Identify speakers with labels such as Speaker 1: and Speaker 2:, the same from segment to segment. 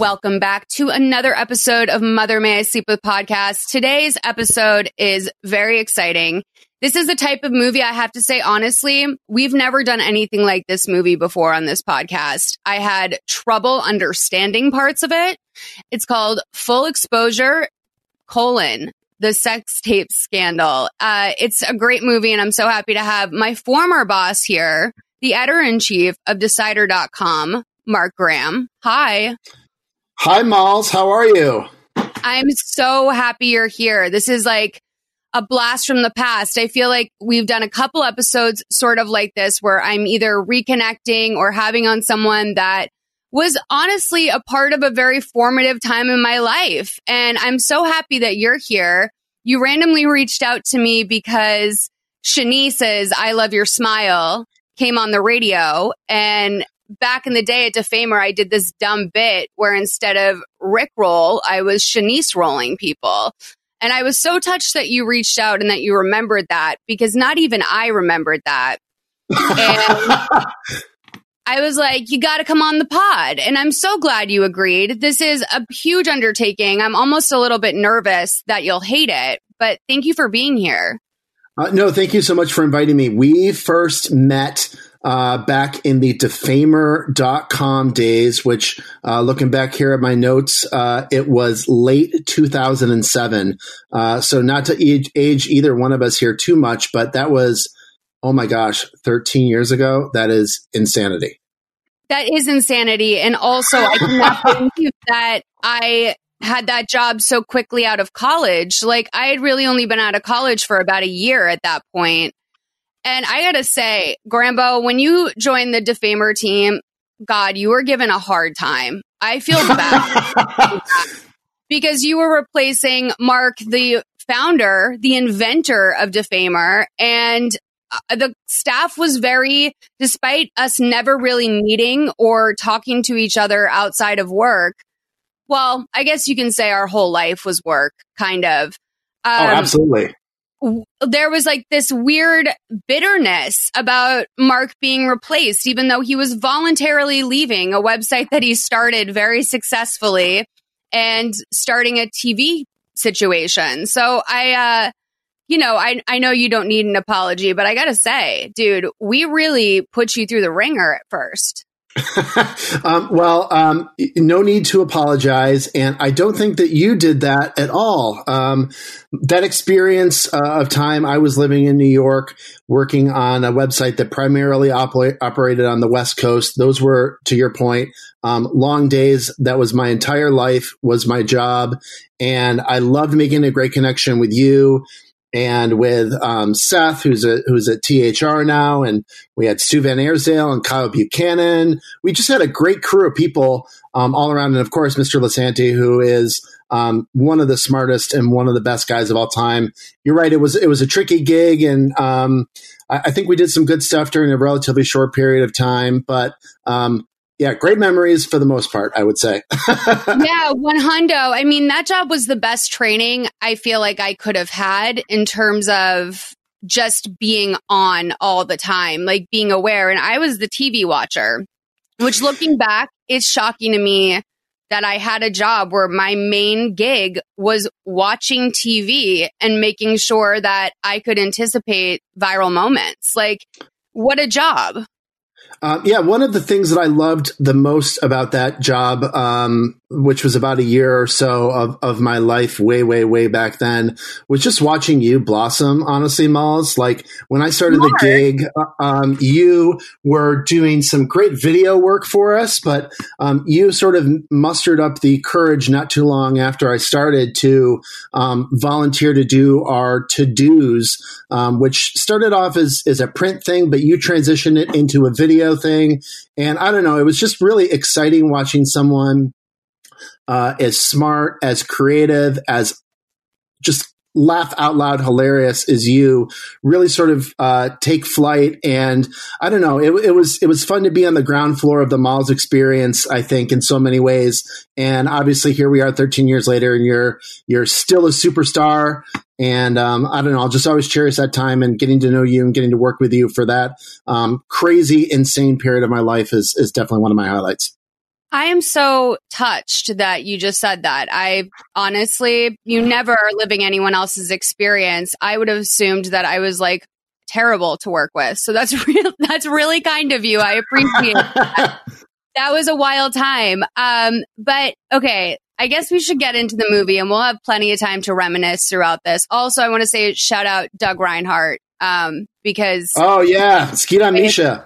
Speaker 1: Welcome back to another episode of Mother May I Sleep With podcast. Today's episode is very exciting. This is the type of movie I have to say honestly, we've never done anything like this movie before on this podcast. I had trouble understanding parts of it. It's called Full Exposure colon the sex tape scandal. Uh, it's a great movie and I'm so happy to have my former boss here, the editor in chief of decider.com, Mark Graham. Hi.
Speaker 2: Hi, Molls. How are you?
Speaker 1: I'm so happy you're here. This is like a blast from the past. I feel like we've done a couple episodes sort of like this where I'm either reconnecting or having on someone that was honestly a part of a very formative time in my life. And I'm so happy that you're here. You randomly reached out to me because Shanice's I Love Your Smile came on the radio and back in the day at Defamer, I did this dumb bit where instead of Rick roll, I was Shanice rolling people. And I was so touched that you reached out and that you remembered that because not even I remembered that. And I was like, you got to come on the pod. And I'm so glad you agreed. This is a huge undertaking. I'm almost a little bit nervous that you'll hate it, but thank you for being here.
Speaker 2: Uh, no, thank you so much for inviting me. We first met uh, back in the defamer.com days, which uh, looking back here at my notes, uh, it was late 2007. Uh, so not to age, age, either one of us here too much, but that was, oh my gosh, 13 years ago. That is insanity.
Speaker 1: That is insanity. And also, I cannot believe that I had that job so quickly out of college. Like, I had really only been out of college for about a year at that point. And I gotta say, Grambo, when you joined the defamer team, God, you were given a hard time. I feel bad because you were replacing Mark, the founder, the inventor of Defamer, and uh, the staff was very, despite us never really meeting or talking to each other outside of work. Well, I guess you can say our whole life was work, kind of.
Speaker 2: Oh, um, oh, absolutely
Speaker 1: there was like this weird bitterness about Mark being replaced, even though he was voluntarily leaving a website that he started very successfully and starting a TV situation. So I, uh, you know, I, I know you don't need an apology, but I gotta say, dude, we really put you through the ringer at first.
Speaker 2: um, well, um, no need to apologize, and I don't think that you did that at all. Um, that experience uh, of time, I was living in New York, working on a website that primarily operated on the West Coast. Those were, to your point, um, long days. That was my entire life, was my job, and I loved making a great connection with you and with um, Seth, who's a who's at THR now, and we had Stu VanAirsdale and Kyle Buchanan. We just had a great crew of people um, all around, and of course, Mr. Lisanti, who is um, one of the smartest and one of the best guys of all time. You're right; it was it was a tricky gig, and um, I, I, think we did some good stuff during a relatively short period of time. But um, yeah, great memories for the most part, I would say.
Speaker 1: yeah, one hundo. I mean, that job was the best training I feel like I could have had in terms of just being on all the time, like being aware. And I was the TV watcher, which looking back, it's shocking to me that I had a job where my main gig was watching TV and making sure that I could anticipate viral moments. Like, what a job.
Speaker 2: Um, yeah, one of the things that I loved the most about that job, um, which was about a year or so of, of my life way, way, way back then, was just watching you blossom, honestly, Molls. Like when I started the gig, uh, um, you were doing some great video work for us, but um, you sort of mustered up the courage not too long after I started to um, volunteer to do our to dos, um, which started off as, as a print thing, but you transitioned it into a video thing. And I don't know, it was just really exciting watching someone uh, as smart, as creative, as just laugh out loud hilarious as you really sort of uh, take flight. And i don't know it, it, was it was fun to be on the ground floor of the Molls experience i think in so many ways. And obviously here we are 13 years later and you're you're still a superstar. And um, i don't know i'll just always cherish that time and getting to know you and getting to work with you for that um, crazy insane period of my life is is definitely one of my highlights
Speaker 1: I am so touched that you just said that. I honestly, you never are living anyone else's experience. I would have assumed that I was like terrible to work with. So that's real. That's really kind of you. I appreciate that. that was a wild time. Um, but okay, I guess we should get into the movie and we'll have plenty of time to reminisce throughout this. Also, I want to say shout out Doug Reinhardt, um, because.
Speaker 2: Oh yeah. Skeet on Mischa.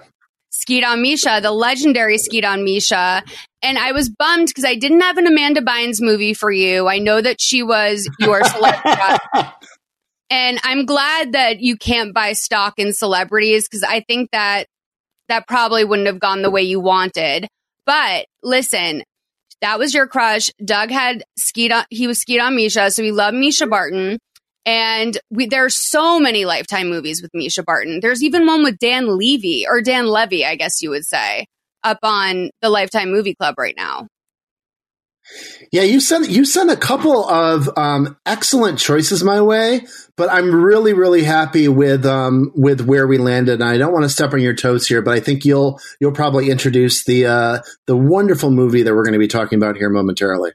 Speaker 1: Skeet on Mischa, the legendary Skeet on Mischa. And I was bummed because I didn't have an Amanda Bynes movie for you. I know that she was your celebrity. and I'm glad that you can't buy stock in celebrities because I think that that probably wouldn't have gone the way you wanted. But listen, that was your crush. Doug had Skeet on, he was skied on Mischa. So he loved Mischa Barton. And we, there are so many Lifetime movies with Mischa Barton. There's even one with Dan Levy or Dan Levy, I guess you would say, up on the Lifetime Movie Club right now.
Speaker 2: Yeah, you sent you sent a couple of um, excellent choices my way, but I'm really really happy with um, with where we landed. And I don't want to step on your toes here, but I think you'll you'll probably introduce the uh, the wonderful movie that we're going to be talking about here momentarily.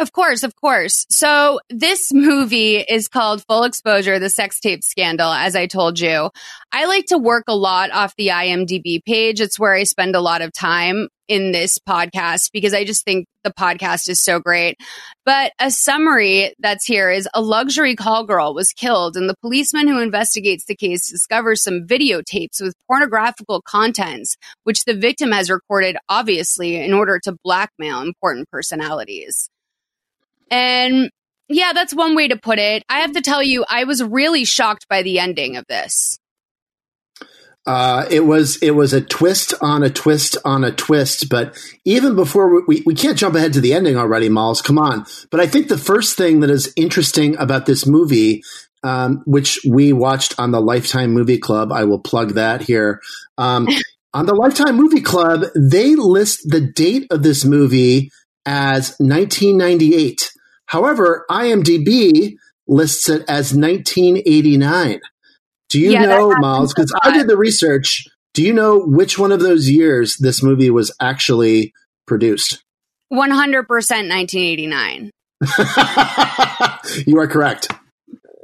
Speaker 1: Of course, of course. So this movie is called Full Exposure, the sex tape scandal, as I told you. I like to work a lot off the IMDb page. It's where I spend a lot of time in this podcast because I just think the podcast is so great. But a summary that's here is a luxury call girl was killed and the policeman who investigates the case discovers some videotapes with pornographical contents, which the victim has recorded obviously in order to blackmail important personalities. And yeah, that's one way to put it. I have to tell you, I was really shocked by the ending of this.
Speaker 2: Uh, it was it was a twist on a twist on a twist. But even before we, we can't jump ahead to the ending already, Malls. Come on. But I think the first thing that is interesting about this movie, um, which we watched on the Lifetime Movie Club, I will plug that here. Um, on the Lifetime Movie Club, they list the date of this movie as 1998. However, IMDb lists it as 1989. Do you yeah, know, Miles? Because I did the research. Do you know which one of those years this movie was actually produced?
Speaker 1: 100% 1989.
Speaker 2: you are correct.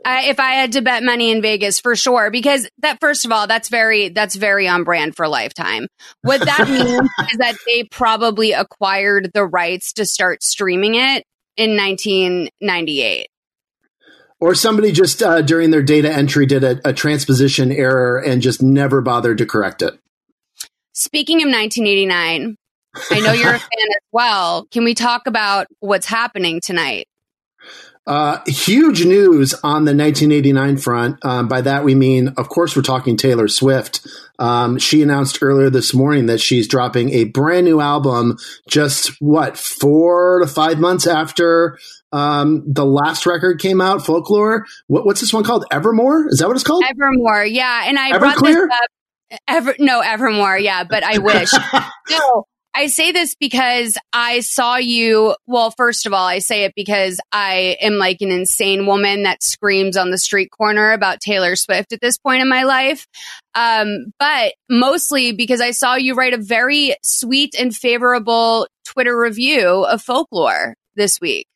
Speaker 1: if I had to bet money in Vegas for sure, because that first of all, that's very that's very on brand for Lifetime. What that means is that they probably acquired the rights to start streaming it in 1998.
Speaker 2: Or somebody just uh, during their data entry did a, a transposition error and just never bothered to correct it.
Speaker 1: Speaking of 1989, I know you're a fan as well. Can we talk about what's happening tonight?
Speaker 2: Uh, huge news on the 1989 front. Um, by that we mean, of course, we're talking Taylor Swift. Um, she announced earlier this morning that she's dropping a brand new album just what four to five months after um, the last record came out, Folklore. What, what's this one called? Evermore? Is that what it's called?
Speaker 1: Evermore, yeah. And I Everclear? brought this up. Ever no Evermore, yeah, but I wish. no, I say this because I saw you. Well, first of all, I say it because I am like an insane woman that screams on the street corner about Taylor Swift at this point in my life. Um, but mostly because I saw you write a very sweet and favorable Twitter review of folklore this week.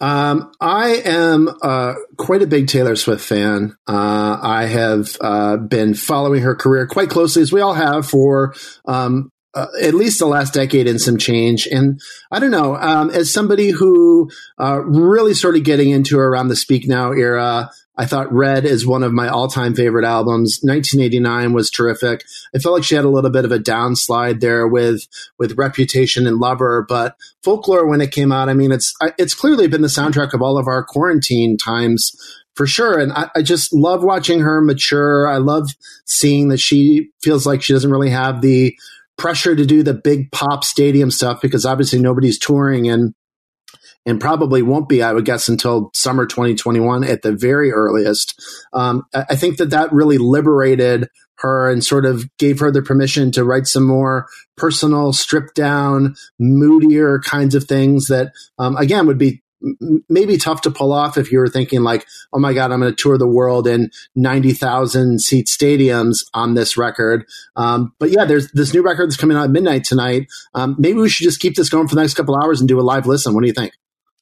Speaker 2: Um, I am uh, quite a big Taylor Swift fan. Uh, I have uh, been following her career quite closely, as we all have, for um, uh, at least the last decade and some change. And I don't know, um, as somebody who uh, really started getting into around the Speak Now era, I thought Red is one of my all time favorite albums. 1989 was terrific. I felt like she had a little bit of a downslide there with, with Reputation and Lover, but Folklore when it came out, I mean, it's, it's clearly been the soundtrack of all of our quarantine times for sure. And I, I, just love watching her mature. I love seeing that she feels like she doesn't really have the pressure to do the big pop stadium stuff because obviously nobody's touring and and probably won't be, I would guess, until summer 2021 at the very earliest. Um, I think that that really liberated her and sort of gave her the permission to write some more personal, stripped down, moodier kinds of things that, um, again, would be maybe tough to pull off if you were thinking like, oh my God, I'm going to tour the world in 90,000 seat stadiums on this record. Um, but yeah, there's this new record that's coming out at midnight tonight. Um, maybe we should just keep this going for the next couple hours and do a live listen. What do you think?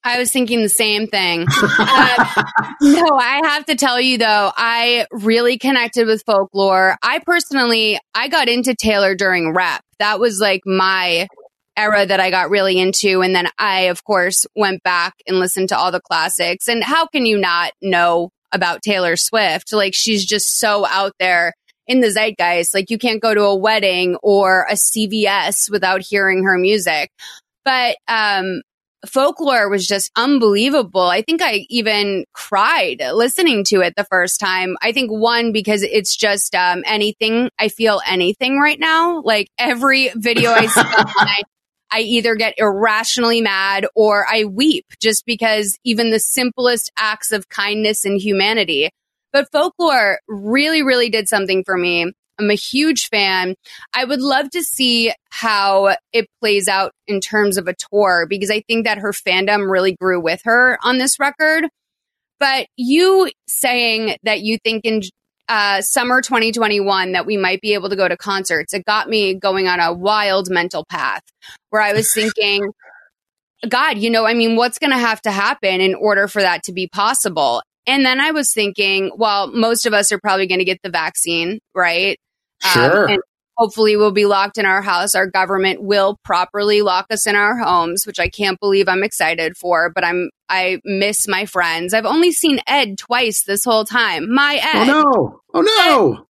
Speaker 1: I was thinking the same thing. uh, no, I have to tell you though, I really connected with folklore. I personally, I got into Taylor during rep. That was like my era that I got really into. And then I, of course, went back and listened to all the classics. And how can you not know about Taylor Swift? Like she's just so out there in the zeitgeist. Like you can't go to a wedding or a CVS without hearing her music. But um, folklore was just unbelievable. I think I even cried listening to it the first time. I think one, because it's just um, anything, I feel anything right now. Like every video I see I either get irrationally mad or I weep just because even the simplest acts of kindness and humanity. But folklore really, really did something for me. I'm a huge fan. I would love to see how it plays out in terms of a tour because I think that her fandom really grew with her on this record. But you saying that you think in uh, summer 2021 that we might be able to go to concerts, it got me going on a wild mental path where I was thinking, God, you know, I mean, what's going to have to happen in order for that to be possible? And then I was thinking, well, most of us are probably going to get the vaccine, right?
Speaker 2: Um, sure. Um,
Speaker 1: and hopefully we'll be locked in our house. Our government will properly lock us in our homes, which I can't believe I'm excited for, but I'm I miss my friends. I've only seen Ed twice this whole time. My oh, Ed.
Speaker 2: Oh no. Oh no.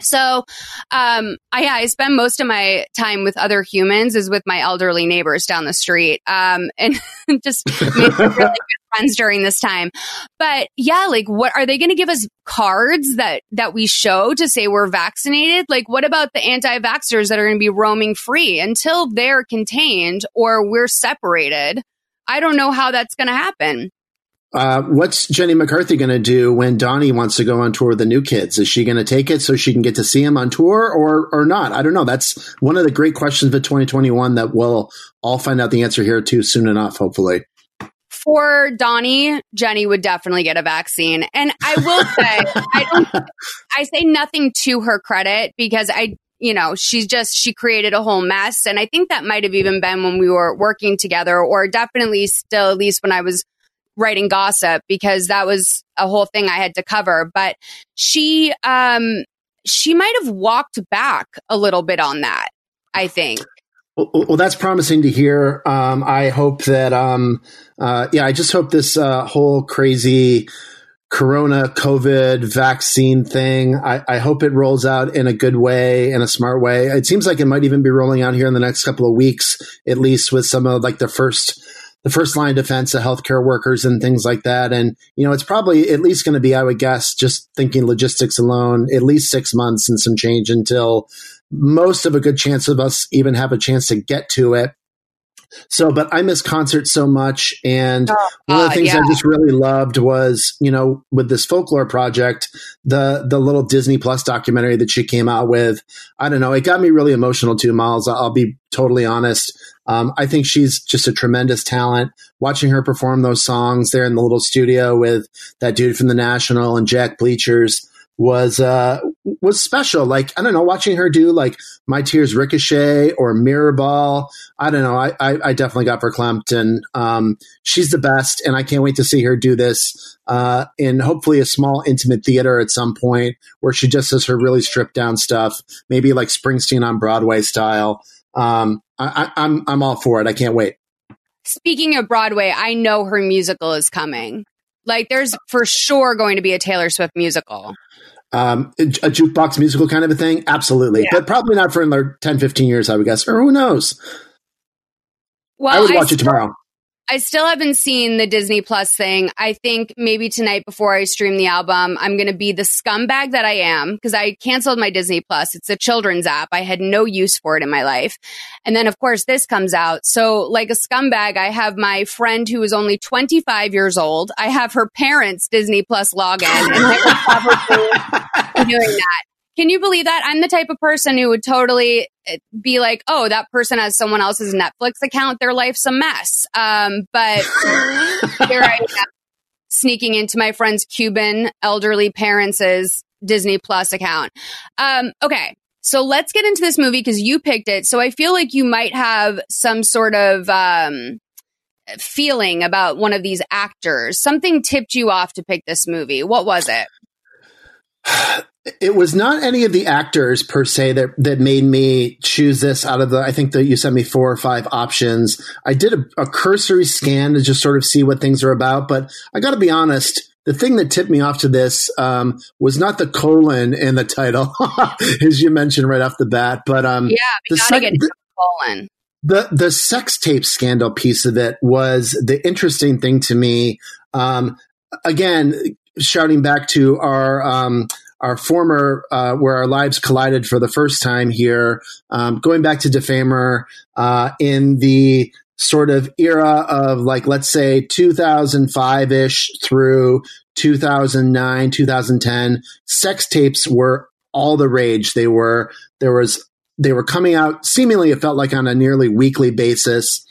Speaker 1: So, um, I, yeah, I spend most of my time with other humans is with my elderly neighbors down the street. Um, and just really good friends during this time. But yeah, like what are they going to give us cards that, that we show to say we're vaccinated? Like what about the anti-vaxxers that are going to be roaming free until they're contained or we're separated? I don't know how that's going to happen.
Speaker 2: Uh, what's Jenny McCarthy going to do when Donnie wants to go on tour with the new kids? Is she going to take it so she can get to see him on tour or, or not? I don't know. That's one of the great questions for 2021 that we'll all find out the answer here too soon enough, hopefully.
Speaker 1: For Donnie, Jenny would definitely get a vaccine. And I will say, I don't, I say nothing to her credit because I, you know, she's just, she created a whole mess. And I think that might have even been when we were working together or definitely still, at least when I was writing gossip because that was a whole thing I had to cover. But she, um, she might have walked back a little bit on that. I think.
Speaker 2: Well, well that's promising to hear. Um, I hope that, um, uh, yeah, I just hope this uh, whole crazy Corona COVID vaccine thing. I, I, hope it rolls out in a good way, in a smart way. It seems like it might even be rolling out here in the next couple of weeks, at least with some of like the first the first line defense of healthcare workers and things like that. And, you know, it's probably at least going to be, I would guess, just thinking logistics alone, at least six months and some change until most of a good chance of us even have a chance to get to it. So, but I miss concerts so much. And oh, one of the things yeah. I just really loved was, you know, with this folklore project, the, the little Disney Plus documentary that she came out with. I don't know. It got me really emotional too, Miles. I'll be totally honest. Um, I think she's just a tremendous talent. Watching her perform those songs there in the little studio with that dude from the National and Jack Bleachers, was uh, was special. Like I don't know, watching her do like My Tears Ricochet or mirror ball I don't know. I I, I definitely got verklempt, and um, she's the best. And I can't wait to see her do this uh, in hopefully a small intimate theater at some point where she just does her really stripped down stuff, maybe like Springsteen on Broadway style. Um, I, I, I'm I'm all for it. I can't wait.
Speaker 1: Speaking of Broadway, I know her musical is coming. Like, there's for sure going to be a Taylor Swift musical.
Speaker 2: Um, a jukebox musical kind of a thing? Absolutely. Yeah. But probably not for another 10, 15 years, I would guess. Or who knows? Well, I would watch I it tomorrow.
Speaker 1: I still haven't seen the Disney Plus thing. I think maybe tonight before I stream the album, I'm going to be the scumbag that I am because I canceled my Disney Plus. It's a children's app. I had no use for it in my life. And then, of course, this comes out. So, like a scumbag, I have my friend who is only 25 years old. I have her parents' Disney Plus login, and I would doing that. Can you believe that? I'm the type of person who would totally be like, oh, that person has someone else's Netflix account. Their life's a mess. Um, but here I am sneaking into my friend's Cuban elderly parents' Disney Plus account. Um, okay. So let's get into this movie because you picked it. So I feel like you might have some sort of, um, feeling about one of these actors. Something tipped you off to pick this movie. What was it?
Speaker 2: It was not any of the actors per se that that made me choose this out of the I think that you sent me four or five options. I did a, a cursory scan to just sort of see what things are about, but I got to be honest. The thing that tipped me off to this um, was not the colon in the title, as you mentioned right off the bat, but um,
Speaker 1: yeah, we the gotta sec- get the, colon.
Speaker 2: The the sex tape scandal piece of it was the interesting thing to me. Um, again, shouting back to our um, our former uh, where our lives collided for the first time here, um, going back to Defamer uh, in the sort of era of like let's say 2005 ish through 2009 2010 sex tapes were all the rage. They were there was they were coming out seemingly it felt like on a nearly weekly basis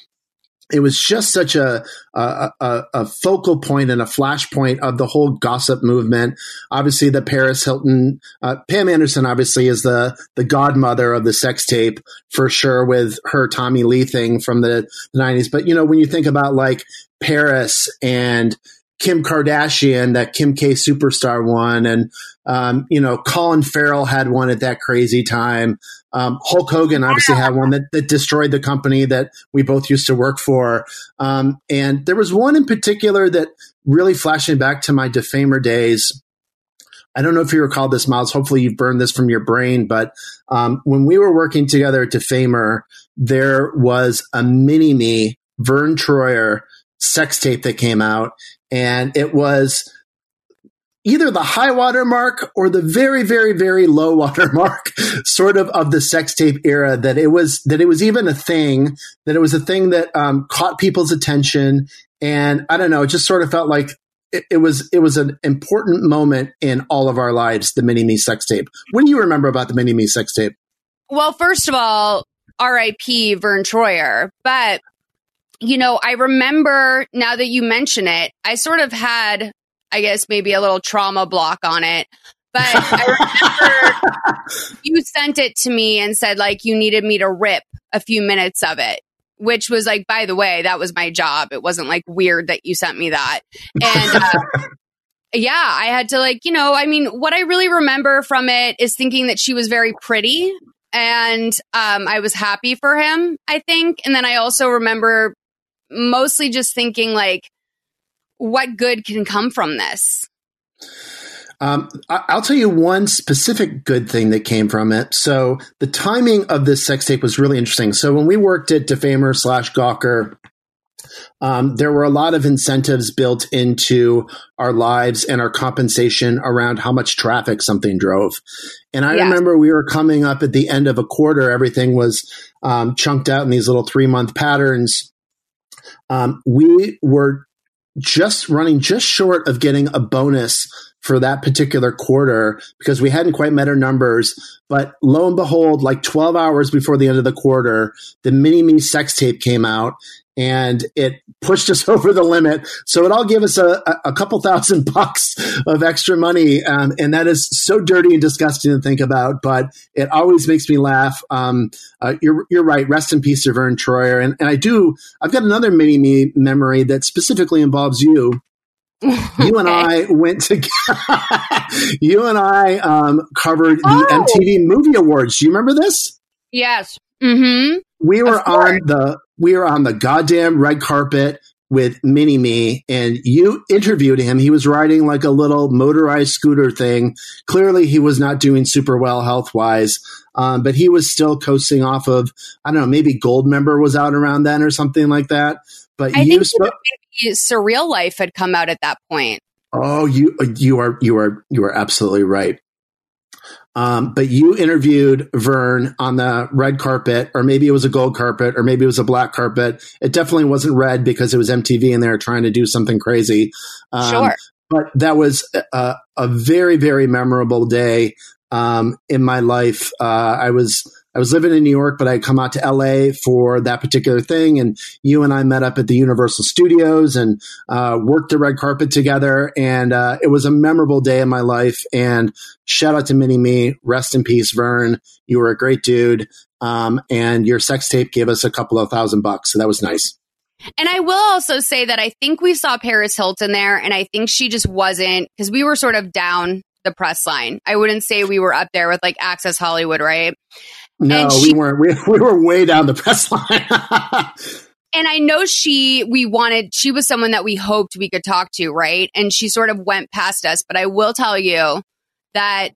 Speaker 2: it was just such a, a, a, focal point and a flashpoint of the whole gossip movement. Obviously, the Paris Hilton, uh, Pam Anderson, obviously is the the godmother of the sex tape for sure, with her Tommy Lee thing from the nineties. But you know, when you think about like Paris and Kim Kardashian, that Kim K superstar one, and um, you know, Colin Farrell had one at that crazy time. Um, Hulk Hogan obviously had one that, that destroyed the company that we both used to work for. Um, and there was one in particular that really flashing back to my defamer days. I don't know if you recall this, Miles. Hopefully, you've burned this from your brain. But um, when we were working together at Defamer, there was a mini me Vern Troyer sex tape that came out, and it was either the high water mark or the very, very, very low water mark, sort of of the sex tape era. That it was that it was even a thing. That it was a thing that um, caught people's attention, and I don't know. It just sort of felt like it, it, was it was an important moment in all of our lives. The mini me sex tape. What do you remember about the mini me sex tape?
Speaker 1: Well, first of all, R.I.P. Vern Troyer, but. You know, I remember now that you mention it, I sort of had I guess maybe a little trauma block on it. But I remember you sent it to me and said like you needed me to rip a few minutes of it, which was like, by the way, that was my job. It wasn't like weird that you sent me that. And uh, yeah, I had to like, you know, I mean, what I really remember from it is thinking that she was very pretty and um, I was happy for him, I think. And then I also remember mostly just thinking like, what good can come from this?
Speaker 2: Um, I'll tell you one specific good thing that came from it. So the timing of this sex tape was really interesting. So when we worked at Defamer slash Gawker, um, there were a lot of incentives built into our lives and our compensation around how much traffic something drove. And I remember we were coming up at the end of a quarter, everything was um, chunked out in these little three month patterns. Um, we were just running just short of getting a bonus for that particular quarter because we hadn't quite met our numbers. But lo and behold, like 12 hours before the end of the quarter, the mini me sex tape came out. And it pushed us over the limit. So it all gave us a, a couple thousand bucks of extra money. Um, and that is so dirty and disgusting to think about, but it always makes me laugh. Um, uh, you're, you're right. Rest in peace to Vern Troyer. And, and I do, I've got another mini me memory that specifically involves you. you and I went together. you and I um, covered the oh. MTV Movie Awards. Do you remember this?
Speaker 1: Yes. Mm-hmm.
Speaker 2: We were on the we were on the goddamn red carpet with Mini Me, and you interviewed him. He was riding like a little motorized scooter thing. Clearly, he was not doing super well health wise, um, but he was still coasting off of I don't know, maybe Goldmember was out around then or something like that. But
Speaker 1: I you think Surreal Life had come out at that point.
Speaker 2: Oh, you you are you are you are absolutely right. Um, but you interviewed Vern on the red carpet, or maybe it was a gold carpet, or maybe it was a black carpet. It definitely wasn't red because it was MTV and they were trying to do something crazy.
Speaker 1: Um, sure.
Speaker 2: But that was a, a very, very memorable day um, in my life. Uh, I was I was living in New York, but I come out to LA for that particular thing. And you and I met up at the Universal Studios and uh, worked the red carpet together. And uh, it was a memorable day in my life. And shout out to Mini Me. Rest in peace, Vern. You were a great dude. Um, and your sex tape gave us a couple of thousand bucks. So that was nice.
Speaker 1: And I will also say that I think we saw Paris Hilton there, and I think she just wasn't because we were sort of down the press line. I wouldn't say we were up there with like Access Hollywood, right?
Speaker 2: No, she, we weren't. We, we were way down the press line.
Speaker 1: and I know she, we wanted, she was someone that we hoped we could talk to, right? And she sort of went past us. But I will tell you that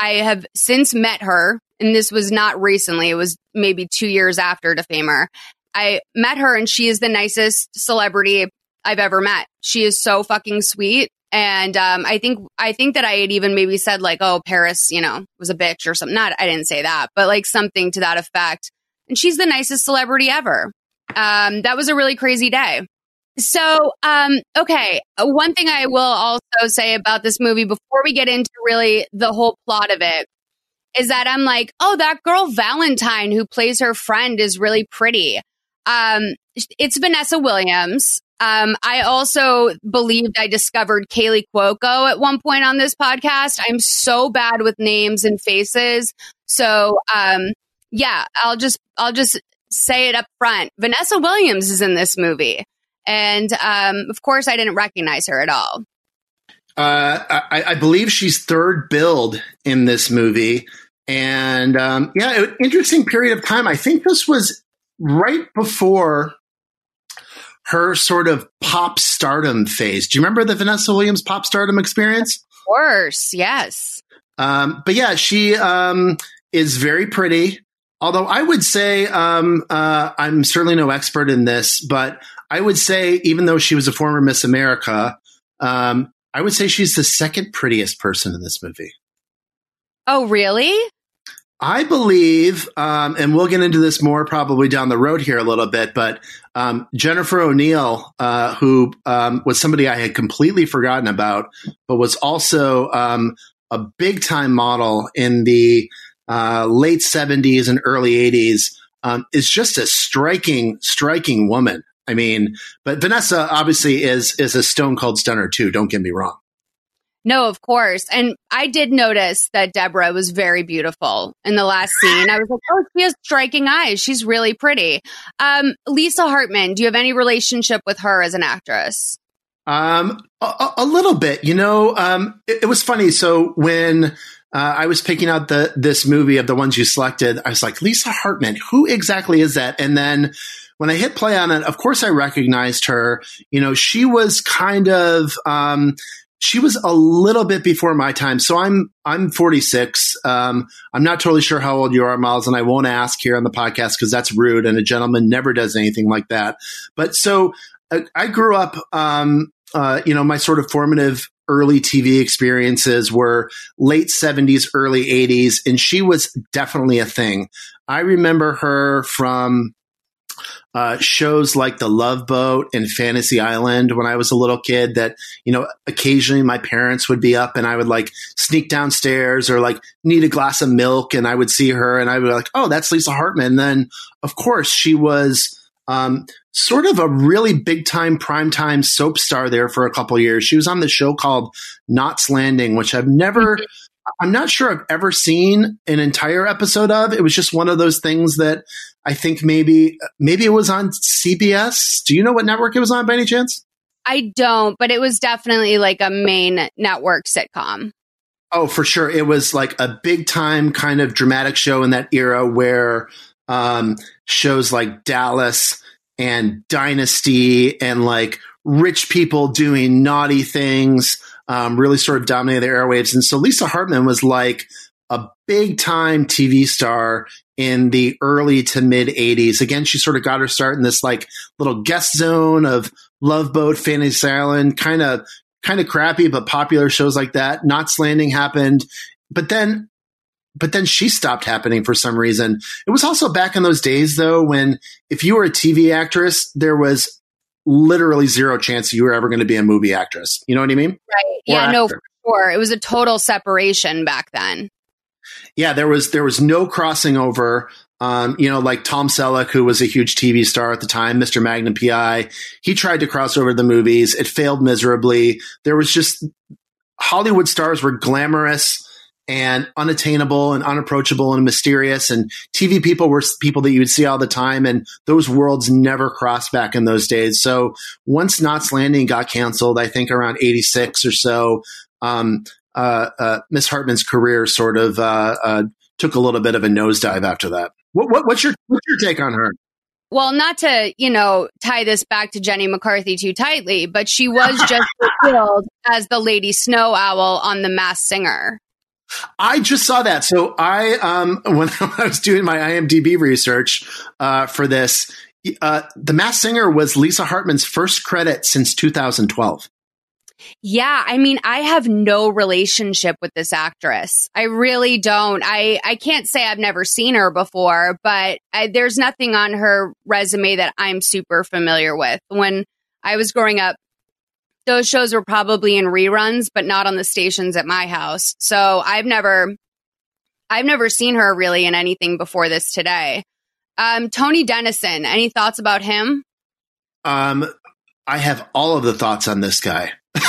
Speaker 1: I have since met her, and this was not recently, it was maybe two years after Defamer. I met her, and she is the nicest celebrity I've ever met. She is so fucking sweet. And um, I think I think that I had even maybe said like, "Oh, Paris, you know, was a bitch" or something. Not, I didn't say that, but like something to that effect. And she's the nicest celebrity ever. Um, that was a really crazy day. So, um, okay, one thing I will also say about this movie before we get into really the whole plot of it is that I'm like, oh, that girl Valentine who plays her friend is really pretty. Um, it's Vanessa Williams. Um, I also believed I discovered Kaley Cuoco at one point on this podcast. I'm so bad with names and faces. So, um, yeah, I'll just, I'll just say it up front. Vanessa Williams is in this movie. And, um, of course, I didn't recognize her at all.
Speaker 2: Uh, I, I, believe she's third billed in this movie. And, um, yeah, interesting period of time. I think this was right before her sort of pop stardom phase. Do you remember the Vanessa Williams pop stardom experience?
Speaker 1: Of course, yes.
Speaker 2: Um, but yeah, she um, is very pretty. Although I would say um, uh, I'm certainly no expert in this, but I would say even though she was a former Miss America, um, I would say she's the second prettiest person in this movie.
Speaker 1: Oh, really?
Speaker 2: I believe, um, and we'll get into this more probably down the road here a little bit, but um, Jennifer O'Neill, uh, who um, was somebody I had completely forgotten about, but was also um, a big time model in the uh, late 70s and early 80s, um, is just a striking, striking woman. I mean, but Vanessa obviously is is a stone cold stunner too. Don't get me wrong.
Speaker 1: No, of course. And I did notice that Deborah was very beautiful in the last scene. I was like, oh, she has striking eyes. She's really pretty. Um, Lisa Hartman, do you have any relationship with her as an actress?
Speaker 2: Um, a, a little bit. You know, um, it, it was funny. So when uh, I was picking out the this movie of the ones you selected, I was like, Lisa Hartman, who exactly is that? And then when I hit play on it, of course I recognized her. You know, she was kind of um, she was a little bit before my time. So I'm I'm 46. Um, I'm not totally sure how old you are, Miles, and I won't ask here on the podcast because that's rude, and a gentleman never does anything like that. But so I, uh, I grew up. Um, uh, you know, my sort of formative early TV experiences were late 70s, early 80s, and she was definitely a thing. I remember her from uh, shows like The Love Boat and Fantasy Island when I was a little kid that, you know, occasionally my parents would be up and I would like sneak downstairs or like need a glass of milk and I would see her and I would be like, oh, that's Lisa Hartman. And then, of course, she was um, sort of a really big time primetime soap star there for a couple years. She was on the show called Knots Landing, which I've never, mm-hmm. I'm not sure I've ever seen an entire episode of. It was just one of those things that I think maybe, maybe it was on CBS. Do you know what network it was on by any chance?
Speaker 1: I don't, but it was definitely like a main network sitcom.
Speaker 2: Oh, for sure. It was like a big time kind of dramatic show in that era where um, shows like Dallas and Dynasty and like rich people doing naughty things um, really sort of dominated the airwaves. And so Lisa Hartman was like a big time TV star in the early to mid 80s. Again, she sort of got her start in this like little guest zone of Love Boat, Fantasy Island, kind of kind of crappy but popular shows like that. Knots Landing happened, but then but then she stopped happening for some reason. It was also back in those days though when if you were a TV actress, there was literally zero chance you were ever going to be a movie actress. You know what I mean?
Speaker 1: Right. Or yeah, actor. no, for sure. It was a total separation back then.
Speaker 2: Yeah, there was there was no crossing over. Um, you know, like Tom Selleck, who was a huge TV star at the time, Mr. Magnum PI, he tried to cross over the movies. It failed miserably. There was just Hollywood stars were glamorous and unattainable and unapproachable and mysterious. And TV people were people that you would see all the time. And those worlds never crossed back in those days. So once Knots Landing got canceled, I think around 86 or so, um, uh, uh, Miss Hartman's career sort of uh, uh, took a little bit of a nosedive after that. What, what, what's your what's your take on her?
Speaker 1: Well, not to, you know, tie this back to Jenny McCarthy too tightly, but she was just killed as the Lady Snow Owl on The Masked Singer.
Speaker 2: I just saw that. So I, um, when I was doing my IMDb research uh, for this, uh, The Masked Singer was Lisa Hartman's first credit since 2012.
Speaker 1: Yeah, I mean, I have no relationship with this actress. I really don't. I I can't say I've never seen her before, but I, there's nothing on her resume that I'm super familiar with. When I was growing up, those shows were probably in reruns, but not on the stations at my house. So I've never, I've never seen her really in anything before this today. Um, Tony Dennison, any thoughts about him?
Speaker 2: Um, I have all of the thoughts on this guy.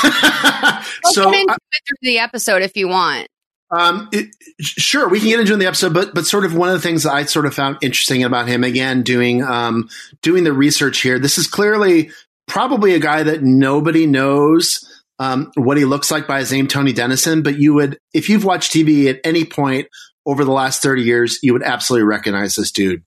Speaker 1: so get into it through the episode if you want.
Speaker 2: Um, it, sure, we can get into the episode, but but sort of one of the things that I sort of found interesting about him again doing um, doing the research here. This is clearly probably a guy that nobody knows um, what he looks like by his name, Tony Dennison. But you would, if you've watched TV at any point over the last 30 years, you would absolutely recognize this dude.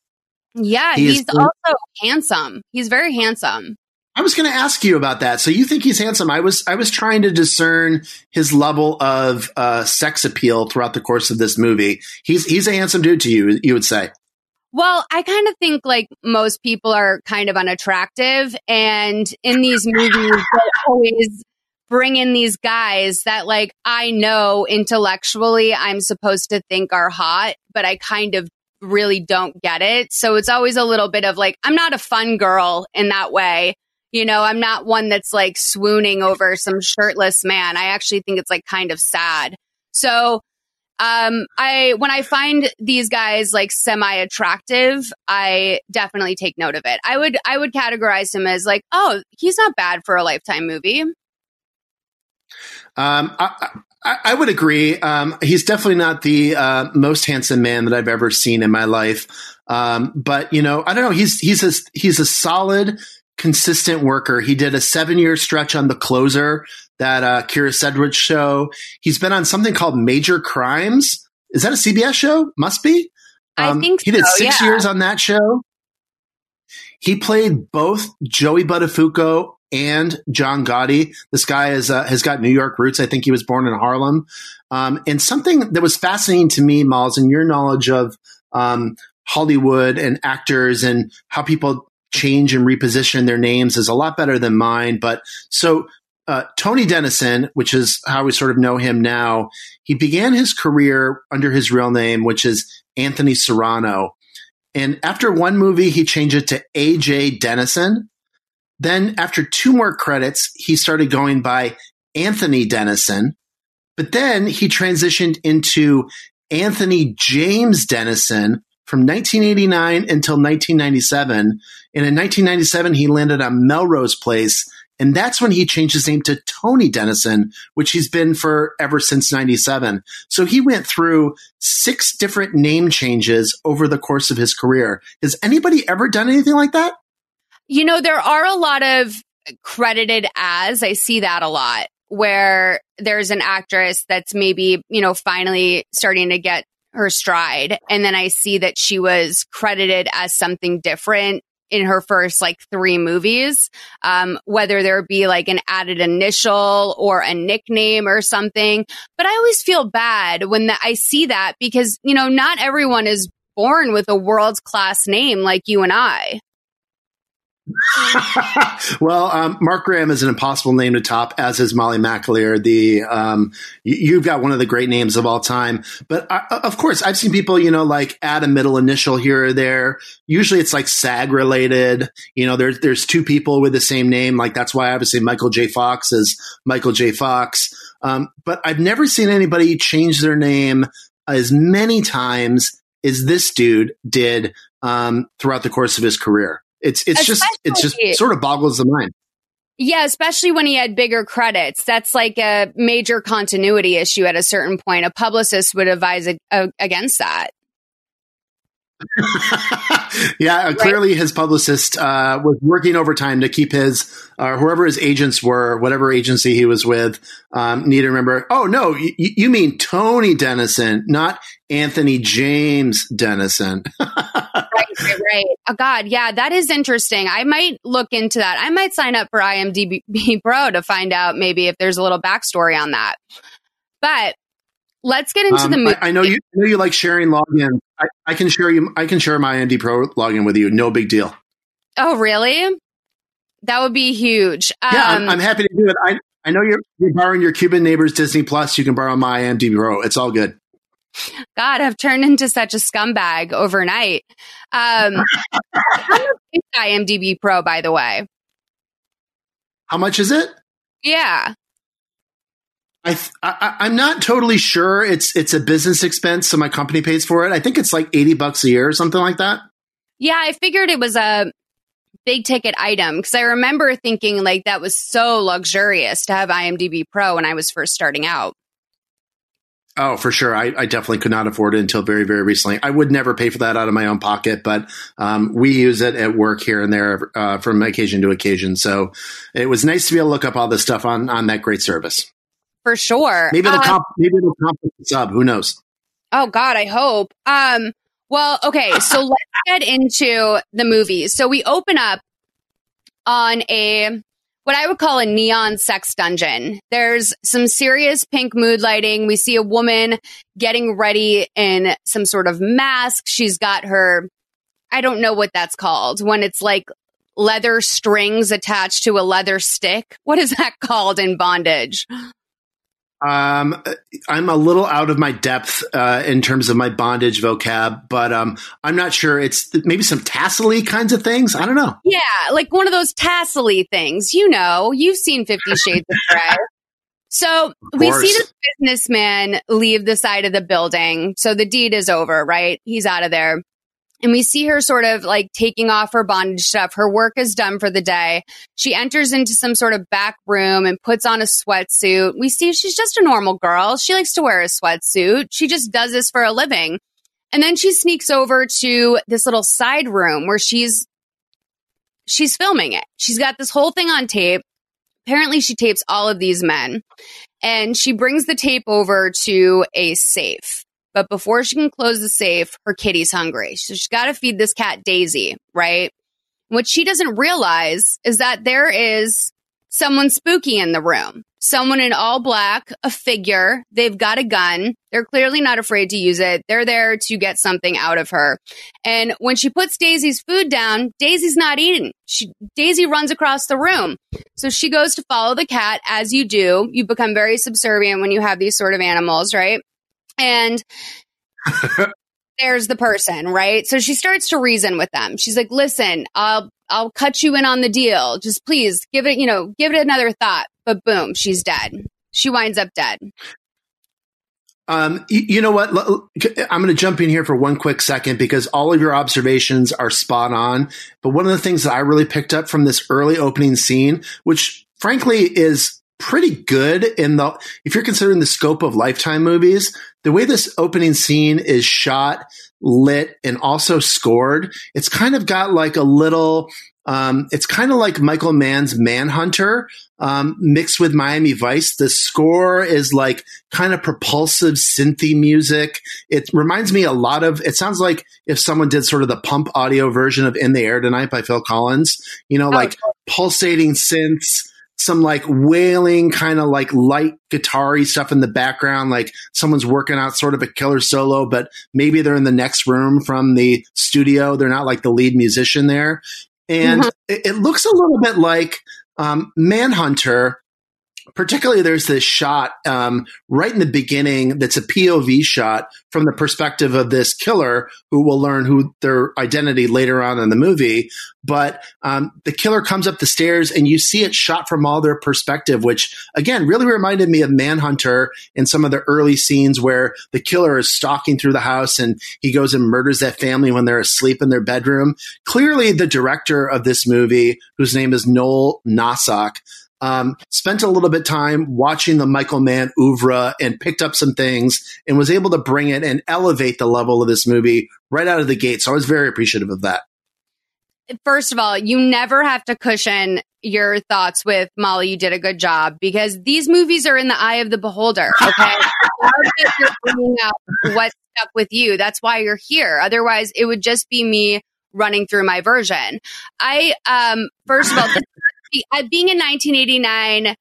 Speaker 1: Yeah, he he's also handsome. He's very handsome.
Speaker 2: I was going to ask you about that. So you think he's handsome? I was I was trying to discern his level of uh, sex appeal throughout the course of this movie. He's he's a handsome dude to you. You would say.
Speaker 1: Well, I kind of think like most people are kind of unattractive. And in these movies, they always bring in these guys that like I know intellectually I'm supposed to think are hot, but I kind of really don't get it. So it's always a little bit of like, I'm not a fun girl in that way. You know, I'm not one that's like swooning over some shirtless man. I actually think it's like kind of sad. So um, I when I find these guys like semi attractive, I definitely take note of it. I would I would categorize him as like, oh, he's not bad for a lifetime movie.
Speaker 2: Um, I, I, I would agree. Um, he's definitely not the uh, most handsome man that I've ever seen in my life. Um, but you know, I don't know. He's he's a he's a solid, consistent worker. He did a seven year stretch on the closer that uh, Kyra Sedgwick show. He's been on something called Major Crimes. Is that a CBS show? Must be.
Speaker 1: Um, I think
Speaker 2: he did six yeah. years on that show. He played both Joey Buttafuoco and John Gotti. This guy is, uh, has got New York roots. I think he was born in Harlem. Um, and something that was fascinating to me, Molls, and your knowledge of um, Hollywood and actors and how people change and reposition their names is a lot better than mine. But so uh, Tony Dennison, which is how we sort of know him now, he began his career under his real name, which is Anthony Serrano. And after one movie, he changed it to AJ Dennison. Then, after two more credits, he started going by Anthony Dennison. But then he transitioned into Anthony James Dennison from 1989 until 1997. And in 1997, he landed on Melrose Place. And that's when he changed his name to Tony Dennison, which he's been for ever since 97. So he went through six different name changes over the course of his career. Has anybody ever done anything like that?
Speaker 1: You know, there are a lot of credited as, I see that a lot where there's an actress that's maybe, you know, finally starting to get her stride. And then I see that she was credited as something different in her first like three movies, um, whether there be like an added initial or a nickname or something. But I always feel bad when the, I see that because, you know, not everyone is born with a world class name like you and I.
Speaker 2: well, um, Mark Graham is an impossible name to top, as is Molly McAleer. The um, you've got one of the great names of all time. But I, uh, of course, I've seen people, you know, like add a middle initial here or there. Usually, it's like SAG related. You know, there's there's two people with the same name. Like that's why obviously Michael J. Fox is Michael J. Fox. Um, but I've never seen anybody change their name as many times as this dude did um, throughout the course of his career. It's it's especially, just it's just sort of boggles the mind.
Speaker 1: Yeah, especially when he had bigger credits. That's like a major continuity issue at a certain point. A publicist would advise a, a, against that.
Speaker 2: yeah, uh, clearly his publicist uh, was working overtime to keep his, uh, whoever his agents were, whatever agency he was with, um, need to remember. Oh no, y- you mean Tony Denison, not Anthony James Denison.
Speaker 1: right, right, right. Oh God, yeah, that is interesting. I might look into that. I might sign up for IMDb Pro to find out maybe if there's a little backstory on that. But let's get into um, the movie.
Speaker 2: I, I, know you. I know you like sharing login. I, I, can share you. I can share my IMDb Pro login with you. No big deal.
Speaker 1: Oh, really? That would be huge.
Speaker 2: Um, yeah, I'm, um, I'm, happy to do it. I I know you're, you're borrowing your Cuban neighbor's Disney Plus. You can borrow my IMDb Pro. It's all good.
Speaker 1: God, I've turned into such a scumbag overnight. Um, how much is IMDb Pro, by the way?
Speaker 2: How much is it?
Speaker 1: Yeah.
Speaker 2: I, I am not totally sure. It's it's a business expense, so my company pays for it. I think it's like eighty bucks a year or something like that.
Speaker 1: Yeah, I figured it was a big ticket item because I remember thinking like that was so luxurious to have IMDb Pro when I was first starting out.
Speaker 2: Oh, for sure. I, I, definitely could not afford it until very, very recently. I would never pay for that out of my own pocket, but um, we use it at work here and there uh, from occasion to occasion. So it was nice to be able to look up all this stuff on on that great service
Speaker 1: for sure.
Speaker 2: Maybe it'll uh, comp- maybe it'll complement the sub. Who knows?
Speaker 1: Oh God, I hope. Um. Well, okay. So let's get into the movie. So we open up on a what I would call a neon sex dungeon. There's some serious pink mood lighting. We see a woman getting ready in some sort of mask. She's got her, I don't know what that's called when it's like leather strings attached to a leather stick. What is that called in bondage?
Speaker 2: Um, I'm a little out of my depth uh, in terms of my bondage vocab, but um, I'm not sure. It's maybe some tassely kinds of things. I don't know.
Speaker 1: Yeah, like one of those tassely things. You know, you've seen Fifty Shades of Grey. So we see this businessman leave the side of the building. So the deed is over, right? He's out of there. And we see her sort of like taking off her bondage stuff. Her work is done for the day. She enters into some sort of back room and puts on a sweatsuit. We see she's just a normal girl. She likes to wear a sweatsuit. She just does this for a living. And then she sneaks over to this little side room where she's she's filming it. She's got this whole thing on tape. Apparently she tapes all of these men. And she brings the tape over to a safe. But before she can close the safe, her kitty's hungry. So she's got to feed this cat Daisy, right? What she doesn't realize is that there is someone spooky in the room. Someone in all black, a figure. They've got a gun. They're clearly not afraid to use it. They're there to get something out of her. And when she puts Daisy's food down, Daisy's not eating. She, Daisy runs across the room. So she goes to follow the cat as you do. You become very subservient when you have these sort of animals, right? And there's the person, right? So she starts to reason with them. She's like, listen, I'll, I'll cut you in on the deal. Just please give it, you know, give it another thought. But boom, she's dead. She winds up dead.
Speaker 2: Um, you, you, know what? I'm going to jump in here for one quick second because all of your observations are spot on. But one of the things that I really picked up from this early opening scene, which frankly is pretty good in the, if you're considering the scope of lifetime movies, the way this opening scene is shot, lit, and also scored, it's kind of got like a little, um, it's kind of like Michael Mann's Manhunter um, mixed with Miami Vice. The score is like kind of propulsive synthy music. It reminds me a lot of. It sounds like if someone did sort of the pump audio version of "In the Air Tonight" by Phil Collins. You know, oh, like pulsating synths some like wailing kind of like light guitar stuff in the background, like someone's working out sort of a killer solo, but maybe they're in the next room from the studio. They're not like the lead musician there. And mm-hmm. it, it, looks a little bit like um, Manhunter, particularly there's this shot um, right in the beginning that's a POV shot from the perspective of this killer who will learn who their identity later on in the movie. But um, the killer comes up the stairs and you see it shot from all their perspective, which again really reminded me of Manhunter in some of the early scenes where the killer is stalking through the house and he goes and murders that family when they're asleep in their bedroom. Clearly, the director of this movie, whose name is Noel Nosseck, um, spent a little bit time watching the Michael Mann oeuvre and picked up some things and was able to bring it and elevate the level of this movie right out of the gate. So I was very appreciative of that.
Speaker 1: First of all, you never have to cushion your thoughts with Molly. You did a good job because these movies are in the eye of the beholder. Okay, you're bringing out what stuck with you. That's why you're here. Otherwise, it would just be me running through my version. I um first of all, Uh, being in 1989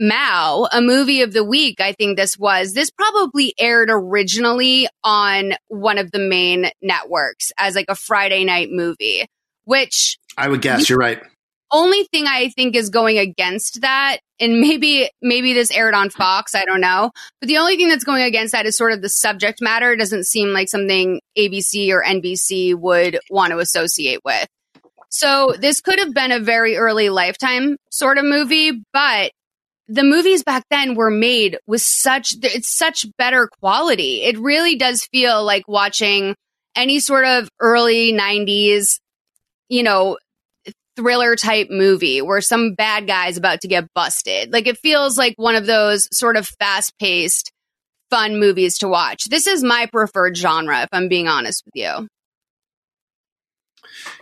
Speaker 1: Mao, a movie of the week, I think this was. This probably aired originally on one of the main networks as like a Friday night movie, which
Speaker 2: I would guess you're right.
Speaker 1: Only thing I think is going against that, and maybe maybe this aired on Fox, I don't know. But the only thing that's going against that is sort of the subject matter. It doesn't seem like something ABC or NBC would want to associate with. So this could have been a very early lifetime sort of movie, but the movies back then were made with such it's such better quality. It really does feel like watching any sort of early 90s, you know, thriller type movie where some bad guy's about to get busted. Like it feels like one of those sort of fast-paced fun movies to watch. This is my preferred genre if I'm being honest with you.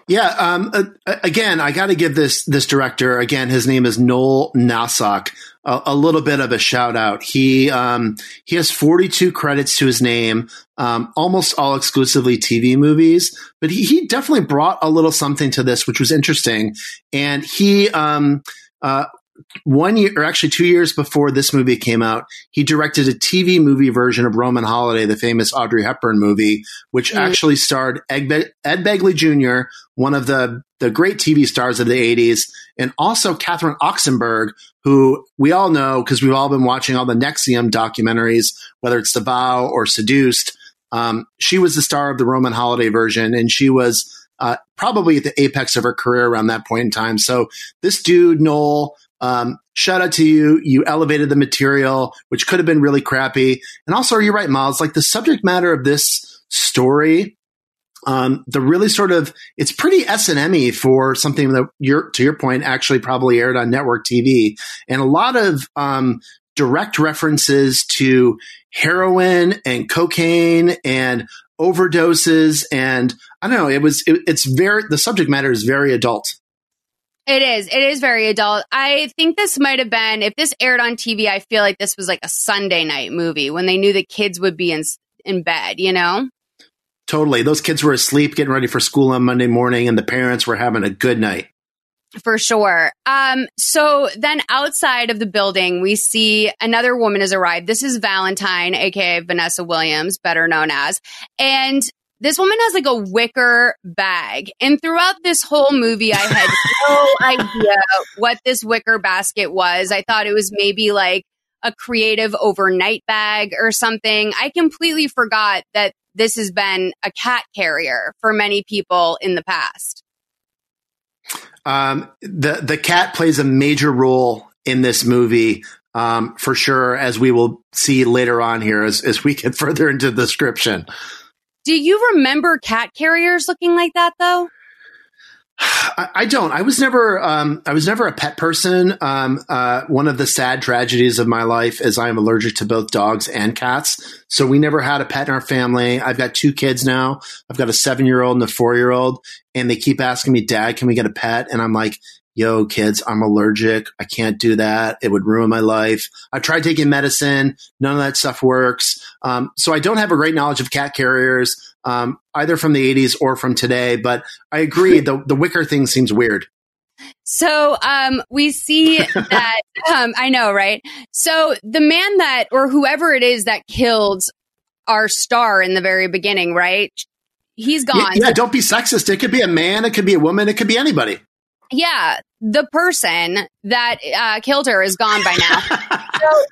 Speaker 2: Yeah. Um, uh, again, I got to give this this director again. His name is Noel Nosseck. A, a little bit of a shout out. He um, he has 42 credits to his name, um, almost all exclusively TV movies. But he, he definitely brought a little something to this, which was interesting. And he um, uh, one year, or actually two years before this movie came out, he directed a TV movie version of Roman Holiday, the famous Audrey Hepburn movie, which mm. actually starred Ed, Be- Ed Begley Jr., one of the, the great TV stars of the 80s, and also Catherine Oxenberg, who we all know because we've all been watching all the NXIVM documentaries, whether it's The Vow or Seduced. Um, she was the star of the Roman Holiday version, and she was uh, probably at the apex of her career around that point in time. So this dude, Noel, um, shout out to you. You elevated the material, which could have been really crappy. And also, are you're right, Miles. Like the subject matter of this story, um, the really sort of it's pretty S and M for something that you're to your point actually probably aired on network TV, and a lot of um, direct references to heroin and cocaine and overdoses and I don't know. It was it, it's very the subject matter is very adult.
Speaker 1: It is. It is very adult. I think this might have been if this aired on TV. I feel like this was like a Sunday night movie when they knew the kids would be in in bed. You know.
Speaker 2: Totally. Those kids were asleep, getting ready for school on Monday morning, and the parents were having a good night.
Speaker 1: For sure. Um, so then outside of the building, we see another woman has arrived. This is Valentine, aka Vanessa Williams, better known as. And this woman has like a wicker bag. And throughout this whole movie, I had no idea what this wicker basket was. I thought it was maybe like a creative overnight bag or something. I completely forgot that this has been a cat carrier for many people in the past.
Speaker 2: Um, the the cat plays a major role in this movie. um, for sure, as we will see later on here as, as we get further into the description.
Speaker 1: Do you remember cat carriers looking like that though?
Speaker 2: I, don't. I was never. Um, I was never a pet person. Um, uh, one of the sad tragedies of my life is I am allergic to both dogs and cats. So we never had a pet in our family. I've got two kids now. I've got a seven year old and a four year old, and they keep asking me, "Dad, can we get a pet?" And I'm like, yo, kids, I'm allergic. I can't do that. It would ruin my life. I tried taking medicine. None of that stuff works. Um, so I don't have a great knowledge of cat carriers, um, either from the 80s or from today. But I agree, the, the wicker thing seems weird.
Speaker 1: So um, we see that um, I know, right? So the man that, or whoever it is that killed our star in the very beginning, right? He's gone.
Speaker 2: Yeah, yeah, don't be sexist. It could be a man, it could be a woman, it could be anybody.
Speaker 1: Yeah, the person that uh, killed her is gone by now. so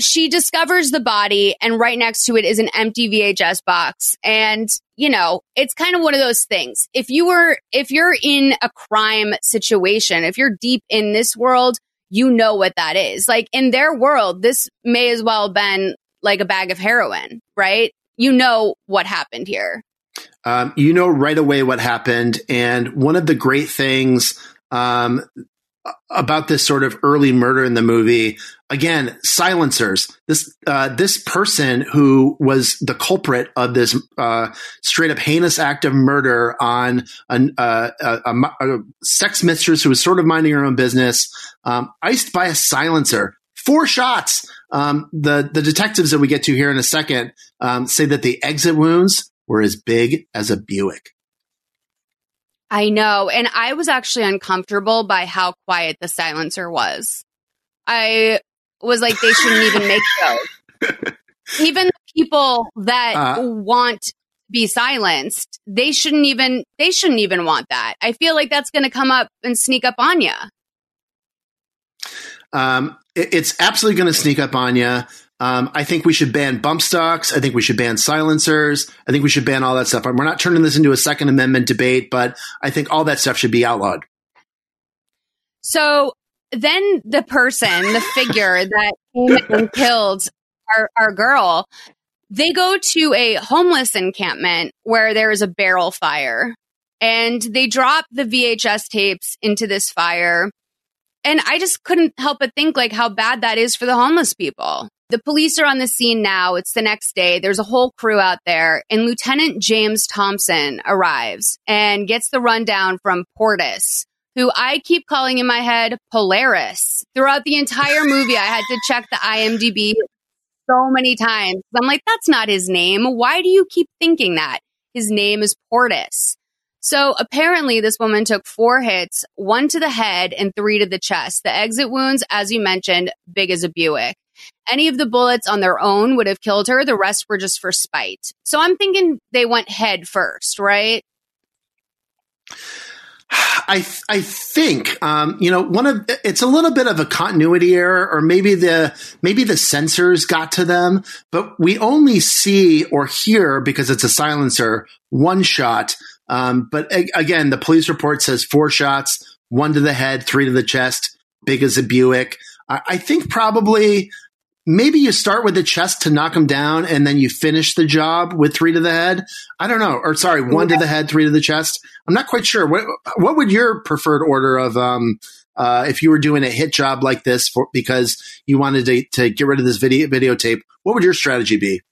Speaker 1: she discovers the body, and right next to it is an empty VHS box. And you know, it's kind of one of those things. If you were, if you're in a crime situation, if you're deep in this world, you know what that is. Like in their world, this may as well have been like a bag of heroin, right? You know what happened here.
Speaker 2: Um, you know right away what happened. And one of the great things um, about this sort of early murder in the movie. Again, silencers. This uh, this person who was the culprit of this uh, straight up heinous act of murder on an, uh, a, a, a, sex mistress who was sort of minding her own business, um, iced by a silencer. Four shots. Um, the the detectives that we get to here in a second um, say that the exit wounds were as big as a Buick.
Speaker 1: I know. And I was actually uncomfortable by how quiet the silencer was. I was like, they shouldn't even make those. even the people that uh, want to be silenced, they shouldn't even they shouldn't even want that. I feel like that's going to come up and sneak up on you.
Speaker 2: Um, it, it's absolutely going to sneak up on you. Um, I think we should ban bump stocks. I think we should ban silencers. I think we should ban all that stuff. We're not turning this into a Second Amendment debate, but I think all that stuff should be outlawed.
Speaker 1: So then the person, the figure that came and killed our, our girl, they go to a homeless encampment where there is a barrel fire and they drop the VHS tapes into this fire. And I just couldn't help but think like how bad that is for the homeless people. The police are on the scene now. It's the next day. There's a whole crew out there, and Lieutenant James Thompson arrives and gets the rundown from Portis, who I keep calling in my head Polaris. Throughout the entire movie, I had to check the IMDb so many times. I'm like, that's not his name. Why do you keep thinking that? His name is Portis. So apparently, this woman took four hits, one to the head and three to the chest. The exit wounds, as you mentioned, big as a Buick. Any of the bullets on their own would have killed her. The rest were just for spite. So I'm thinking they went head first, right?
Speaker 2: I I think um, you know one of it's a little bit of a continuity error, or maybe the maybe the censors got to them, but we only see or hear because it's a silencer one shot. Um, but a- again, the police report says four shots, one to the head, three to the chest, big as a Buick. I, I think probably maybe you start with the chest to knock him down and then you finish the job with three to the head. I don't know. Or sorry, one to the head, three to the chest. I'm not quite sure. What, what would your preferred order of, um, uh, if you were doing a hit job like this for, because you wanted to, to get rid of this video videotape, what would your strategy be?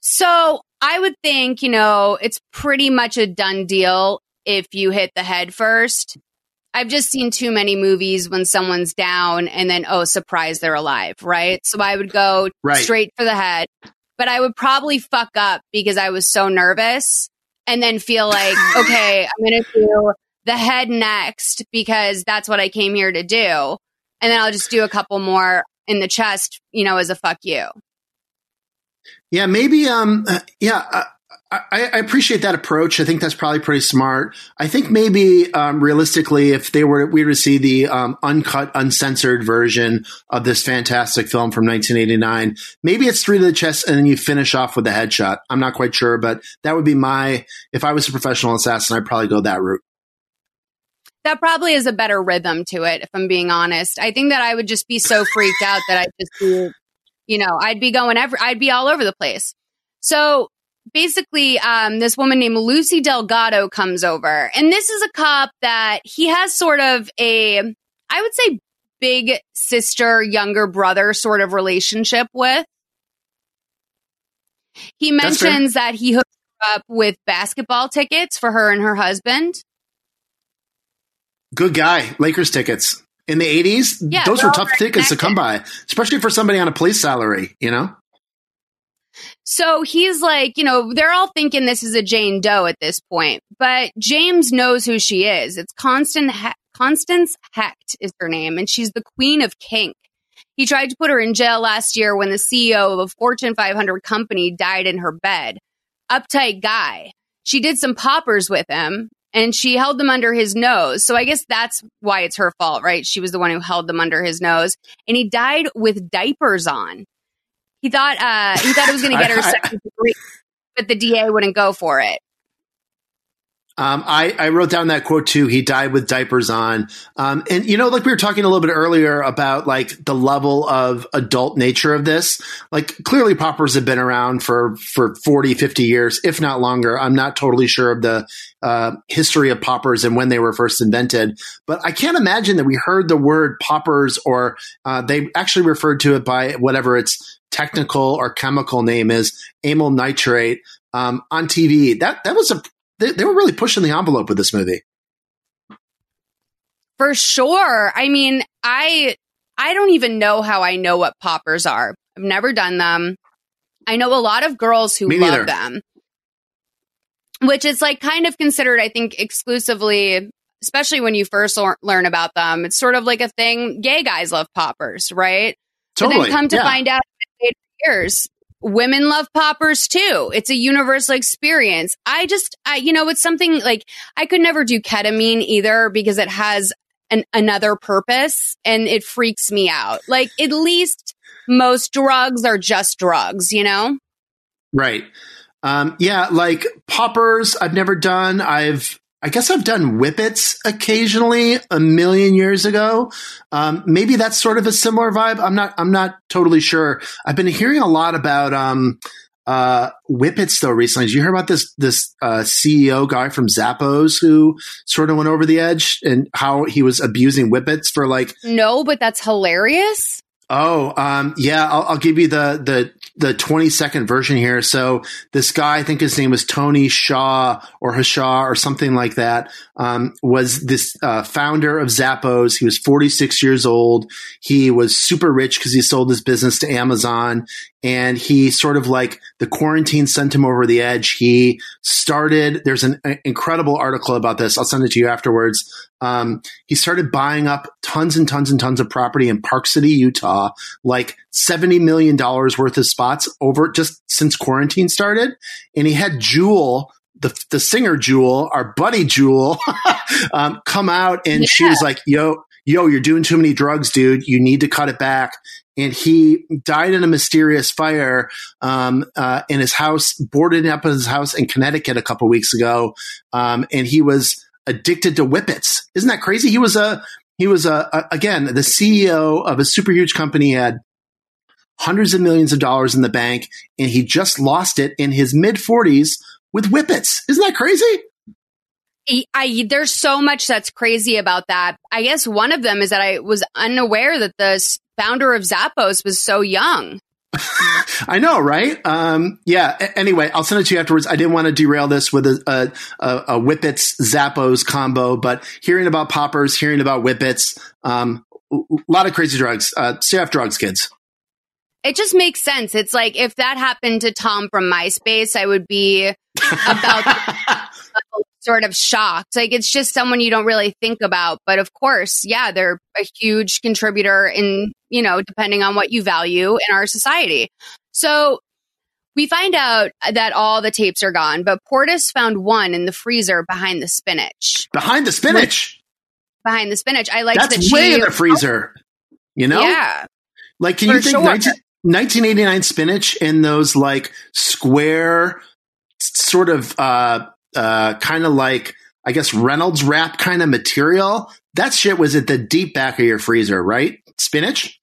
Speaker 1: So I would think, you know, it's pretty much a done deal if you hit the head first. I've just seen too many movies when someone's down and then, oh, surprise, they're alive, right? So I would go right. straight for the head, but I would probably fuck up because I was so nervous and then feel like, okay, I'm going to do the head next because that's what I came here to do. And then I'll just do a couple more in the chest, you know, as a fuck you.
Speaker 2: Yeah, maybe. Um, uh, yeah, uh, I, I, appreciate that approach. I think that's probably pretty smart. I think maybe um, realistically, if they were we were to see the um, uncut, uncensored version of this fantastic film from 1989, maybe it's three to the chest and then you finish off with a headshot. I'm not quite sure, but that would be my. If I was a professional assassin, I'd probably go that route.
Speaker 1: That probably is a better rhythm to it, if I'm being honest. I think that I would just be so freaked out that I'd just be, you know, I'd be going every, I'd be all over the place. So basically, um, this woman named Lucy Delgado comes over, and this is a cop that he has sort of a, I would say, big sister, younger brother sort of relationship with. He mentions that he hooked up with basketball tickets for her and her husband.
Speaker 2: Good guy. Lakers tickets. In the 80s,
Speaker 1: Yeah,
Speaker 2: those were tough tickets to come by, especially for somebody on a police salary, you know?
Speaker 1: So he's like, you know, they're all thinking this is a Jane Doe at this point, but James knows who she is. It's Constant he- Constance Hecht is her name, and she's the queen of kink. He tried to put her in jail last year when the CEO of a Fortune 500 company died in her bed. Uptight guy. She did some poppers with him and she held them under his nose. So I guess that's why it's her fault, right? She was the one who held them under his nose and he died with diapers on. He thought uh he thought it was going to get her second degree, but the DA wouldn't go for it.
Speaker 2: Um, I, I wrote down that quote too. He died with diapers on. Um, and you know, like we were talking a little bit earlier about like the level of adult nature of this. Like clearly poppers have been around for, for 40, 50 years, if not longer. I'm not totally sure of the, uh, history of poppers and when they were first invented, but I can't imagine that we heard the word poppers or, uh, they actually referred to it by whatever its technical or chemical name is, amyl nitrate, um, on TV. That, that was a, they, they were really pushing the envelope with this movie.
Speaker 1: For sure. I mean, I I don't even know how I know what poppers are. I've never done them. I know a lot of girls who
Speaker 2: Me
Speaker 1: love
Speaker 2: neither.
Speaker 1: them. Which is like kind of considered I think exclusively especially when you first lear- learn about them. It's sort of like a thing gay guys love poppers, right?
Speaker 2: Totally.
Speaker 1: But then come to
Speaker 2: yeah.
Speaker 1: find out years, women love poppers too. It's a universal experience. I just, I, you know, it's something like I could never do ketamine either because it has an, another purpose and it freaks me out. Like at least most drugs are just drugs, you know?
Speaker 2: Right. Um, yeah, like poppers, I've never done. I've, I guess I've done whippets occasionally a million years ago. Um, maybe that's sort of a similar vibe. I'm not, I'm not totally sure. I've been hearing a lot about, um, uh, whippets though recently. Did you hear about this, this, uh, CEO guy from Zappos who sort of went over the edge and how he was abusing whippets for like
Speaker 1: No, but that's hilarious.
Speaker 2: Oh, um, yeah, I'll, I'll give you the, the, the 20 second version here. So this guy, I think his name was Tony Shaw or Hashaw or something like that, um, was this, uh, founder of Zappos. He was 46 years old. He was super rich because he sold his business to Amazon and he sort of like the quarantine sent him over the edge. He started, there's an incredible article about this. I'll send it to you afterwards. Um, he started buying up tons and tons and tons of property in Park City, Utah, like $70 million worth of spots over just since quarantine started. And he had Jewel, the, the singer Jewel, our buddy Jewel, um, come out and she was like, yo, yo, you're doing too many drugs, dude. You need to cut it back. And he died in a mysterious fire um, uh, in his house, boarded up in his house in Connecticut a couple weeks ago. Um, and he was addicted to whippets. Isn't that crazy? He was a he was a, a again the CEO of a super huge company. Had hundreds of millions of dollars in the bank, and he just lost it in his mid forties with whippets. Isn't that crazy?
Speaker 1: I, I there's so much that's crazy about that. I guess one of them is that I was unaware that the founder of Zappos was so young.
Speaker 2: I know, right? Um, yeah. a- Anyway, I'll send it to you afterwards. I didn't want to derail this with a, a, a, a Whippets Zappos combo, but hearing about poppers, hearing about Whippets, um, a lot of crazy drugs. Uh, stay off drugs, kids.
Speaker 1: It just makes sense. It's like if that happened to Tom from MySpace, I would be about sort of shocked. Like it's just someone you don't really think about. But of course, yeah, they're a huge contributor in, you know, depending on what you value in our society. So we find out that all the tapes are gone, but Portis found one in the freezer behind the spinach.
Speaker 2: Behind the spinach.
Speaker 1: Behind the spinach. I like that
Speaker 2: That's
Speaker 1: she
Speaker 2: way in the freezer. You know?
Speaker 1: Yeah.
Speaker 2: Like, can you think
Speaker 1: sure.
Speaker 2: 19, 1989 spinach in those like square, sort of, uh, uh, kind of like I guess Reynolds wrap kind of material. That shit was at the deep back of your freezer, right? Spinach?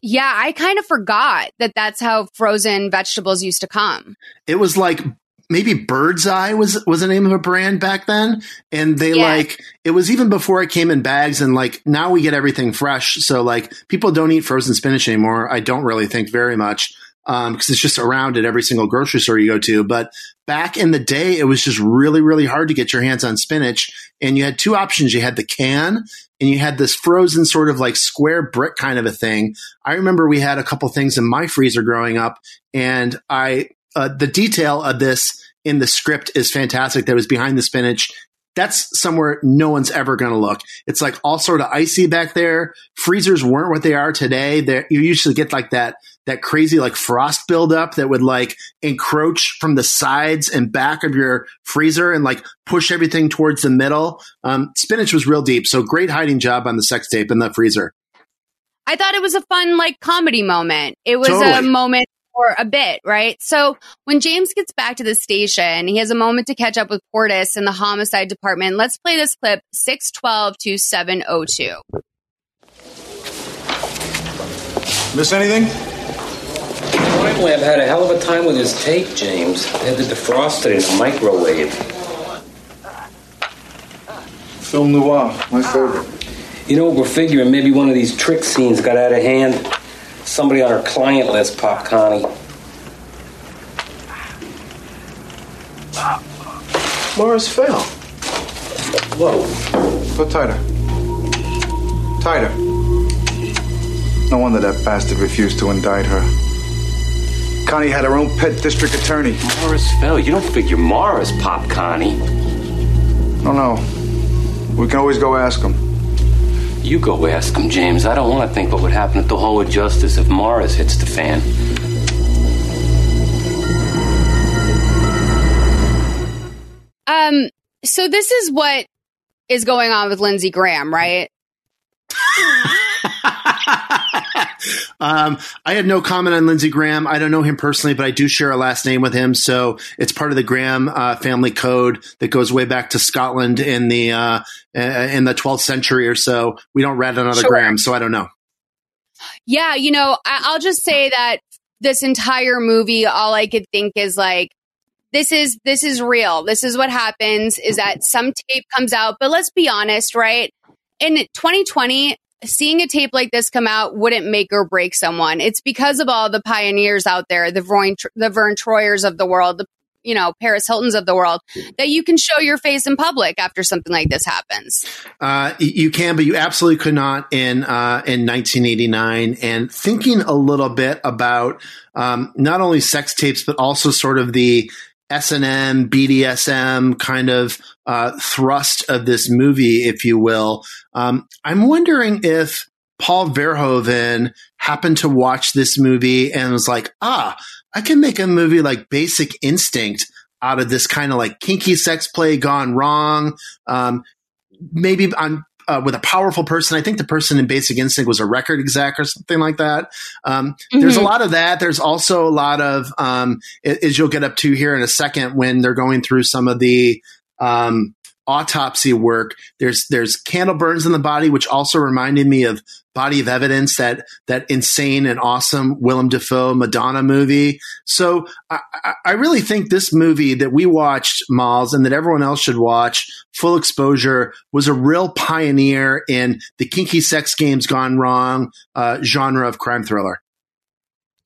Speaker 1: Yeah, I kind of forgot that that's how frozen vegetables used to come.
Speaker 2: It was like maybe Bird's Eye was was the name of a brand back then, and they
Speaker 1: Yeah.
Speaker 2: like it was even before it came in bags. And like now we get everything fresh, so like people don't eat frozen spinach anymore. I don't really think very much because it's just around at every single grocery store you go to. But back in the day, it was just really really hard to get your hands on spinach, and you had two options: you had the can. And you had this frozen sort of like square brick kind of a thing. I remember we had a couple things in my freezer growing up, and I uh, the detail of this in the script is fantastic. That was behind the spinach. That's somewhere no one's ever going to look. It's like all sort of icy back there. Freezers weren't what they are today. There, you usually get like that that crazy like frost buildup that would like encroach from the sides and back of your freezer and like push everything towards the middle. Um, spinach was real deep, so great hiding job on the sex tape in the freezer.
Speaker 1: I thought it was a fun, like, comedy moment. It was a moment for a bit, right? So when James gets back to the station, he has a moment to catch up with Portis in the homicide department. Let's play this clip 612 to 702.
Speaker 3: Miss anything?
Speaker 4: Crime Lab had a hell of a time with his tape, James. They had to defrost it in a microwave.
Speaker 3: Film noir, my favorite.
Speaker 4: You know, what we're figuring maybe one of these trick scenes got out of hand. Somebody on our client list, popped Connie.
Speaker 3: Morris fell.
Speaker 4: Whoa.
Speaker 3: Go tighter. Tighter. No wonder that bastard refused to indict her. Connie had her own pet district attorney.
Speaker 4: Morris fell. You don't figure Morris, Pop Connie.
Speaker 3: No, no. We can always go ask him.
Speaker 4: You go ask him, James. I don't want to think what would happen at the Hall of Justice if Morris hits the fan.
Speaker 1: Um, so this is what is going on with Lindsey Graham, right?
Speaker 2: um, I had no comment on Lindsey Graham. I don't know him personally, but I do share a last name with him, so it's part of the Graham uh, family code that goes way back to Scotland in the uh, in the 12th century or so. We don't rat another
Speaker 1: Sure.
Speaker 2: Graham, so I don't know.
Speaker 1: Yeah, you know, I- I'll just say that this entire movie, all I could think is like, this is this is real. This is what happens. Is that some tape comes out, but let's be honest, right? In 2020, seeing a tape like this come out wouldn't make or break someone. It's because of all the pioneers out there, the Vern, the Vern Troyers of the world, the you know Paris Hiltons of the world, that you can show your face in public after something like this happens.
Speaker 2: Uh, you can, but you absolutely could not in uh, in 1989. And thinking a little bit about um, not only sex tapes, but also sort of the S and M, BDSM kind of uh, thrust of this movie, if you will. Um, I'm wondering if Paul Verhoeven happened to watch this movie and was like, ah, I can make a movie like Basic Instinct out of this kind of like kinky sex play gone wrong. Um, maybe I'm uh, with a powerful person. I think the person in Basic Instinct was a record exec or something like that. Um, There's a
Speaker 1: Mhm.
Speaker 2: lot of that. There's also a lot of, um, as you'll get up to here in a second, when they're going through some of the um, autopsy work. There's there's candle burns in the body, which also reminded me of Body of Evidence, that that insane and awesome Willem Dafoe Madonna movie. So I, I- really think this movie that we watched, Miles, and that everyone else should watch, Full Exposure, was a real pioneer in the kinky sex games gone wrong uh, genre of crime thriller.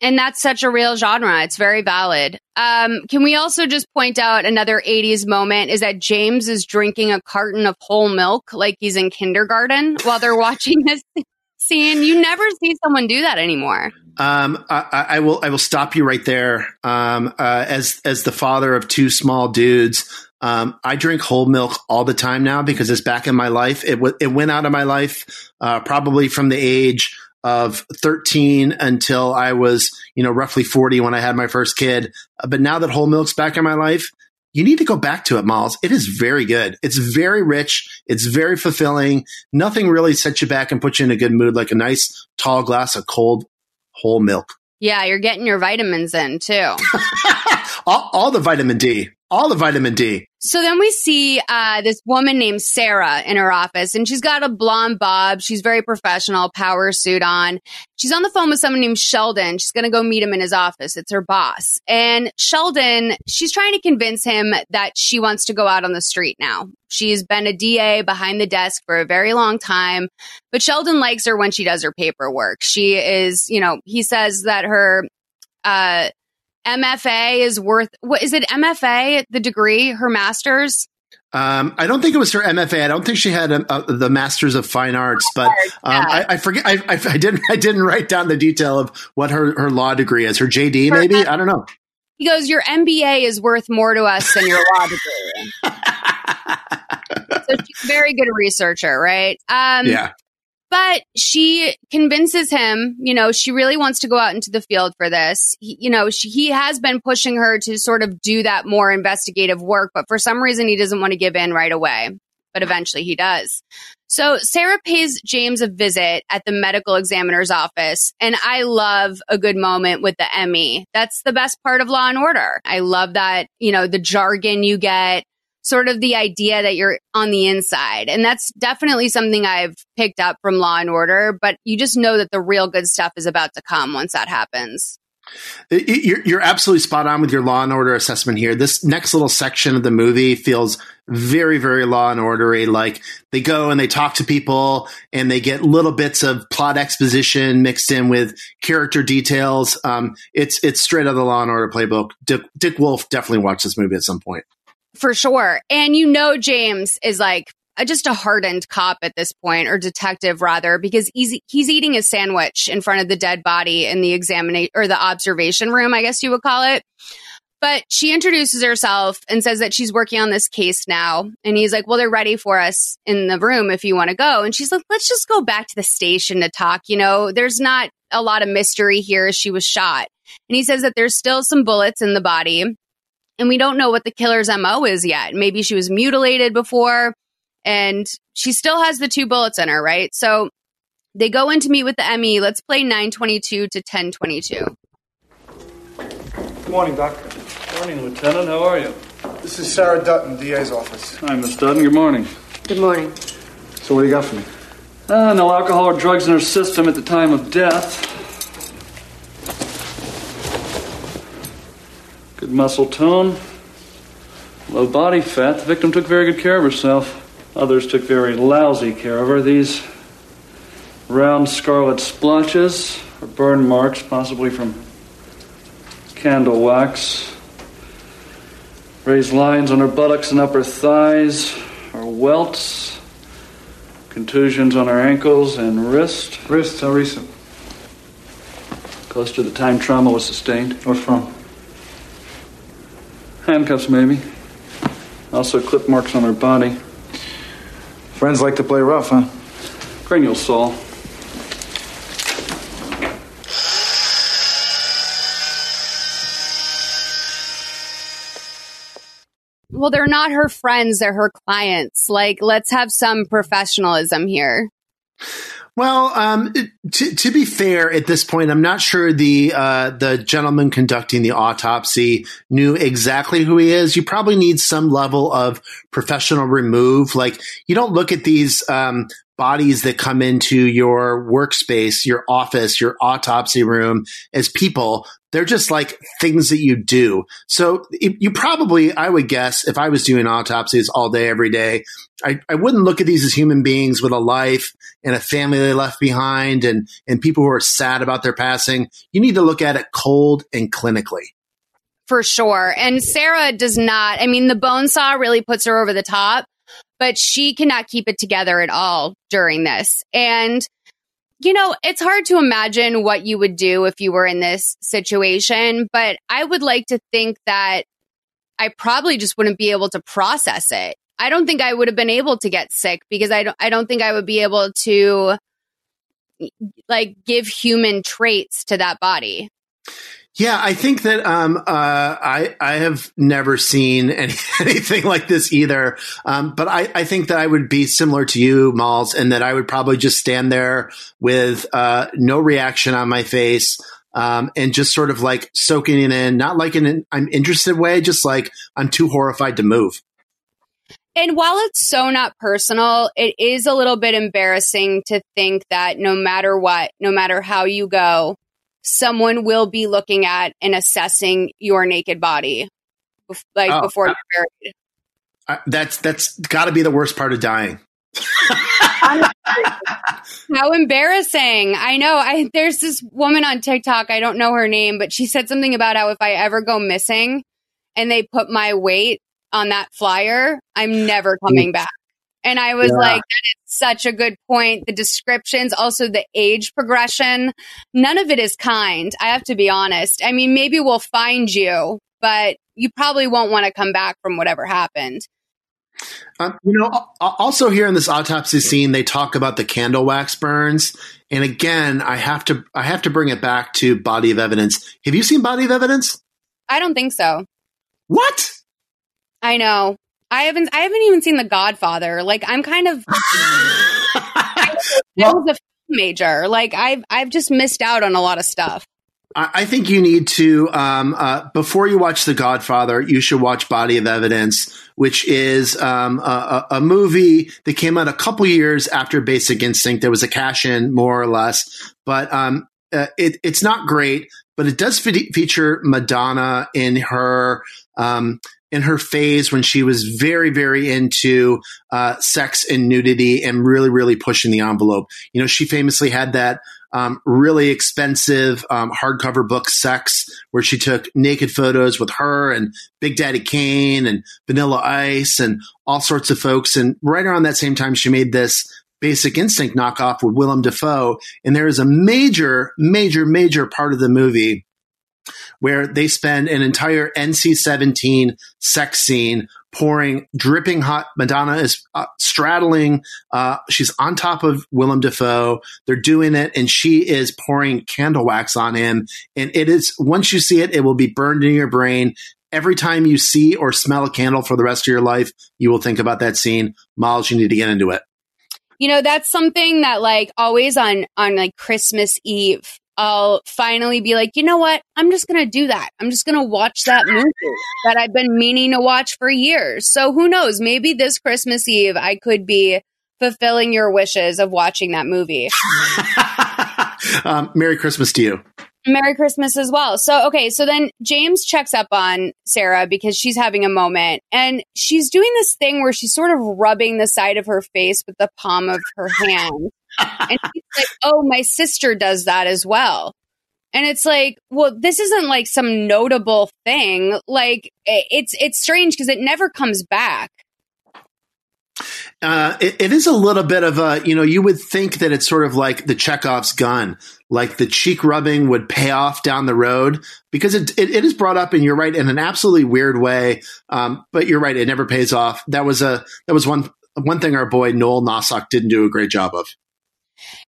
Speaker 1: And that's such a real genre. It's very valid. Um, can we also just point out another 80s moment is that James is drinking a carton of whole milk like he's in kindergarten while they're watching this scene? You never see someone do that anymore.
Speaker 2: Um, I, I will I will stop you right there. Um, uh, as as the father of two small dudes, um, I drink whole milk all the time now because it's back in my life. It w- it went out of my life uh, probably from the age of 13 until I was you know roughly 40 when I had my first kid. Uh, but now that whole milk's back in my life. You need to go back to it, Miles. It is very good. It's very rich. It's very fulfilling. Nothing really sets you back and puts you in a good mood like a nice tall glass of cold whole milk.
Speaker 1: Yeah, you're getting your vitamins in too.
Speaker 2: all, all the vitamin D, all the vitamin D.
Speaker 1: So then we see uh, this woman named Sarah in her office, and she's got a blonde bob. She's very professional, power suit on. She's on the phone with someone named Sheldon. She's going to go meet him in his office. It's her boss. And Sheldon, she's trying to convince him that she wants to go out on the street now. She's been a DA behind the desk for a very long time, but Sheldon likes her when she does her paperwork. She is, you know, he says that her, uh, MFA is worth what is it MFA the degree her masters
Speaker 2: um, I don't think it was her MFA. I don't think she had a, a, the Masters of Fine Arts, but um, I, I, forget. I, I, didn't. I didn't write down the detail of what her, her law degree is. Her JD, her maybe. M- I don't know.
Speaker 1: He goes, "Your MBA is worth more to us than your law degree." so she's a very good researcher, right?
Speaker 2: Um, yeah.
Speaker 1: But she convinces him, you know, she really wants to go out into the field for this. He, you know, she, he has been pushing her to sort of do that more investigative work, but for some reason he doesn't want to give in right away. But eventually he does. So Sarah pays James a visit at the medical examiner's office, and I love a good moment with the ME. That's the best part of Law and Order. I love that, you know, the jargon you get sort of the idea that you're on the inside. And that's definitely something I've picked up from Law and Order, but you just know that the real good stuff is about to come once that happens.
Speaker 2: You're, you're absolutely spot on with your law and order assessment here. This next little section of the movie feels very, very law and ordery. Like they go and they talk to people and they get little bits of plot exposition mixed in with character details. Um, it's it's straight out of the Law and Order playbook. Dick, Dick Wolf definitely watched this movie at some point
Speaker 1: for sure. And you know, James is like just a hardened cop at this point, or detective rather, because he's he's eating his sandwich in front of the dead body in the examination or the observation room, I guess you would call it. But she introduces herself and says that she's working on this case now. And he's like, Well, they're ready for us in the room if you want to go. And she's like, Let's just go back to the station to talk. You know, there's not a lot of mystery here. She was shot. And he says that there's still some bullets in the body and we don't know what the killer's MO is yet. Maybe she was mutilated before and she still has the two bullets in her, right? So they go in to meet with the ME. Let's play 922 to 1022.
Speaker 5: Good morning, Doc.
Speaker 6: Good morning, Lieutenant. How are you?
Speaker 5: This is Sarah Dutton, DA's office.
Speaker 6: Hi, Miss Dutton. Good morning.
Speaker 7: Good morning.
Speaker 5: So, what do you got for me?
Speaker 6: Uh, no alcohol or drugs in her system at the time of death. Good muscle tone. Low body fat. The victim took very good care of herself. Others took very lousy care of her. These round scarlet splotches are burn marks, possibly from candle wax. Raised lines on her buttocks and upper thighs are welts. Contusions on her ankles and wrist.
Speaker 5: Wrist, how recent?
Speaker 6: Close to the time trauma was sustained.
Speaker 5: What from?
Speaker 6: Handcuffs, maybe. Also, clip marks on her body.
Speaker 5: Friends like to play rough, huh?
Speaker 6: Cranial saw.
Speaker 1: Well, they're not her friends, they're her clients. Like, let's have some professionalism here.
Speaker 2: Well, um, to, to be fair, at this point, I'm not sure the uh, the gentleman conducting the autopsy knew exactly who he is. You probably need some level of professional remove. Like you don't look at these um, bodies that come into your workspace, your office, your autopsy room as people. They're just like things that you do. So you probably, I would guess, if I was doing autopsies all day, every day, I, I wouldn't look at these as human beings with a life and a family they left behind and, and people who are sad about their passing. You need to look at it cold and clinically.
Speaker 1: For sure. And Sarah does not, I mean, the bone saw really puts her over the top but she cannot keep it together at all during this. And, you know, it's hard to imagine what you would do if you were in this situation, but I would like to think that I probably just wouldn't be able to process it. I don't think I would have been able to get sick because I don't I don't think I would be able to like give human traits to that body.
Speaker 2: Yeah, I think that um, uh, I I have never seen any, anything like this either. Um, but I, I think that I would be similar to you, Molls, and that I would probably just stand there with uh, no reaction on my face, um, and just sort of like soaking it in, not like in an I'm interested way, just like I'm too horrified to move.
Speaker 1: And while it's so not personal, it is a little bit embarrassing to think that no matter what, no matter how you go, someone will be looking at and assessing your naked body, like
Speaker 2: Oh,
Speaker 1: before
Speaker 2: uh,
Speaker 1: you're buried.
Speaker 2: I, that's that's got to be the worst part of dying.
Speaker 1: How embarrassing. I know. I there's this woman on TikTok, I don't know her name, but she said something about how if I ever go missing and they put my weight on that flyer, I'm never coming back. And I was
Speaker 2: Yeah.
Speaker 1: like, that is such a good point. The descriptions, also the age progression, none of it is kind. I have to be honest. I mean, maybe we'll find you, but you probably won't want to come back from whatever happened.
Speaker 2: Um, you know, also here in this autopsy scene, they talk about the candle wax burns, and again, I have to I have to bring it back to Body of Evidence. Have you seen Body of Evidence?
Speaker 1: I don't think so.
Speaker 2: What?
Speaker 1: I know. I haven't I haven't even seen The Godfather. Like I'm kind of I was a film major. Like I've I've just missed out on a lot of stuff.
Speaker 2: I I think you need to um, uh, before you watch The Godfather, you should watch Body of Evidence, which is um, a, a a movie that came out a couple years after Basic Instinct. There was a cash in, more or less, but um, uh, it, it's not great. But it does fe- feature Madonna in her um, in her phase when she was very, very into uh, sex and nudity and really, really pushing the envelope. You know, she famously had that um, really expensive um, hardcover book Sex, where she took naked photos with her and Big Daddy Kane and Vanilla Ice and all sorts of folks. And right around that same time, she made this Basic Instinct knockoff with Willem Dafoe. And there is a major, major, major part of the movie where they spend an entire NC 17 sex scene pouring dripping hot. Madonna is uh, straddling, uh, she's on top of Willem Dafoe. They're doing it, and she is pouring candle wax on him. And it is, once you see it, it will be burned in your brain. Every time you see or smell a candle for the rest of your life, you will think about that scene. Miles, you need to get into it.
Speaker 1: You know, that's something that like always on on like Christmas Eve, I'll finally be like, you know what? I'm just gonna do that. I'm just gonna watch that movie that I've been meaning to watch for years. So who knows? Maybe this Christmas Eve I could be fulfilling your wishes of watching that movie.
Speaker 2: um, Merry Christmas to you.
Speaker 1: Merry Christmas as well. So, okay, so then James checks up on Sarah because she's having a moment and she's doing this thing where she's sort of rubbing the side of her face with the palm of her hand. And she's like, oh, my sister does that as well. And it's like, well, this isn't like some notable thing. Like, it's it's strange because it never comes back.
Speaker 2: Uh, it, it is a little bit of a, you know, you would think that it's sort of like the Chekhov's gun, like the cheek rubbing would pay off down the road because it, it, it is brought up, and you're right, in an absolutely weird way. Um, but you're right, it never pays off. That was a, that was one, one thing our boy Noel Nosseck didn't do a great job of.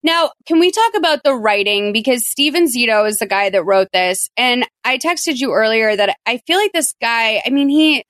Speaker 1: Now, can we talk about the writing? Because Steven Zito is the guy that wrote this. And I texted you earlier that I feel like this guy, I mean, he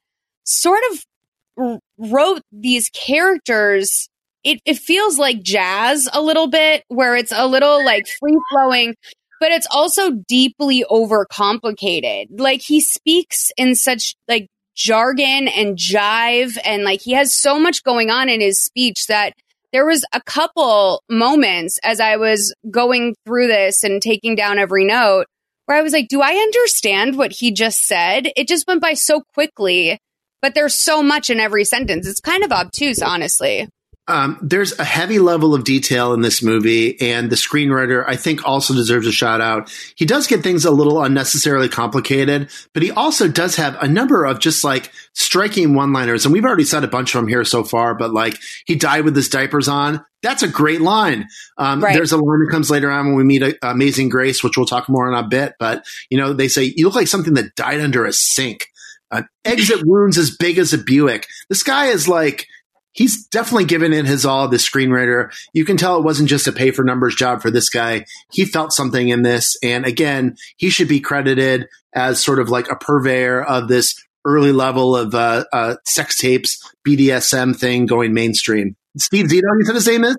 Speaker 1: sort of wrote these characters. It, it feels like jazz a little bit, where it's a little like free flowing, but it's also deeply overcomplicated. Like he speaks in such like jargon and jive, and like he has so much going on in his speech that there was a couple moments as I was going through this and taking down every note where I was like, do I understand what he just said? It just went by so quickly, but there's so much in every sentence. It's kind of obtuse, honestly.
Speaker 2: Um, there's a heavy level of detail in this movie, and the screenwriter, I think, also deserves a shout out. He does get things a little unnecessarily complicated, but he also does have a number of just like striking one liners. And we've already said a bunch of them here so far, but like, he died with his diapers on. That's a great line. Um,
Speaker 1: Right.
Speaker 2: There's a line that comes later on when we meet uh, Amazing Grace, which we'll talk more on a bit. But, you know, they say, you look like something that died under a sink. Uh, exit wounds as big as a Buick. This guy is like, he's definitely given it his all. The screenwriter, you can tell it wasn't just a pay for numbers job for this guy. He felt something in this, and again, he should be credited as sort of like a purveyor of this early level of uh, uh, sex tapes, BDSM thing going mainstream. Steve Zito, you said his name is.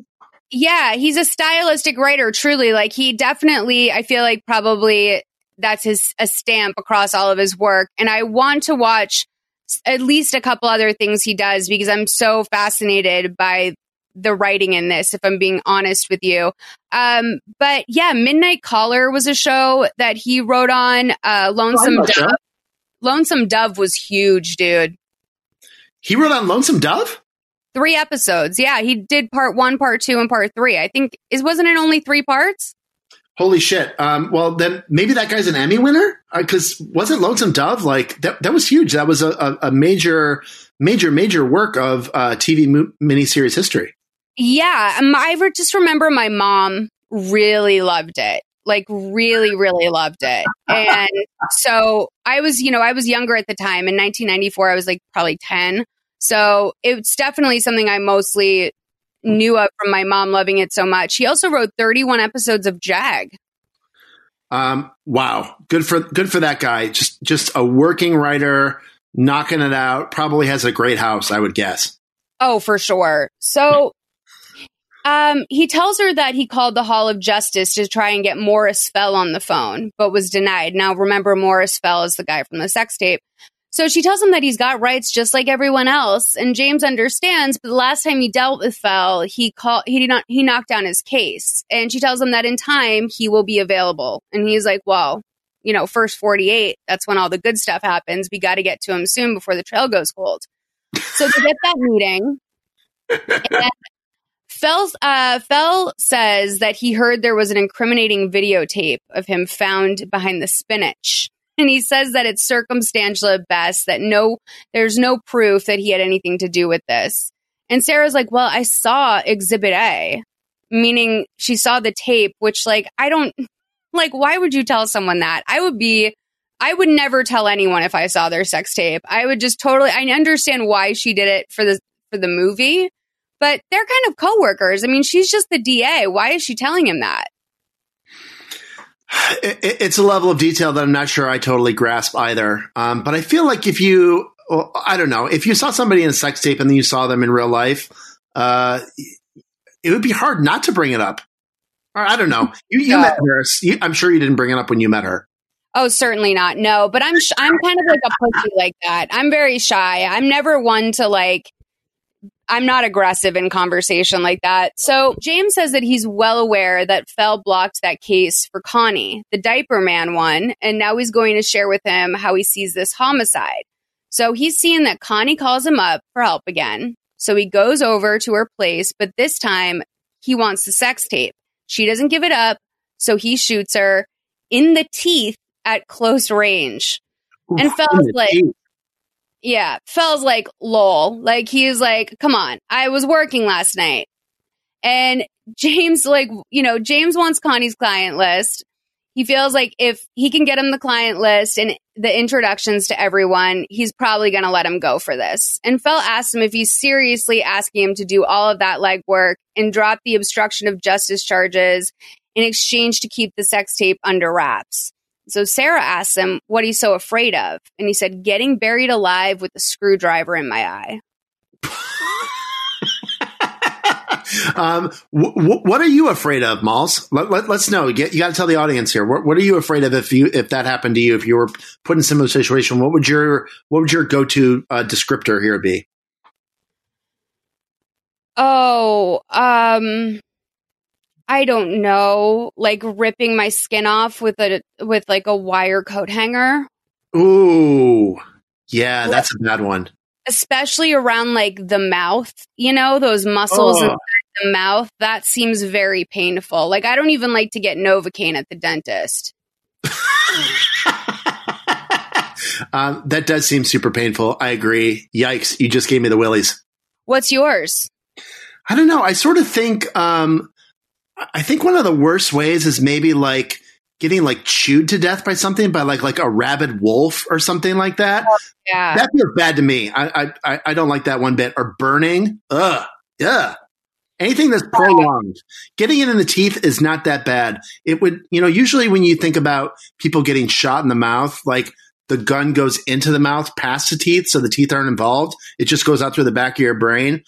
Speaker 1: Yeah, he's a stylistic writer, truly. Like, he definitely, I feel like, probably that's his a stamp across all of his work. And I want to watch at least a couple other things he does because I'm so fascinated by the writing in this, if I'm being honest with you. Um, but yeah, Midnight Caller was a show that he wrote on. Uh, Lonesome
Speaker 2: Oh,
Speaker 1: Dove.
Speaker 2: sure.
Speaker 1: Lonesome Dove was huge, dude.
Speaker 2: He wrote on Lonesome Dove.
Speaker 1: Three episodes. Yeah, he did part one, part two, and part three. I think is wasn't it only three parts?
Speaker 2: Holy shit! Um, well, then maybe that guy's an Emmy winner because wasn't Lonesome Dove like that? That was huge. That was a, a, major, major, major work of uh, TV mo- miniseries history.
Speaker 1: Yeah, um, I just remember my mom really loved it. Like really, really loved it. And so I was, you know, I was younger at the time. In 1994, I was like probably 10. So it's definitely something I mostly knew of from my mom loving it so much. He also wrote 31 episodes of Jag.
Speaker 2: Um, wow, good for good for that guy. Just just a working writer, knocking it out. Probably has a great house, I would guess.
Speaker 1: Oh, for sure. So um, he tells her that he called the Hall of Justice to try and get Morris Fell on the phone, but was denied. Now, remember, Morris Fell is the guy from the sex tape. So she tells him that he's got rights just like everyone else, and James understands. But the last time he dealt with Fell, he called he did not he knocked down his case, and she tells him that in time he will be available, and he's like, "Well, you know, first forty eight, that's when all the good stuff happens. We got to get to him soon before the trail goes cold." So they get that meeting, and uh, Fell says that he heard there was an incriminating videotape of him found behind the spinach. And he says that it's circumstantial at best, that no, there's no proof that he had anything to do with this. And Sarah's like, well, I saw exhibit A, meaning she saw the tape, which like, I don't, like, why would you tell someone that? I would be, I would never tell anyone if I saw their sex tape. I would just totally, I understand why she did it for the, for the movie, but they're kind of coworkers. I mean, she's just the DA. Why is she telling him that?
Speaker 2: It, it- it's a level of detail that I'm not sure I totally grasp either. Um, but I feel like if you, well, I don't know, if you saw somebody in a sex tape and then you saw them in real life, uh, it would be hard not to bring it up. Or I don't know. You, you
Speaker 1: No.
Speaker 2: met her. You, I'm sure you didn't bring it up when you met her.
Speaker 1: Oh, certainly not. No, but I'm sh- I'm kind of like a pussy like that. I'm very shy. I'm never one to like. I'm not aggressive in conversation like that. So James says that he's well aware that Fell blocked that case for Connie, the diaper man one, and now he's going to share with him how he sees this homicide. So he's seeing that Connie calls him up for help again. So he goes over to her place, but this time he wants the sex tape. She doesn't give it up, so he shoots her in the teeth at close range. And Fell's like-
Speaker 2: teeth.
Speaker 1: Yeah, Fell's like, lol. Like, he's like, come on, I was working last night. And James, like, you know, James wants Connie's client list. He feels like if he can get him the client list and the introductions to everyone, he's probably going to let him go for this. And Fell asks him if he's seriously asking him to do all of that legwork and drop the obstruction of justice charges in exchange to keep the sex tape under wraps. So Sarah asked him what he's so afraid of. And he said, getting buried alive with a screwdriver in my eye.
Speaker 2: um, wh- wh- what are you afraid of, Molls? Let, let, us know. Get, you got to tell the audience here. What, what are you afraid of if you if that happened to you? If you were put in a similar situation, what would your what would your go to uh, descriptor here be?
Speaker 1: Oh, um, I don't know. Like ripping my skin off with a with like a wire coat hanger,
Speaker 2: Ooh, yeah, that's a bad one.
Speaker 1: especially around like the mouth. You know those muscles
Speaker 2: Oh.
Speaker 1: inside the mouth. That seems very painful. Like I don't even like to get novocaine at the dentist.
Speaker 2: um, that does seem super painful. I agree. Yikes! You just gave me the willies.
Speaker 1: What's yours?
Speaker 2: I don't know. I sort of think um, I think one of the worst ways is maybe like getting like chewed to death by something by like like a rabid wolf or something like that.
Speaker 1: Oh, yeah.
Speaker 2: That feels bad to me. I, I- I I don't like that one bit. Or burning. Ugh. Yeah. Anything that's prolonged. Getting it in the teeth is not that bad. It would, you know, usually when you think about people getting shot in the mouth, like the gun goes into the mouth past the teeth, so the teeth aren't involved. It just goes out through the back of your brain.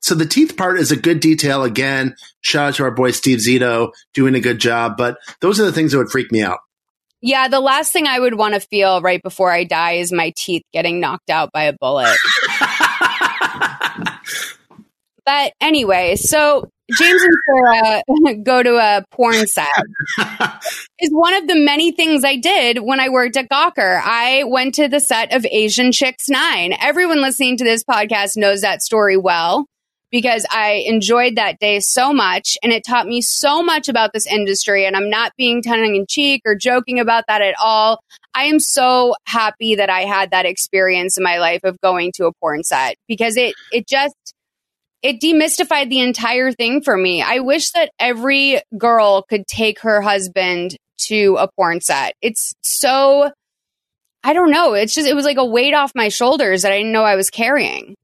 Speaker 2: So the teeth part is a good detail. Again, shout out to our boy Steve Zito doing a good job. But those are the things that would freak me out.
Speaker 1: Yeah, the last thing I would want to feel right before I die is my teeth getting knocked out by a bullet. but anyway, so James and Sarah go to a porn set. is one of the many things I did when I worked at Gawker. I went to the set of Asian Chicks 9. Everyone listening to this podcast knows that story well because I enjoyed that day so much and it taught me so much about this industry. And I'm not being tongue in cheek or joking about that at all. I am so happy that I had that experience in my life of going to a porn set because it, it just, it demystified the entire thing for me. I wish that every girl could take her husband to a porn set. It's so, I don't know. It's just, it was like a weight off my shoulders that I didn't know I was carrying.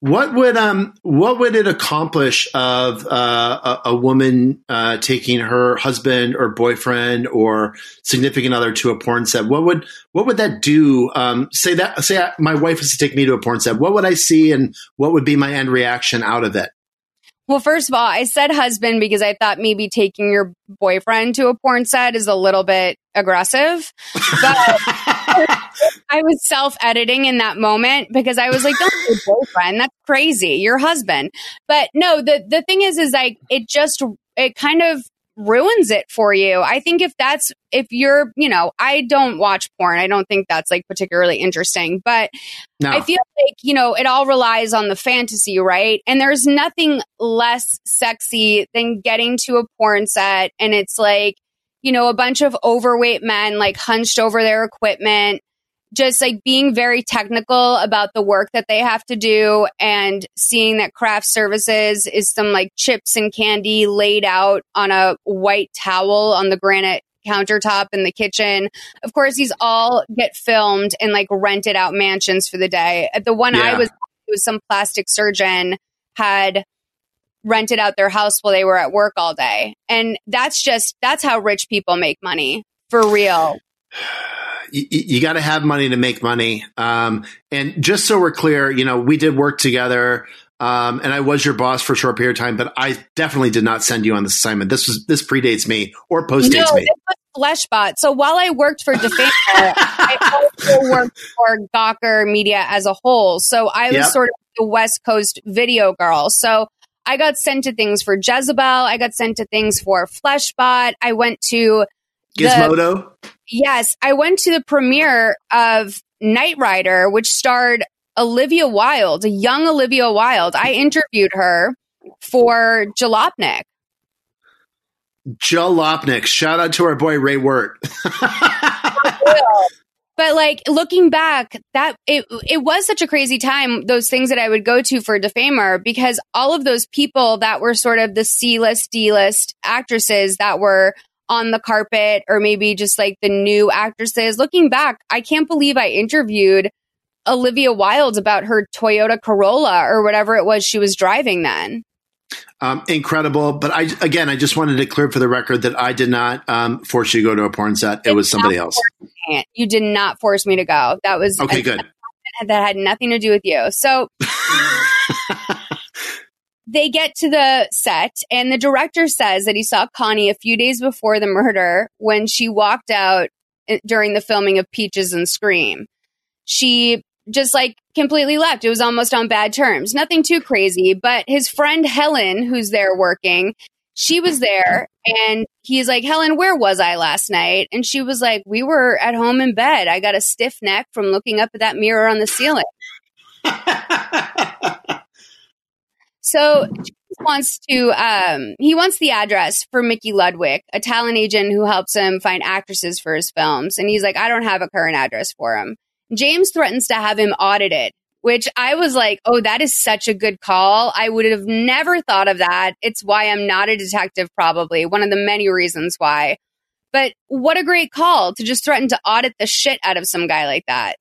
Speaker 2: What would um what would it accomplish of uh, a, a, woman uh, taking her husband or boyfriend or significant other to a porn set? What would what would that do? Um, say that say I, my wife was to take me to a porn set. What would I see, and what would be my end reaction out of it?
Speaker 1: Well, first of all, I said husband because I thought maybe taking your boyfriend to a porn set is a little bit aggressive. But I was self editing in that moment because I was like, don't say boyfriend. That's crazy. Your husband. But no, the, the thing is, is like, it just, it kind of ruins it for you. I think if that's, if you're, you know, I don't watch porn. I don't think that's like particularly interesting, but no. I feel like, you know, it all relies on the fantasy, right? And there's nothing less sexy than getting to a porn set and it's like, you know, a bunch of overweight men like hunched over their equipment just like being very technical about the work that they have to do and seeing that craft services is some like chips and candy laid out on a white towel on the granite countertop in the kitchen. Of course, these all get filmed and like rented out mansions for the day. The one yeah. I was, it was some plastic surgeon had rented out their house while they were at work all day. And that's just, that's how rich people make money for real
Speaker 2: you, you got to have money to make money. Um, and just so we're clear, you know, we did work together. Um, and I was your boss for a short period of time, but I definitely did not send you on this assignment. This was this predates me or postdates no, me.
Speaker 1: Fleshbot. So while I worked for Defamer, I also worked for Gawker Media as a whole. So I was yep. sort of the West Coast video girl. So I got sent to things for Jezebel. I got sent to things for Fleshbot. I went to
Speaker 2: Gizmodo.
Speaker 1: The, yes, I went to the premiere of Knight Rider, which starred Olivia Wilde, a young Olivia Wilde. I interviewed her for Jalopnik.
Speaker 2: Jalopnik. Shout out to our boy Ray Wert.
Speaker 1: but like looking back, that it it was such a crazy time. Those things that I would go to for Defamer because all of those people that were sort of the C list, D list actresses that were on the carpet or maybe just like the new actresses. Looking back, I can't believe I interviewed Olivia Wilde about her Toyota Corolla or whatever it was she was driving then.
Speaker 2: Um, incredible. But I, again, I just wanted to clear for the record that I did not um, force you to go to a porn set. It, was somebody else.
Speaker 1: You did not force me to go. That was
Speaker 2: okay. Good.
Speaker 1: That had nothing to do with you. So they get to the set and the director says that he saw Connie a few days before the murder when she walked out eh, during the filming of Peaches and Scream. She just like completely left. It was almost on bad terms. Nothing too crazy, but his friend Helen, who's there working, she was there and he's like, Helen, where was I last night? And she was like, We were at home in bed. I got a stiff neck from looking up at that mirror on the ceiling. So James wants to um, he wants the address for Mickey Ludwig, a talent agent who helps him find actresses for his films. And he's like, I don't have a current address for him. James threatens to have him audited, which I was like, oh, that is such a good call. I would have never thought of that. It's why I'm not a detective, probably one of the many reasons why. But what a great call to just threaten to audit the shit out of some guy like that.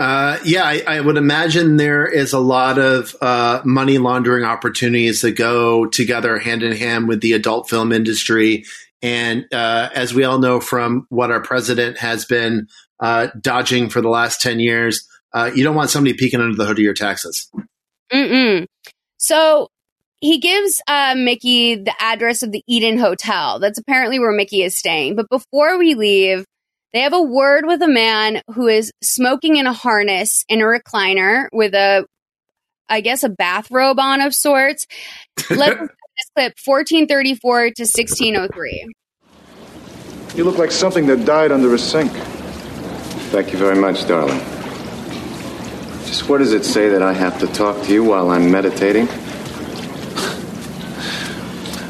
Speaker 2: Uh, yeah, I, I, would imagine there is a lot of uh, money laundering opportunities that go together hand in hand with the adult film industry. And uh, as we all know from what our president has been uh, dodging for the last 10 years, uh, you don't want somebody peeking under the hood of your taxes.
Speaker 1: Mm-mm. So he gives uh, Mickey the address of the Eden Hotel. That's apparently where Mickey is staying. But before we leave, they have a word with a man who is smoking in a harness in a recliner with a, I guess, a bathrobe on of sorts. Let's this clip 1434 to 1603.
Speaker 3: You look like something that died under a sink.
Speaker 7: Thank you very much, darling. Just what does it say that I have to talk to you while I'm meditating?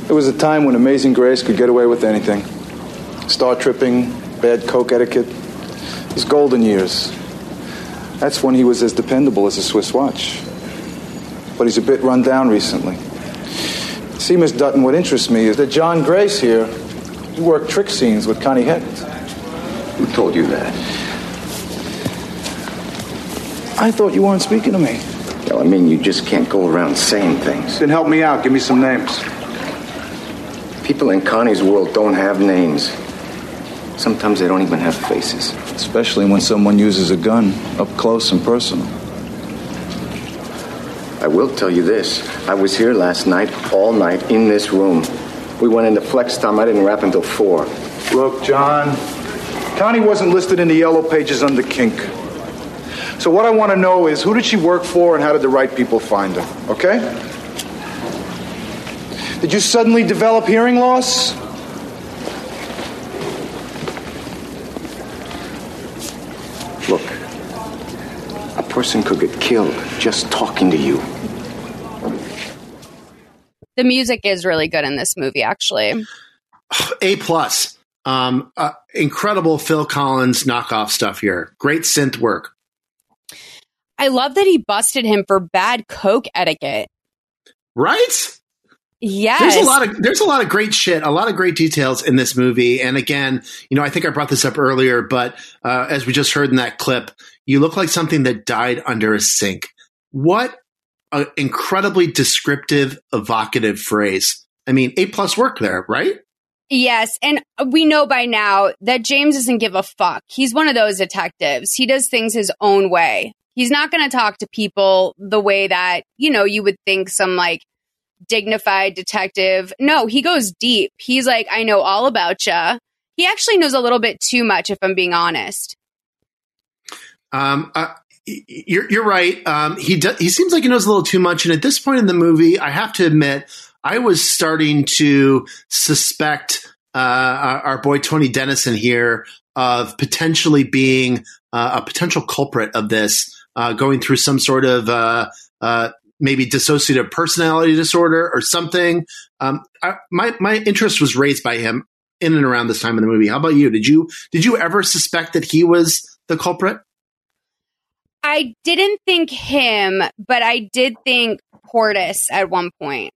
Speaker 3: There was a time when Amazing Grace could get away with anything. Star tripping, bad coke etiquette. His golden years. That's when he was as dependable as a Swiss watch. But he's a bit run down recently. See, Miss Dutton, what interests me is that John Grace here, he worked trick scenes with Connie Hecht.
Speaker 7: Who told you that?
Speaker 3: I thought you weren't speaking to me.
Speaker 7: Well, I mean, you just can't go around saying things.
Speaker 3: Then help me out. Give me some names.
Speaker 7: People in Connie's world don't have names. Sometimes they don't even have faces.
Speaker 3: Especially when someone uses a gun up close and personal.
Speaker 7: I will tell you this. I was here last night, all night, in this room. We went into flex time. I didn't wrap until four.
Speaker 3: Look, John, Connie wasn't listed in the yellow pages under kink. So what I want to know is who did she work for and how did the right people find her, okay? Did you suddenly develop hearing loss?
Speaker 7: Look, a person could get killed just talking to you.
Speaker 1: The music is really good in this movie, actually.
Speaker 2: A plus. Um, uh, incredible Phil Collins knockoff stuff here. Great synth work.
Speaker 1: I love that he busted him for bad coke etiquette.
Speaker 2: Right?
Speaker 1: Yes.
Speaker 2: There's a lot of there's a lot of great shit, a lot of great details in this movie. And again, you know, I think I brought this up earlier, but uh, as we just heard in that clip, you look like something that died under a sink. What an incredibly descriptive, evocative phrase. I mean, A plus work there, right?
Speaker 1: Yes, and we know by now that James doesn't give a fuck. He's one of those detectives. He does things his own way. He's not going to talk to people the way that, you know, you would think some like dignified detective. No, he goes deep. He's like, I know all about you. He actually knows a little bit too much, if I'm being honest.
Speaker 2: Um, uh, you're you're right. Um, he do, he seems like he knows a little too much, and at this point in the movie, I have to admit, I was starting to suspect uh, our, our, boy Tony Denison here of potentially being uh, a potential culprit of this, uh, going through some sort of uh, uh, maybe dissociative personality disorder or something. Um, I, my my interest was raised by him in and around this time in the movie. How about you? Did you did you ever suspect that he was the culprit?
Speaker 1: I didn't think him, but I did think Portis at one point.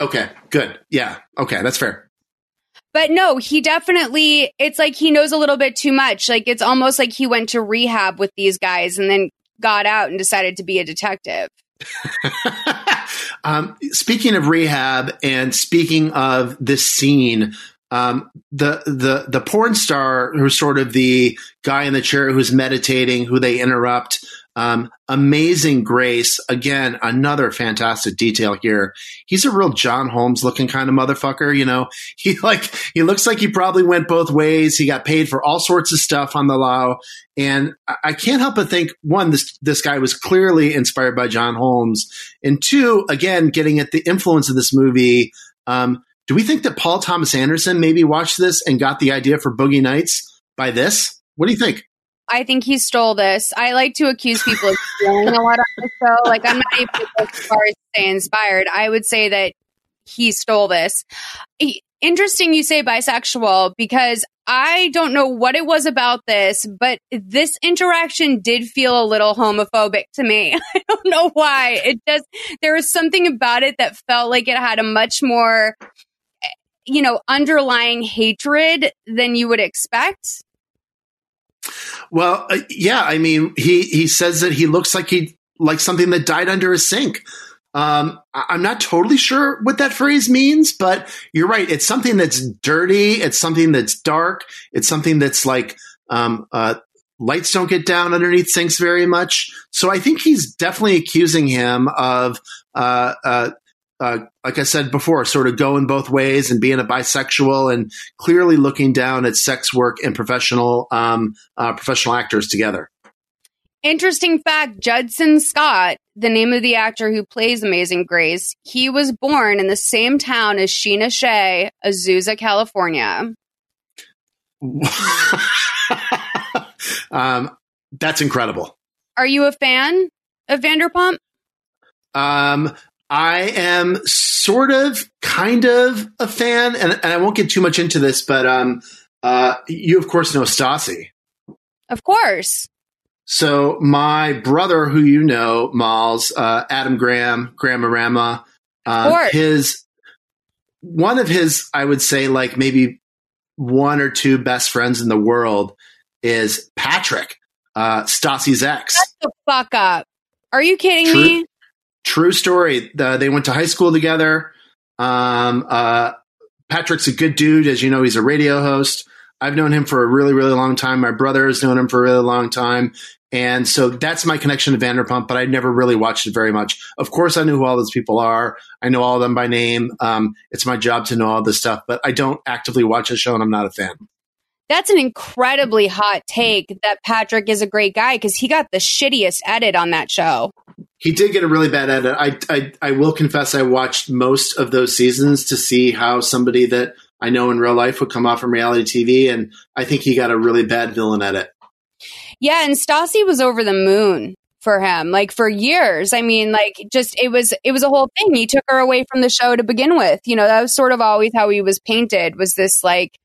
Speaker 2: Okay, good. Yeah. Okay, that's fair.
Speaker 1: But no, he definitely, it's like he knows a little bit too much. Like it's almost like he went to rehab with these guys and then got out and decided to be a detective.
Speaker 2: um, speaking of rehab and speaking of this scene, um, the the the porn star who's sort of the guy in the chair who's meditating, who they interrupt. Um, amazing grace. Again, another fantastic detail here. He's a real John Holmes looking kind of motherfucker. You know, he like, he looks like he probably went both ways. He got paid for all sorts of stuff on the law. And I can't help but think one, this, this guy was clearly inspired by John Holmes. And two, again, getting at the influence of this movie. Um, do we think that Paul Thomas Anderson maybe watched this and got the idea for Boogie Nights by this? What do you think?
Speaker 1: I think he stole this. I like to accuse people of stealing a lot of the show. Like I'm not even as far as say inspired. I would say that he stole this. Interesting you say bisexual because I don't know what it was about this, but this interaction did feel a little homophobic to me. I don't know why. It just there was something about it that felt like it had a much more eh, you know, underlying hatred than you would expect.
Speaker 2: Well, uh, yeah, I mean, he he says that he looks like he like something that died under a sink. Um, I'm not totally sure what that phrase means, but you're right. It's something that's dirty. It's something that's dark. It's something that's like um, uh, lights don't get down underneath sinks very much. So I think he's definitely accusing him of uh, uh, uh, like I said before, sort of going both ways and being a bisexual and clearly looking down at sex work and professional um, uh, professional actors together.
Speaker 1: Interesting fact Judson Scott, the name of the actor who plays Amazing Grace, he was born in the same town as Scheana Shay, Azusa, California.
Speaker 2: um, that's incredible.
Speaker 1: Are you a fan of Vanderpump?
Speaker 2: Um, I am sort of, kind of a fan, and, and I won't get too much into this, but um, uh, you of course know Stassi.
Speaker 1: Of course.
Speaker 2: So my brother, who you know, Molls, uh, Adam Graham, Graham uh, his one of his, I would say, like maybe one or two best friends in the world is Patrick, uh, Stassi's ex.
Speaker 1: Shut the fuck up. Are you kidding
Speaker 2: True.
Speaker 1: me?
Speaker 2: True story. The, they went to high school together. Um, uh, Patrick's a good dude. As you know, he's a radio host. I've known him for a really, really long time. My brother has known him for a really long time. And so that's my connection to Vanderpump, but I never really watched it very much. Of course, I knew who all those people are. I know all of them by name. Um, it's my job to know all this stuff, but I don't actively watch the show and I'm not a fan.
Speaker 1: That's an incredibly hot take that Patrick is a great guy because he got the shittiest edit on that show.
Speaker 2: He did get a really bad edit. I, I, I will confess I watched most of those seasons to see how somebody that I know in real life would come off from reality TV, and I think he got a really bad villain edit.
Speaker 1: Yeah, and Stassi was over the moon for him, like for years. I mean, like just it was it was a whole thing. He took her away from the show to begin with. You know, that was sort of always how he was painted. Was this like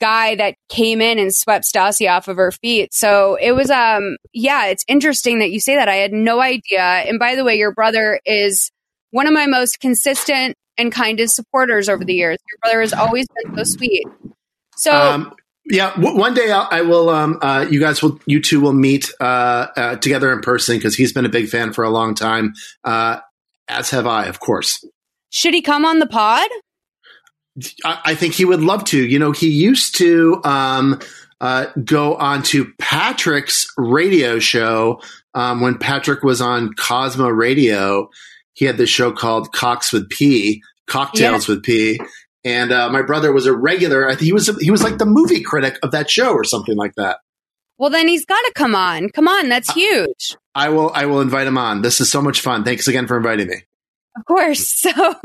Speaker 1: guy that came in and swept Stassi off of her feet. So it was um yeah, it's interesting that you say that. I had no idea. And by the way, your brother is one of my most consistent and kindest supporters over the years. Your brother has always been so sweet. So
Speaker 2: um, yeah, w- one day I'll, I will, um, uh, you guys will, you two will meet uh, uh, together in person because he's been a big fan for a long time, uh, as have I, of course.
Speaker 1: Should he come on the pod?
Speaker 2: I, I think he would love to. You know, he used to um, uh, go on to Patrick's radio show um, when Patrick was on Cosmo Radio. He had this show called Cox with P, Cocktails yeah. with P. And uh, my brother was a regular. I think he was he was like the movie critic of that show or something like that.
Speaker 1: Well, then he's got to come on. Come on, that's huge.
Speaker 2: I will. I will invite him on. This is so much fun. Thanks again for inviting me.
Speaker 1: Of course. So,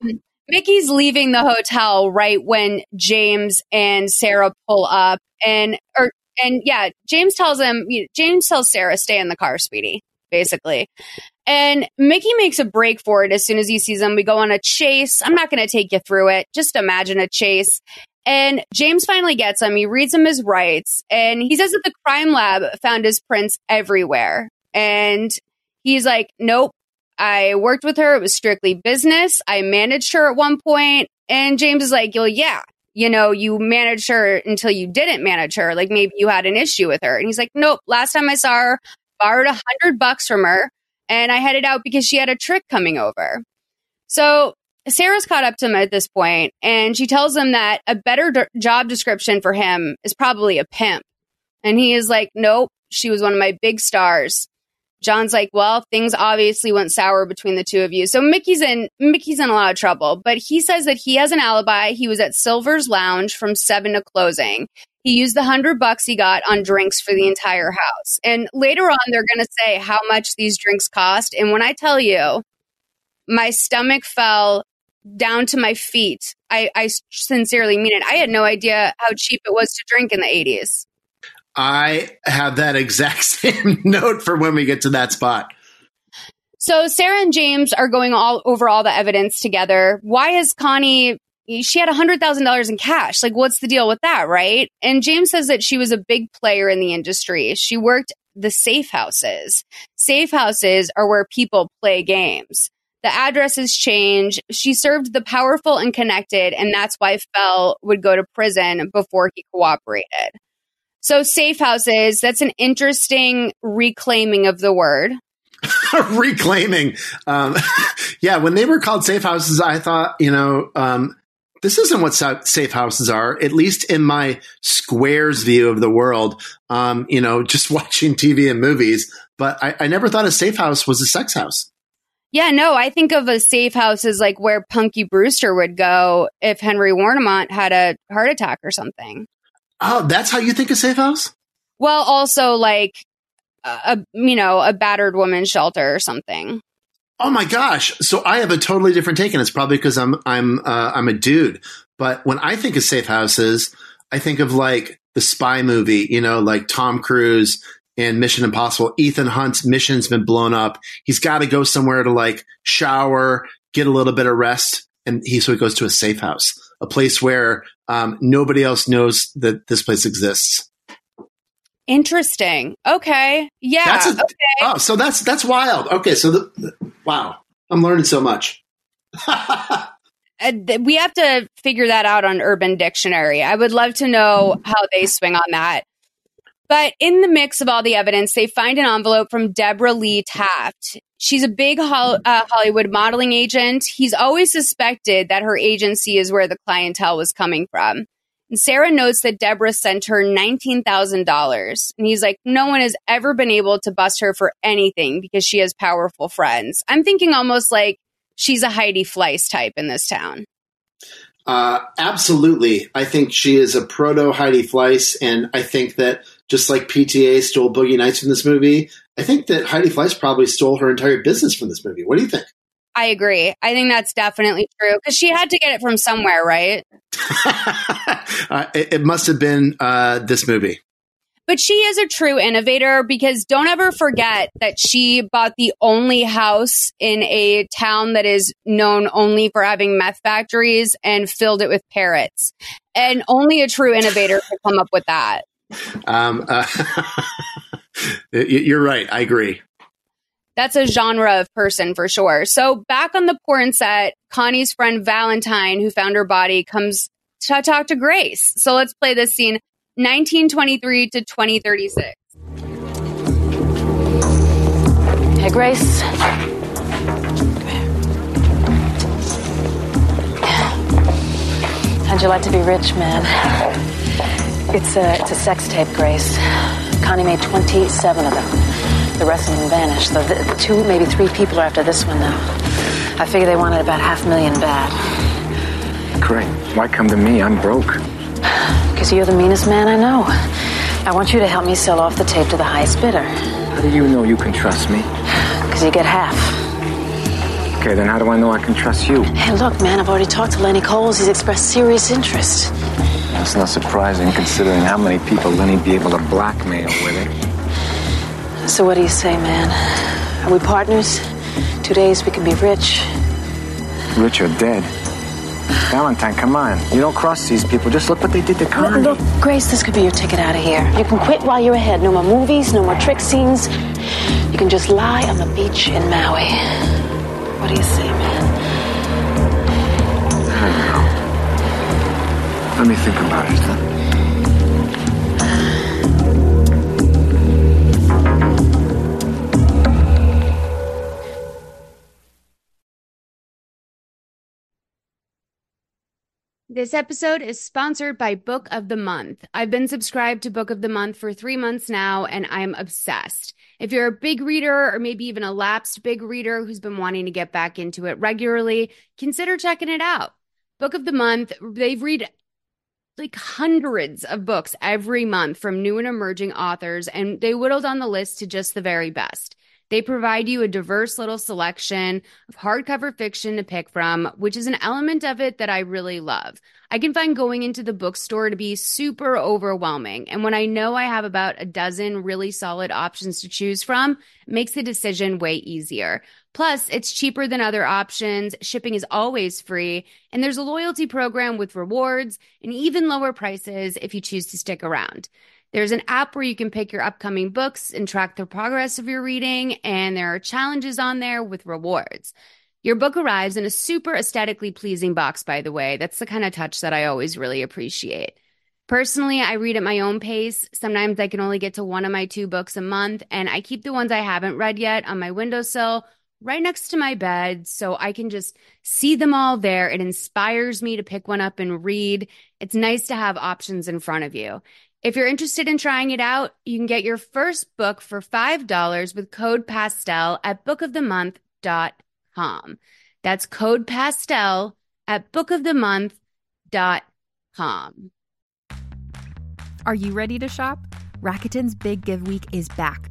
Speaker 1: um, Mickey's leaving the hotel right when James and Sarah pull up, and or and yeah, James tells him. James tells Sarah, "Stay in the car, sweetie." Basically, and Mickey makes a break for it as soon as he sees them. We go on a chase. I'm not going to take you through it. Just imagine a chase. And James finally gets him. He reads him his rights, and he says that the crime lab found his prints everywhere. And he's like, "Nope, I worked with her. It was strictly business. I managed her at one point. And James is like, well, yeah, you know, you managed her until you didn't manage her. Like maybe you had an issue with her. And he's like, nope. Last time I saw her, borrowed a hundred bucks from her and I headed out because she had a trick coming over. So Sarah's caught up to him at this point and she tells him that a better d- job description for him is probably a pimp. And he is like, nope, she was one of my big stars. John's like, well, things obviously went sour between the two of you. So Mickey's in Mickey's in a lot of trouble, but he says that he has an alibi. He was at Silver's Lounge from seven to closing. He used the hundred bucks he got on drinks for the entire house. And later on, they're going to say how much these drinks cost. And when I tell you, my stomach fell down to my feet. I, I sincerely mean it. I had no idea how cheap it was to drink in the 80s.
Speaker 2: I have that exact same note for when we get to that spot.
Speaker 1: So Sarah and James are going all over all the evidence together. Why is Connie she had $100,000 in cash. Like, what's the deal with that, right? And James says that she was a big player in the industry. She worked the safe houses. Safe houses are where people play games. The addresses change. She served the powerful and connected, and that's why Fell would go to prison before he cooperated. So safe houses, that's an interesting reclaiming of the word.
Speaker 2: reclaiming. Um, yeah, when they were called safe houses, I thought, you know, um, this isn't what safe houses are, at least in my squares view of the world. Um, you know, just watching TV and movies. But I, I never thought a safe house was a sex house.
Speaker 1: Yeah, no, I think of a safe house as like where Punky Brewster would go if Henry Warnimont had a heart attack or something.
Speaker 2: Oh, that's how you think of safe house?
Speaker 1: Well, also like a, you know a battered woman shelter or something.
Speaker 2: Oh my gosh! So I have a totally different take, and it's probably because I'm I'm uh, I'm a dude. But when I think of safe houses, I think of like the spy movie, you know, like Tom Cruise and Mission Impossible. Ethan Hunt's mission's been blown up. He's got to go somewhere to like shower, get a little bit of rest, and he so he goes to a safe house, a place where um, nobody else knows that this place exists.
Speaker 1: Interesting. Okay. Yeah.
Speaker 2: That's a,
Speaker 1: okay.
Speaker 2: Oh, so that's that's wild. Okay, so the, wow, I'm learning so much.
Speaker 1: Uh, th- we have to figure that out on Urban Dictionary. I would love to know how they swing on that. But in the mix of all the evidence, they find an envelope from Deborah Lee Taft. She's a big Hol- uh, Hollywood modeling agent. He's always suspected that her agency is where the clientele was coming from. And Sarah notes that Deborah sent her $19,000. And he's like, no one has ever been able to bust her for anything because she has powerful friends. I'm thinking almost like she's a Heidi Fleiss type in this town.
Speaker 2: Uh, absolutely. I think she is a proto Heidi Fleiss, and I think that just like PTA stole Boogie Nights from this movie, I think that Heidi Fleiss probably stole her entire business from this movie. What do you think?
Speaker 1: I agree. I think that's definitely true because she had to get it from somewhere, right?
Speaker 2: uh, it, it, must have been uh, this movie.
Speaker 1: But she is a true innovator because don't ever forget that she bought the only house in a town that is known only for having meth factories and filled it with parrots. And only a true innovator could come up with that.
Speaker 2: Um, uh, you're right. I agree.
Speaker 1: That's a genre of person for sure. So back on the porn set, Connie's friend Valentine, who found her body, comes to talk to Grace. So let's play this scene 1923 to 2036.
Speaker 8: Hey, Grace. How'd you like to be rich, man? It's a, it's a sex tape, Grace. Connie made 27 of them. The rest of them vanished. The, the two, maybe three people are after this one, though. I figure they wanted about half a million bad.
Speaker 7: Great. Why come to me? I'm broke.
Speaker 8: Because you're the meanest man I know. I want you to help me sell off the tape to the highest bidder.
Speaker 7: How do you know you can trust me?
Speaker 8: Because you get half.
Speaker 7: Okay, then how do I know I can trust you?
Speaker 8: Hey, look, man, I've already talked to Lenny Coles. He's expressed serious interest.
Speaker 7: That's not surprising, considering how many people Lenny'd be able to blackmail with it.
Speaker 8: So what do you say, man? Are we partners? Two days we can be rich.
Speaker 7: Rich or dead? Valentine, come on. You don't cross these people. Just look what they did to Connie.
Speaker 8: Look, look, Grace, this could be your ticket out of here. You can quit while you're ahead. No more movies, no more trick scenes. You can just lie on the beach in Maui. What do you say, man?
Speaker 7: Let me think about it.
Speaker 1: This episode is sponsored by Book of the Month. I've been subscribed to Book of the Month for three months now, and I'm obsessed. If you're a big reader or maybe even a lapsed big reader who's been wanting to get back into it regularly, consider checking it out. Book of the Month, they read like hundreds of books every month from new and emerging authors, and they whittled on the list to just the very best. They provide you a diverse little selection of hardcover fiction to pick from, which is an element of it that I really love. I can find going into the bookstore to be super overwhelming. And when I know I have about a dozen really solid options to choose from, makes the decision way easier. Plus, it's cheaper than other options, shipping is always free, and there's a loyalty program with rewards and even lower prices if you choose to stick around. There's an app where you can pick your upcoming books and track the progress of your reading, and there are challenges on there with rewards. Your book arrives in a super aesthetically pleasing box, by the way. That's the kind of touch that I always really appreciate. Personally, I read at my own pace. Sometimes I can only get to one of my two books a month, and I keep the ones I haven't read yet on my windowsill right next to my bed so I can just see them all there. It inspires me to pick one up and read. It's nice to have options in front of you. If you're interested in trying it out, you can get your first book for $5 with code PASTEL at bookofthemonth.com. That's code pastel at bookofthemonth.com.
Speaker 9: Are you ready to shop? Rakuten's Big Give Week is back.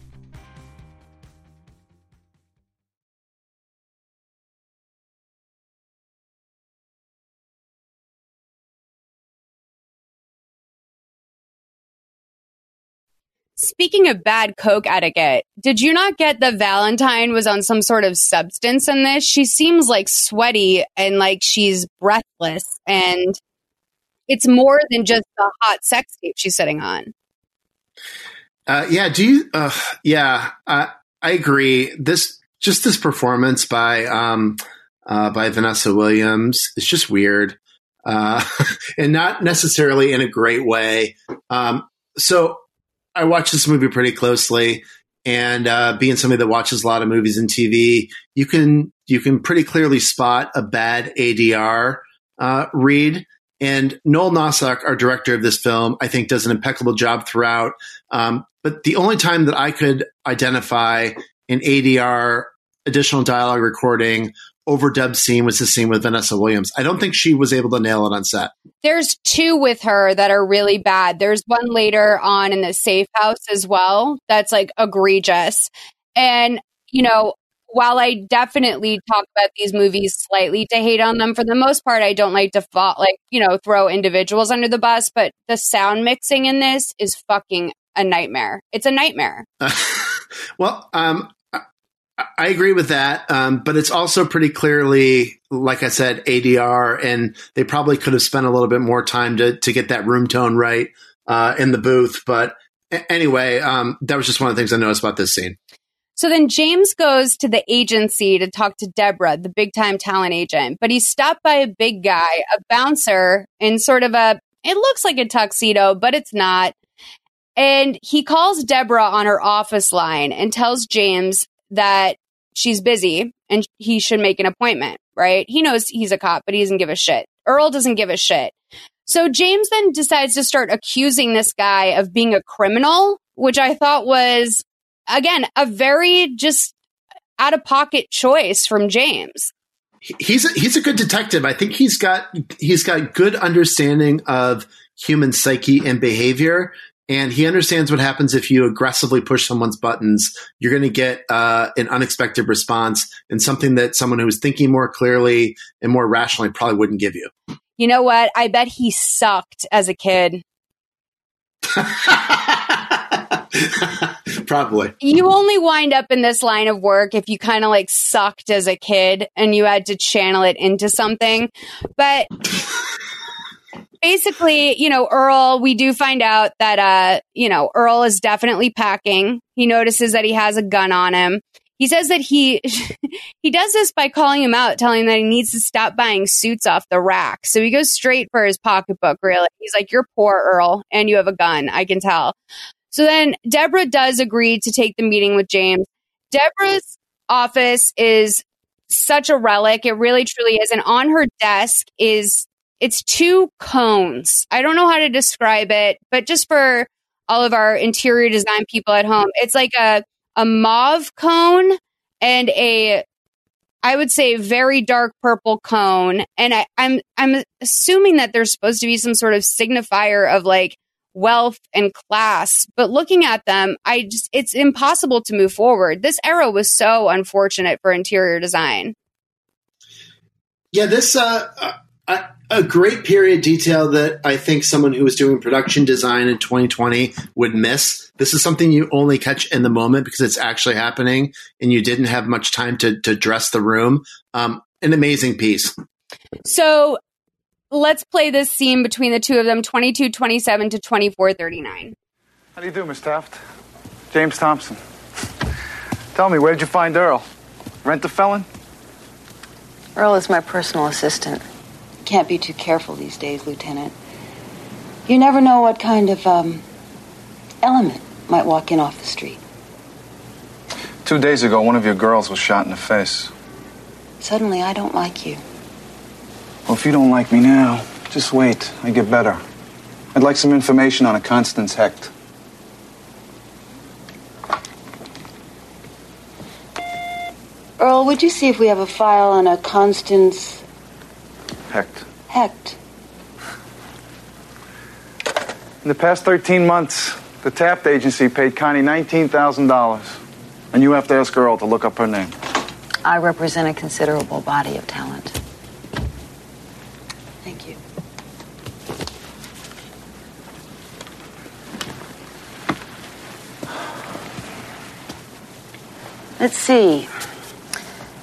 Speaker 1: Speaking of bad coke etiquette, did you not get that Valentine was on some sort of substance in this? She seems like sweaty and like she's breathless, and it's more than just the hot sex tape she's sitting on.
Speaker 2: Uh, yeah, do you? Uh, yeah, I agree. This just this performance by um, uh, by Vanessa Williams is just weird, uh, and not necessarily in a great way. Um, so I watch this movie pretty closely, and uh, being somebody that watches a lot of movies and TV, you can you can pretty clearly spot a bad ADR uh, read. And Noel Nosseck, our director of this film, I think does an impeccable job throughout. Um, but the only time that I could identify an ADR additional dialogue recording overdub scene was the scene with Vanessa Williams. I don't think she was able to nail it on set.
Speaker 1: There's two with her that are really bad. There's one later on in the safe house as well that's like egregious. And, you know, while I definitely talk about these movies slightly to hate on them, for the most part, I don't like to fa- like you know throw individuals under the bus. But the sound mixing in this is fucking a nightmare. It's a nightmare.
Speaker 2: well, um, I, agree with that, um, but it's also pretty clearly, like I said, ADR, and they probably could have spent a little bit more time to to get that room tone right uh, in the booth. But anyway, um, that was just one of the things I noticed about this scene.
Speaker 1: So then James goes to the agency to talk to Deborah, the big time talent agent, but he's stopped by a big guy, a bouncer in sort of a, it looks like a tuxedo, but it's not. And he calls Deborah on her office line and tells James that she's busy and he should make an appointment, right? He knows he's a cop, but he doesn't give a shit. Earl doesn't give a shit. So James then decides to start accusing this guy of being a criminal, which I thought was again, a very just out of pocket choice from James.
Speaker 2: He's a, he's a good detective. I think he's got he's got good understanding of human psyche and behavior, and he understands what happens if you aggressively push someone's buttons. You're going to get uh, an unexpected response and something that someone who is thinking more clearly and more rationally probably wouldn't give you.
Speaker 1: You know what? I bet he sucked as a kid.
Speaker 2: Probably.
Speaker 1: You only wind up in this line of work if you kind of like sucked as a kid and you had to channel it into something. But basically, you know, Earl, we do find out that, uh, you know, Earl is definitely packing. He notices that he has a gun on him. He says that he he does this by calling him out, telling him that he needs to stop buying suits off the rack. So he goes straight for his pocketbook. Really, he's like, "You're poor, Earl, and you have a gun. I can tell." So then Deborah does agree to take the meeting with James. Deborah's office is such a relic. It really truly is. And on her desk is it's two cones. I don't know how to describe it, but just for all of our interior design people at home, it's like a a mauve cone and a I would say very dark purple cone. And I, I'm I'm assuming that there's supposed to be some sort of signifier of like wealth and class. But looking at them, I just it's impossible to move forward. This era was so unfortunate for interior design.
Speaker 2: Yeah, this uh, a, a great period detail that I think someone who was doing production design in 2020 would miss. This is something you only catch in the moment because it's actually happening, and you didn't have much time to to dress the room. Um, an amazing piece.
Speaker 1: So let's play this scene between the two of them 22 27 to 24 39.
Speaker 5: How do you do, Miss Taft? James Thompson. Tell me, where'd you find Earl? Rent a felon?
Speaker 8: Earl is my personal assistant. Can't be too careful these days, Lieutenant. You never know what kind of um, element might walk in off the street.
Speaker 5: Two days ago, one of your girls was shot in the face.
Speaker 8: Suddenly, I don't like you.
Speaker 5: Well, if you don't like me now, just wait. I get better. I'd like some information on a Constance Hecht.
Speaker 8: Earl, would you see if we have a file on a Constance
Speaker 5: Hecht.
Speaker 8: Hecht?
Speaker 5: In the past 13 months, the Taft agency paid Connie $19,000. And you have to ask Earl to look up her name.
Speaker 8: I represent a considerable body of talent. Thank you. Let's see.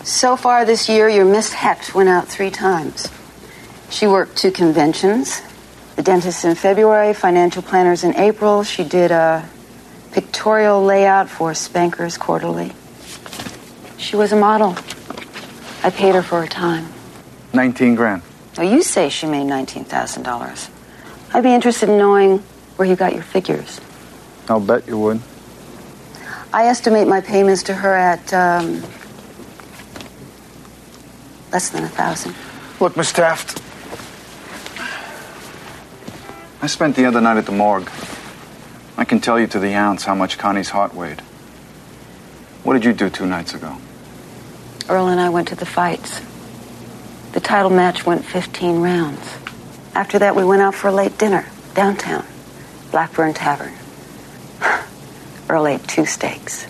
Speaker 8: So far this year, your Miss Hecht went out three times. She worked two conventions the dentist in February, financial planners in April. She did a pictorial layout for Spanker's Quarterly. She was a model. I paid her for her time.
Speaker 5: 19 grand.
Speaker 8: Oh, you say she made $19,000. I'd be interested in knowing where you got your figures.
Speaker 5: I'll bet you would.
Speaker 8: I estimate my payments to her at um, less than a thousand.
Speaker 5: Look, Miss Taft. I spent the other night at the morgue. I can tell you to the ounce how much Connie's heart weighed. What did you do two nights ago?
Speaker 8: Earl and I went to the fights. The title match went 15 rounds. After that, we went out for a late dinner downtown, Blackburn Tavern. Earl ate two steaks.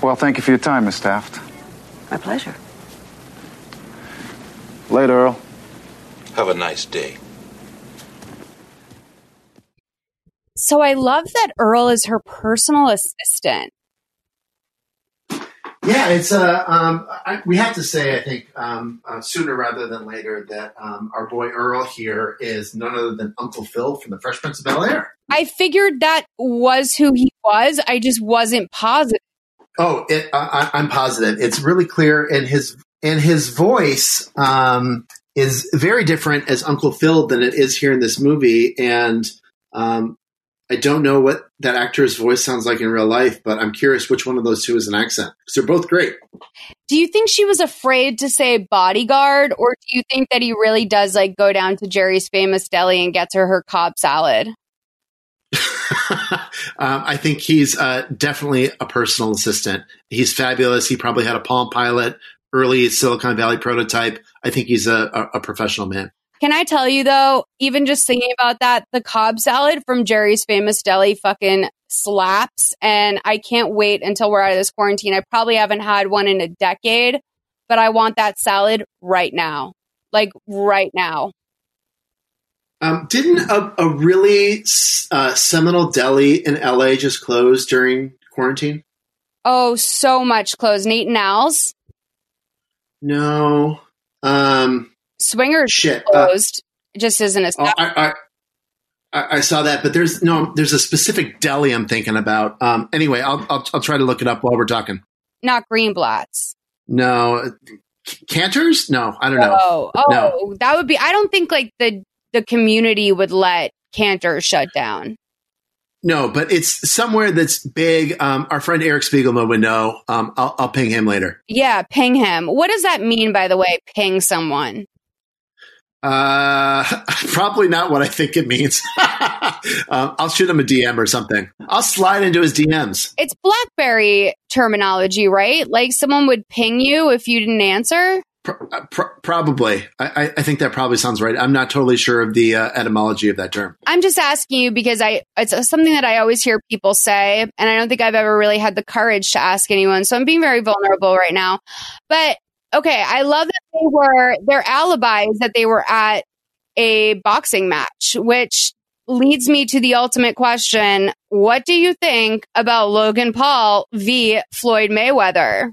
Speaker 5: Well, thank you for your time, Miss Taft.
Speaker 8: My pleasure.
Speaker 5: Later, Earl.
Speaker 10: Have a nice day.
Speaker 1: So I love that Earl is her personal assistant.
Speaker 2: Yeah, it's uh, um, I, we have to say, I think um, uh, sooner rather than later that um, our boy Earl here is none other than Uncle Phil from the Fresh Prince of Bel Air.
Speaker 1: I figured that was who he was. I just wasn't positive.
Speaker 2: Oh, it, I, I'm positive. It's really clear, and his and his voice um, is very different as Uncle Phil than it is here in this movie. And um, I don't know what that actor's voice sounds like in real life, but I'm curious which one of those two is an accent because they're both great.
Speaker 1: Do you think she was afraid to say bodyguard, or do you think that he really does like go down to Jerry's famous deli and gets her her Cobb salad?
Speaker 2: um, I think he's uh, definitely a personal assistant. He's fabulous. He probably had a Palm Pilot, early Silicon Valley prototype. I think he's a, a, a professional man.
Speaker 1: Can I tell you though, even just thinking about that, the Cobb salad from Jerry's Famous Deli fucking slaps. And I can't wait until we're out of this quarantine. I probably haven't had one in a decade, but I want that salad right now. Like right now.
Speaker 2: Um, didn't a, a really uh, seminal deli in LA just close during quarantine?
Speaker 1: Oh, so much clothes. Nate and Al's?
Speaker 2: No. Um,
Speaker 1: Swingers
Speaker 2: shit.
Speaker 1: closed. it just isn't as.
Speaker 2: Oh, I, I, I saw that, but there's no, there's a specific deli I'm thinking about. Um, anyway, I'll, I'll, I'll try to look it up while we're talking.
Speaker 1: Not Greenblatt's.
Speaker 2: No, Canter's? No, I don't know.
Speaker 1: Oh, oh,
Speaker 2: No.
Speaker 1: that would be. I don't think like the the community would let Canter shut down.
Speaker 2: No, but it's somewhere that's big. Um, our friend Eric Spiegelman would know. Um, I'll, I'll ping him later.
Speaker 1: Yeah, ping him. What does that mean, by the way? Ping someone.
Speaker 2: Uh, probably not what I think it means. um, I'll shoot him a DM or something. I'll slide into his DMs.
Speaker 1: It's BlackBerry terminology, right? Like someone would ping you if you didn't answer.
Speaker 2: Uh, Pro- probably. I, I- I think that probably sounds right. I'm not totally sure of the uh, etymology of that term.
Speaker 1: I'm just asking you because I it's something that I always hear people say, and I don't think I've ever really had the courage to ask anyone. So I'm being very vulnerable right now. But okay, I love that they were their alibi is that they were at a boxing match, which leads me to the ultimate question. What do you think about Logan Paul v. Floyd Mayweather?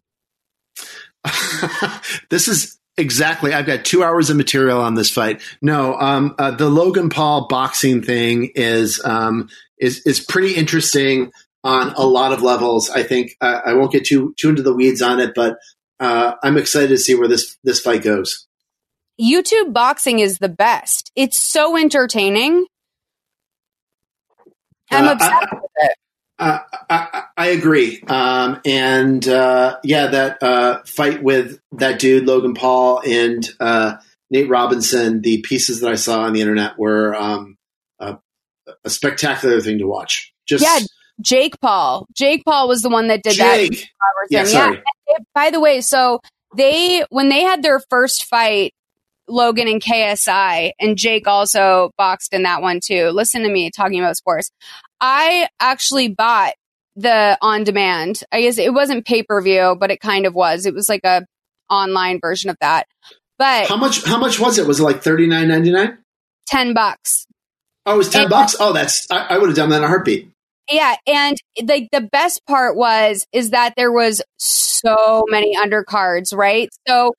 Speaker 2: this is exactly. I've got two hours of material on this fight. No, um, uh, the Logan Paul boxing thing is um, is is pretty interesting on a lot of levels. I think uh, I won't get too too into the weeds on it, but uh, I'm excited to see where this this fight goes.
Speaker 1: YouTube boxing is the best. It's so entertaining. I'm
Speaker 2: Uh,
Speaker 1: obsessed
Speaker 2: I-
Speaker 1: with it.
Speaker 2: Uh, I, I agree. Um, and uh, yeah, that uh, fight with that dude, Logan Paul, and uh, Nate Robinson, the pieces that I saw on the internet were um, a, a spectacular thing to watch. Just
Speaker 1: yeah, Jake Paul. Jake Paul was the one that did
Speaker 2: Jake.
Speaker 1: that.
Speaker 2: Yeah, sorry.
Speaker 1: They- by the way, so they when they had their first fight, Logan and KSI, and Jake also boxed in that one too. Listen to me talking about sports. I actually bought the on demand. I guess it wasn't pay per view, but it kind of was. It was like a online version of that. But
Speaker 2: How much? How much was it? Was it like thirty nine ninety nine?
Speaker 1: ten bucks.
Speaker 2: Oh, it was ten
Speaker 1: And-
Speaker 2: bucks. Oh, that's I, I would have done that in a heartbeat.
Speaker 1: Yeah, and like the best part was is that there was so many undercards, right? So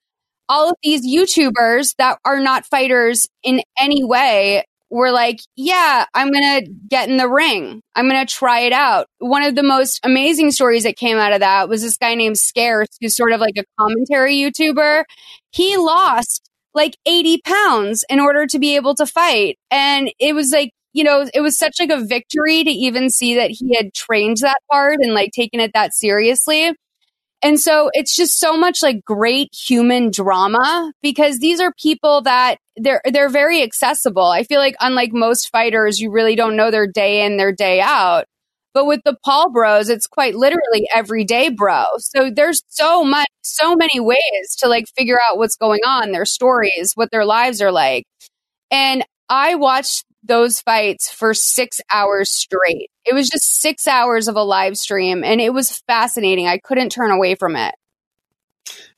Speaker 1: all of these YouTubers that are not fighters in any way were like, "Yeah, I'm going to get in the ring. I'm going to try it out." One of the most amazing stories that came out of that was this guy named Scarce, who's sort of like a commentary YouTuber. He lost like 80 pounds in order to be able to fight. And it was like, you know, it was such like a victory to even see that he had trained that hard and like taken it that seriously. And so it's just so much like great human drama because these are people that they're they're very accessible. I feel like unlike most fighters, you really don't know their day in, their day out. But with the Paul bros, it's quite literally everyday bro. So there's so much, so many ways to like figure out what's going on, their stories, what their lives are like. And I watched those fights for six hours straight. It was just six hours of a live stream and it was fascinating. I couldn't turn away from it.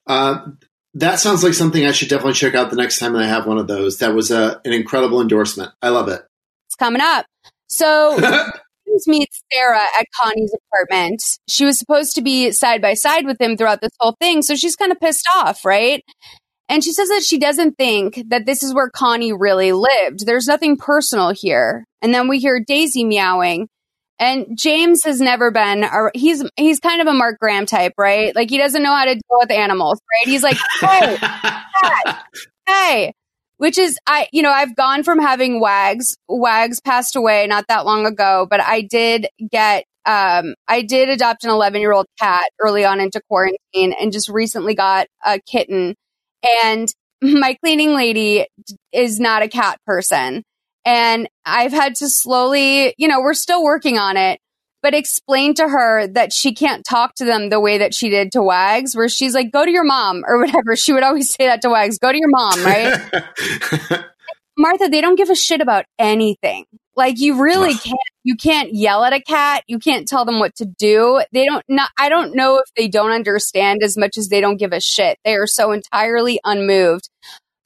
Speaker 2: Uh, that sounds like something I should definitely check out the next time I have one of those. That was a, an incredible endorsement. I love it.
Speaker 1: It's coming up. So James meets Sarah at Connie's apartment. She was supposed to be side by side with him throughout this whole thing. So she's kind of pissed off, right? And she says that she doesn't think that this is where Connie really lived. There's nothing personal here. And then we hear Daisy meowing. And James has never been, a, he's, he's kind of a Mark Graham type, right? Like he doesn't know how to deal with animals, right? He's like, hey, cat, hey, which is I you know I've gone from having Wags Wags passed away not that long ago but I did get um I did adopt an 11 year old cat early on into quarantine and just recently got a kitten and my cleaning lady is not a cat person and I've had to slowly you know we're still working on it but explain to her that she can't talk to them the way that she did to Wags, where she's like, go to your mom or whatever. She would always say that to Wags, go to your mom, right? Martha, they don't give a shit about anything. Like you really can't, you can't yell at a cat. You can't tell them what to do. They don't, not, I don't know if they don't understand as much as they don't give a shit. They are so entirely unmoved.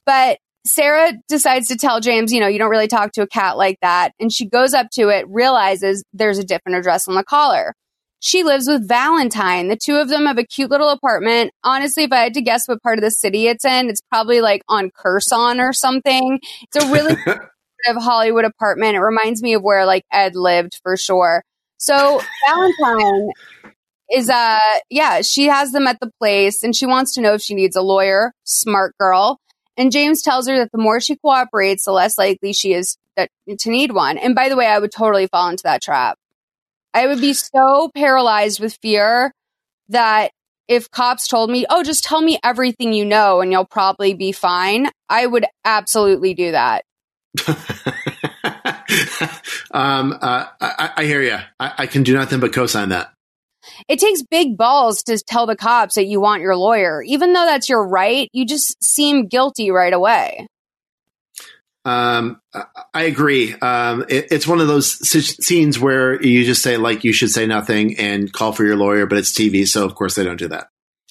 Speaker 1: But Sarah decides to tell James, you know, you don't really talk to a cat like that. And she goes up to it, realizes there's a different address on the collar. She lives with Valentine. The two of them have a cute little apartment. Honestly, if I had to guess what part of the city it's in, it's probably like on Curson or something. It's a really of Hollywood apartment. It reminds me of where like Ed lived for sure. So Valentine is uh yeah, she has them at the place and she wants to know if she needs a lawyer. Smart girl. And James tells her that the more she cooperates, the less likely she is that to need one. And by the way, I would totally fall into that trap. I would be so paralyzed with fear that if cops told me, "Oh, just tell me everything you know and you'll probably be fine," I would absolutely do that.
Speaker 2: um, uh, I, I hear you. I, I can do nothing but co-sign that.
Speaker 1: It takes big balls to tell the cops that you want your lawyer. Even though that's your right, you just seem guilty right away.
Speaker 2: Um, I- I agree. Um, it, it's one of those scenes where you just say like you should say nothing and call for your lawyer, but it's TV, so of course they don't do that.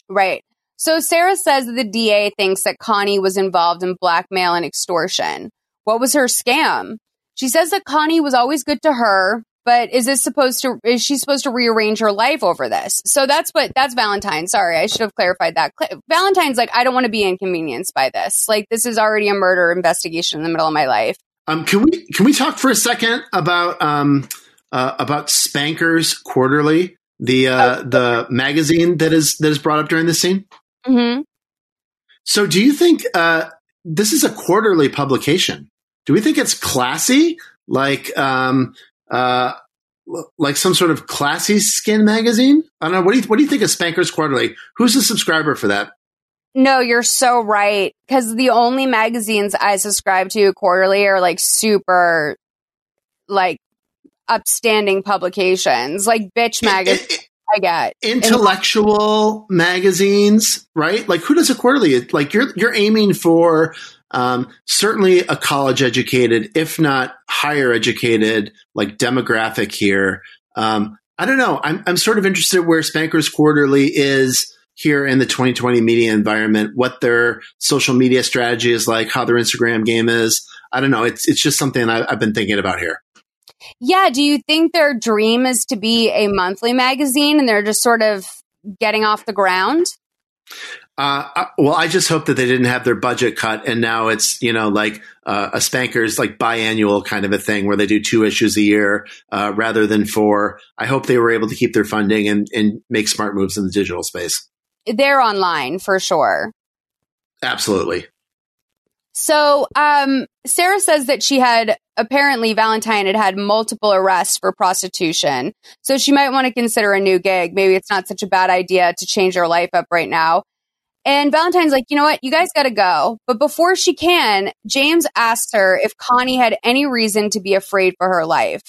Speaker 1: Right. So Sarah says that the DA thinks that Connie was involved in blackmail and extortion. What was her scam? She says that Connie was always good to her, but is this supposed to is she supposed to rearrange her life over this? So that's what that's Valentine. Sorry, I should have clarified that. Cl- Valentine's like I don't want to be inconvenienced by this. Like this is already a murder investigation in the middle of my life.
Speaker 2: Um, can we can we talk for a second about um, uh, about Spankers Quarterly, the uh, oh. the magazine that is that is brought up during this scene?
Speaker 1: Mm-hmm.
Speaker 2: So, do you think uh, this is a quarterly publication? Do we think it's classy, like um, uh, like some sort of classy skin magazine? I don't know. What do you what do you think of Spankers Quarterly? Who's the subscriber for that?
Speaker 1: No, you're so right. Because the only magazines I subscribe to quarterly are like super, like upstanding publications, like Bitch Magazine. I get
Speaker 2: intellectual and- magazines, right? Like who does a quarterly? Like you're you're aiming for um, certainly a college educated, if not higher educated, like demographic here. Um, I don't know. I'm I'm sort of interested where Spankers Quarterly is here in the 2020 media environment, what their social media strategy is like, how their Instagram game is. I don't know. It's it's just something I, I've been thinking about here.
Speaker 1: Yeah. Do you think their dream is to be a monthly magazine and they're just sort of getting off the ground?
Speaker 2: Uh, well, I just hope that they didn't have their budget cut, and now it's you know like uh, a Spankers like biannual kind of a thing where they do two issues a year uh, rather than four. I hope they were able to keep their funding and, and make smart moves in the digital space.
Speaker 1: They're online for sure.
Speaker 2: Absolutely.
Speaker 1: So, um, Sarah says that she had apparently Valentine had had multiple arrests for prostitution. So she might want to consider a new gig. Maybe it's not such a bad idea to change her life up right now. And Valentine's like, you know what? You guys got to go. But before she can, James asks her if Connie had any reason to be afraid for her life.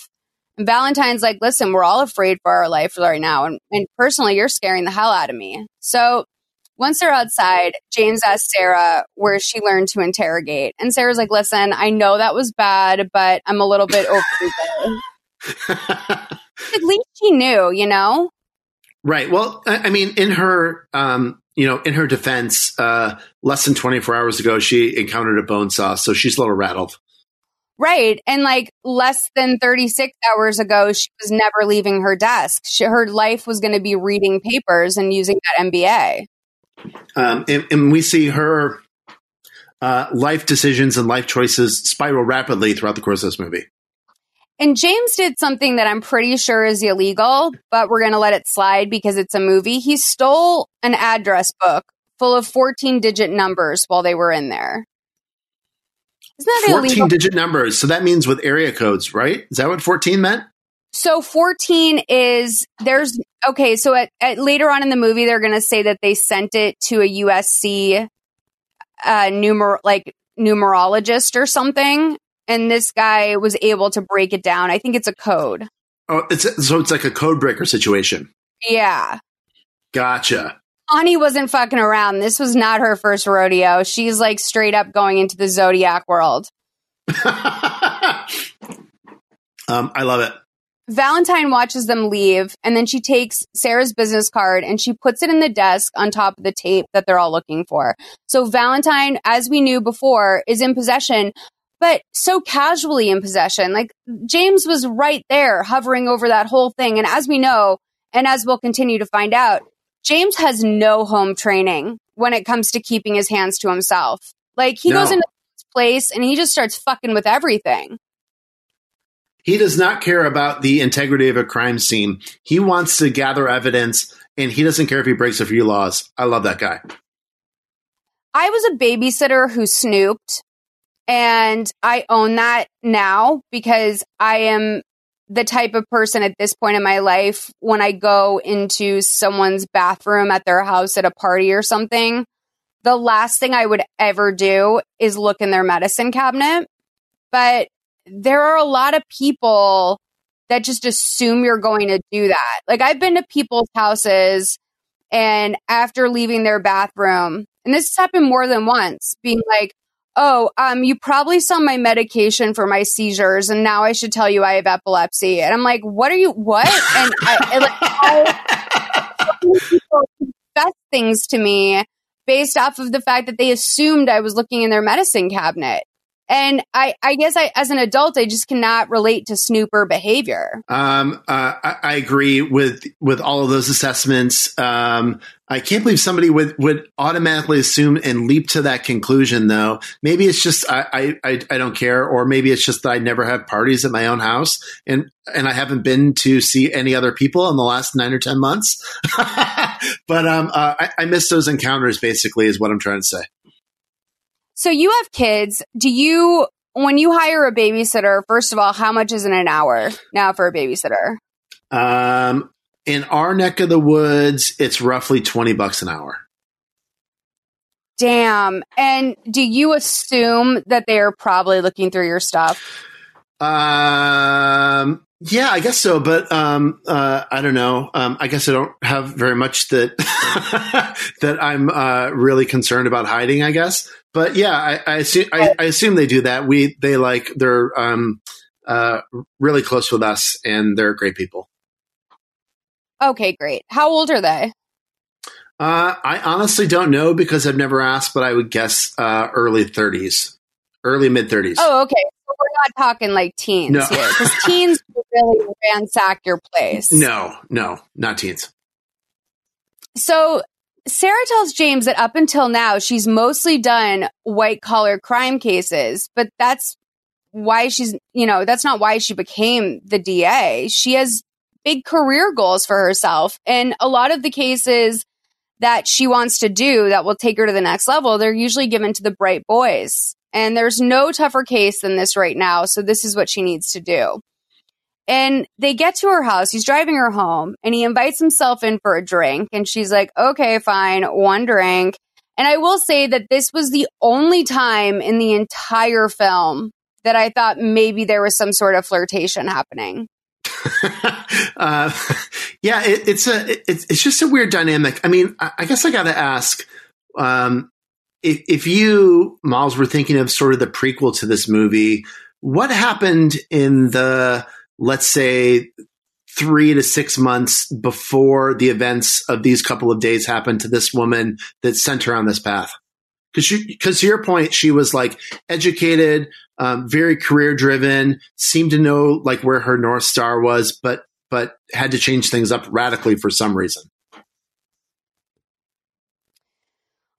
Speaker 1: And Valentine's like, listen, we're all afraid for our life right now. And, and personally, you're scaring the hell out of me. So once they're outside, James asks Sarah where she learned to interrogate. And Sarah's like, listen, I know that was bad, but I'm a little bit over it. At least she knew, you know?
Speaker 2: Right. Well, I mean, in her, um, you know, in her defense, uh, less than 24 hours ago, she encountered a bone saw, so she's a little rattled.
Speaker 1: Right. And like less than 36 hours ago, she was never leaving her desk. She, her life was going to be reading papers and using that MBA.
Speaker 2: Um, and, and, we see her uh, life decisions and life choices spiral rapidly throughout the course of this movie.
Speaker 1: And James did something that I'm pretty sure is illegal, but we're going to let it slide because it's a movie. He stole an address book full of 14 digit numbers while they were in there.
Speaker 2: Isn't that 14 illegal? digit numbers. So that means with area codes, right? Is that what 14 meant?
Speaker 1: So 14 is there's okay. So at, at later on in the movie, they're going to say that they sent it to a USC uh, numer like numerologist or something, and this guy was able to break it down. I think it's a code.
Speaker 2: Oh, it's so it's like a code breaker situation.
Speaker 1: Yeah.
Speaker 2: Gotcha.
Speaker 1: Connie wasn't fucking around. This was not her first rodeo. She's like straight up going into the zodiac world.
Speaker 2: um, I love it.
Speaker 1: Valentine watches them leave, and then she takes Sarah's business card and she puts it in the desk on top of the tape that they're all looking for. So Valentine, as we knew before, is in possession, but so casually in possession. Like James was right there hovering over that whole thing. And as we know, and as we'll continue to find out, James has no home training when it comes to keeping his hands to himself. Like he no. goes into this place and he just starts fucking with everything.
Speaker 2: He does not care about the integrity of a crime scene. He wants to gather evidence and he doesn't care if he breaks a few laws. I love that guy.
Speaker 1: I was a babysitter who snooped and I own that now because I am the type of person at this point in my life when I go into someone's bathroom at their house at a party or something, the last thing I would ever do is look in their medicine cabinet. But there are a lot of people that just assume you're going to do that. Like I've been to people's houses and after leaving their bathroom, and this has happened more than once, being like, "Oh, um, you probably saw my medication for my seizures, and now I should tell you I have epilepsy." And I'm like, "What are you? What?" And I, I like, people confess things to me based off of the fact that they assumed I was looking in their medicine cabinet. And I, I guess I, as an adult, I just cannot relate to snooper behavior.
Speaker 2: Um, uh, I, I, agree with with all of those assessments. Um, I can't believe somebody would would automatically assume and leap to that conclusion. Though maybe it's just I, I I don't care, or maybe it's just that I never have parties at my own house, and and I haven't been to see any other people in the last nine or ten months. but um, uh, I, I miss those encounters. Basically, is what I'm trying to say.
Speaker 1: So you have kids. Do you, when you hire a babysitter, first of all, how much is in an hour now for a babysitter?
Speaker 2: Um, in our neck of the woods, it's roughly 20 bucks an hour.
Speaker 1: Damn. And do you assume that they are probably looking through your stuff?
Speaker 2: Um, yeah, I guess so, but um, uh, I don't know. Um, I guess I don't have very much that that I'm uh, really concerned about hiding. I guess, but yeah, I, I, assume, I, I assume they do that. We they like they're um, uh, really close with us, and they're great people.
Speaker 1: Okay, great. How old are they?
Speaker 2: Uh, I honestly don't know because I've never asked, but I would guess uh, early 30s, early mid 30s.
Speaker 1: Oh, okay we're not talking like teens no. here because teens really ransack your place.
Speaker 2: No, no, not teens.
Speaker 1: So Sarah tells James that up until now, she's mostly done white collar crime cases, but that's why she's, you know, that's not why she became the DA. She has big career goals for herself. And a lot of the cases that she wants to do that will take her to the next level, they're usually given to the bright boys. And there's no tougher case than this right now. So this is what she needs to do. And they get to her house. He's driving her home and he invites himself in for a drink. And she's like, okay, fine, one drink. And I will say that this was the only time in the entire film that I thought maybe there was some sort of flirtation happening.
Speaker 2: uh, yeah, it, it's a it, it's just a weird dynamic. I mean, I, I guess I got to ask: um, if, if you, Molls, were thinking of sort of the prequel to this movie, what happened in the, let's say, three to six months before the events of these couple of days happened to this woman that sent her on this path? Because because to your point, she was like educated, um, very career driven, seemed to know like where her north star was, but but had to change things up radically for some reason.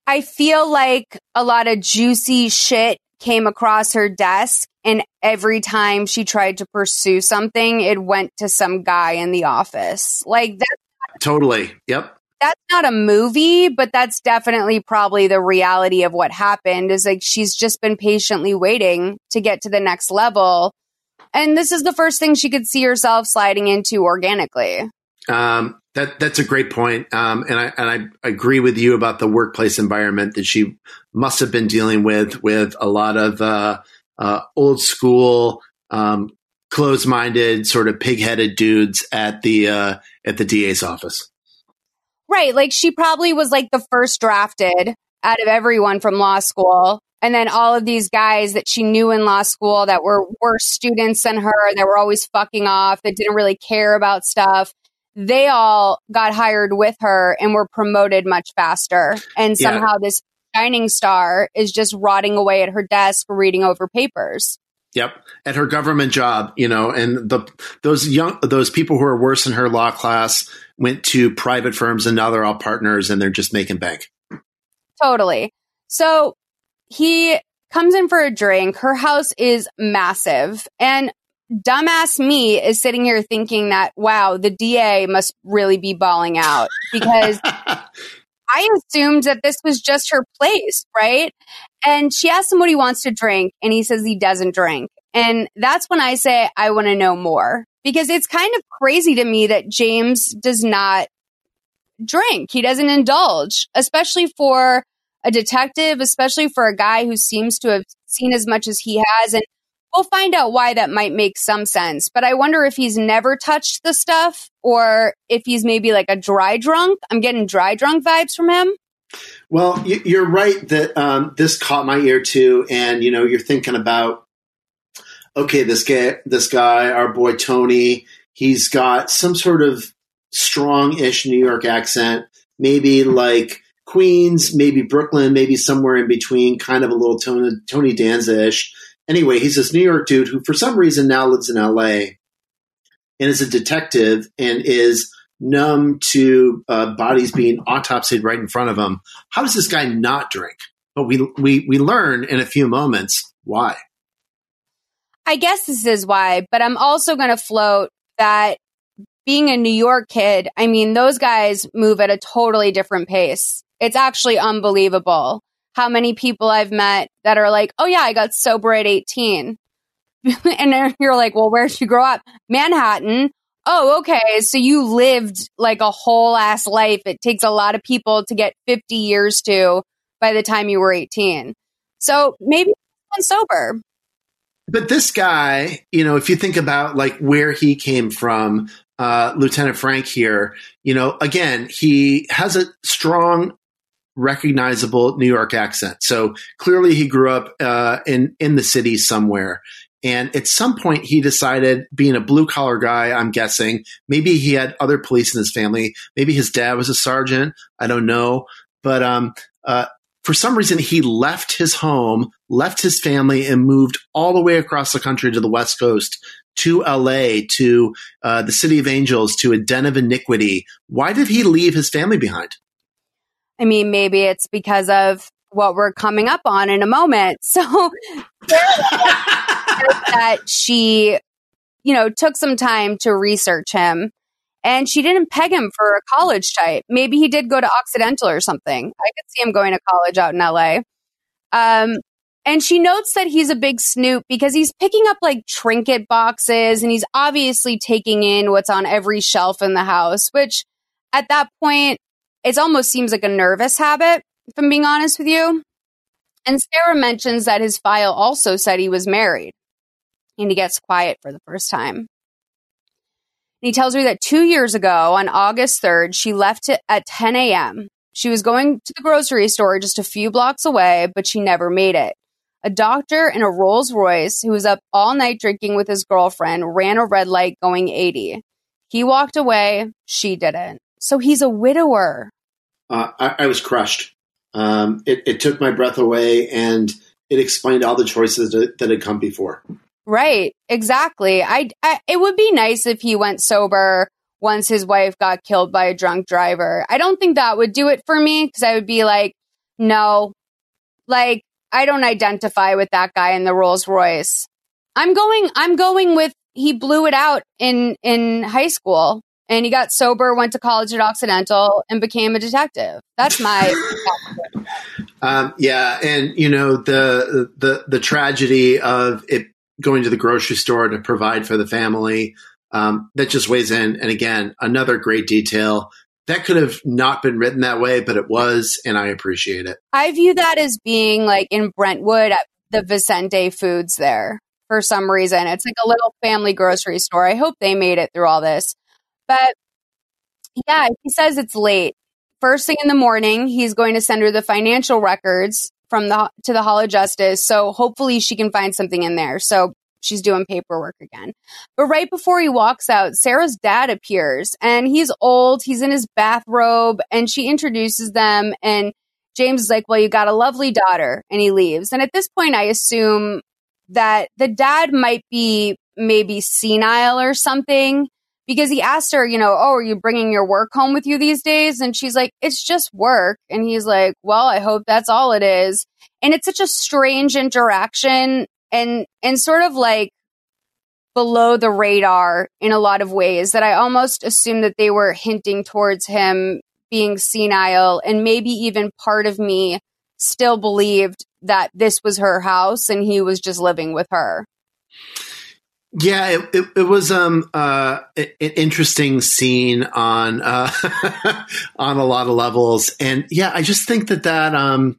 Speaker 1: I feel like a lot of juicy shit came across her desk and every time she tried to pursue something, it went to some guy in the office. Like that.
Speaker 2: Totally. Yep.
Speaker 1: That's not a movie, but that's definitely probably the reality of what happened is like she's just been patiently waiting to get to the next level. And this is the first thing she could see herself sliding into organically.
Speaker 2: Um, that that's a great point. Um, and I and I agree with you about the workplace environment that she must have been dealing with with a lot of uh, uh, old school, um, closed minded, sort of pig headed dudes at the uh, at the DA's office.
Speaker 1: Right, like she probably was like the first drafted out of everyone from law school. And then all of these guys that she knew in law school that were worse students than her, that were always fucking off, that didn't really care about stuff they all got hired with her and were promoted much faster. And somehow yeah. this shining star is just rotting away at her desk reading over papers.
Speaker 2: Yep, at her government job, you know, and the those young those people who are worse in her law class went to private firms and now they're all partners and they're just making bank.
Speaker 1: Totally. So he comes in for a drink. Her house is massive. And dumbass me is sitting here thinking that, wow, the DA must really be balling out because I assumed that this was just her place, right? And she asks him what he wants to drink, and he says he doesn't drink. And that's when I say, I want to know more because it's kind of crazy to me that James does not drink. He doesn't indulge, especially for a detective, especially for a guy who seems to have seen as much as he has. And we'll find out why that might make some sense. But I wonder if he's never touched the stuff or if he's maybe like a dry drunk. I'm getting dry drunk vibes from him.
Speaker 2: Well, you're right that um, this caught my ear too, and you know, you're thinking about okay, this guy, this guy, our boy Tony, he's got some sort of strong-ish New York accent, maybe like Queens, maybe Brooklyn, maybe somewhere in between, kind of a little Tony, Tony Danza ish. Anyway, he's this New York dude who, for some reason, now lives in LA and is a detective and is numb to uh, bodies being autopsied right in front of him. How does this guy not drink? But we we we learn in a few moments why.
Speaker 1: I guess this is why, but I'm also going to float that being a New York kid, I mean, those guys move at a totally different pace. It's actually unbelievable how many people I've met that are like, oh, yeah, I got sober at 18. and you're like, well, where'd you grow up? Manhattan. Oh, okay. So you lived like a whole ass life. It takes a lot of people to get 50 years to by the time you were 18. So maybe sober.
Speaker 2: But this guy, you know, if you think about like where he came from, uh, Lieutenant Frank here, you know, again, he has a strong, recognizable New York accent. So clearly he grew up uh, in in the city somewhere. And at some point, he decided, being a blue collar guy, I'm guessing, maybe he had other police in his family. Maybe his dad was a sergeant. I don't know. But um, uh, for some reason, he left his home, left his family, and moved all the way across the country to the West Coast, to LA, to uh, the City of Angels, to a den of iniquity. Why did he leave his family behind?
Speaker 1: I mean, maybe it's because of what we're coming up on in a moment. So that she, you know, took some time to research him and she didn't peg him for a college type. Maybe he did go to Occidental or something. I could see him going to college out in LA. Um, and she notes that he's a big snoop because he's picking up like trinket boxes and he's obviously taking in what's on every shelf in the house, which at that point, it almost seems like a nervous habit, if I'm being honest with you. And Sarah mentions that his file also said he was married and he gets quiet for the first time. And he tells her that two years ago, on August 3rd, she left at 10 a.m. She was going to the grocery store just a few blocks away, but she never made it. A doctor in a Rolls Royce who was up all night drinking with his girlfriend ran a red light going 80. He walked away, she didn't. So he's a widower.
Speaker 2: Uh, I, I, was crushed. Um, it, it, took my breath away and it explained all the choices that, that had come before.
Speaker 1: Right. Exactly. I, I, it would be nice if he went sober once his wife got killed by a drunk driver. I don't think that would do it for me because I would be like, no, like I don't identify with that guy in the Rolls Royce. I'm going I'm going with he blew it out in in high school and he got sober, went to college at Occidental and became a detective. That's my
Speaker 2: um, yeah, and you know the the the tragedy of it going to the grocery store to provide for the family. Um, that just weighs in. And again, another great detail that could have not been written that way, but it was, and I appreciate it.
Speaker 1: I view that as being like in Brentwood at the Vicente Foods there for some reason. It's like a little family grocery store. I hope they made it through all this. But yeah, he says it's late. First thing in the morning, he's going to send her the financial records from the to the Hall of Justice. So hopefully she can find something in there. So she's doing paperwork again. But right before he walks out, Sarah's dad appears and he's old, he's in his bathrobe, and she introduces them and James is like, Well, you got a lovely daughter, and he leaves. And at this point I assume that the dad might be maybe senile or something because he asked her, you know, oh, are you bringing your work home with you these days? And she's like, it's just work. And he's like, well, I hope that's all it is. And it's such a strange interaction and, and sort of like below the radar in a lot of ways that I almost assumed that they were hinting towards him being senile. And maybe even part of me still believed that this was her house and he was just living with her.
Speaker 2: Yeah, it, it, it, was um uh an interesting scene on uh on a lot of levels, and yeah, I just think that that um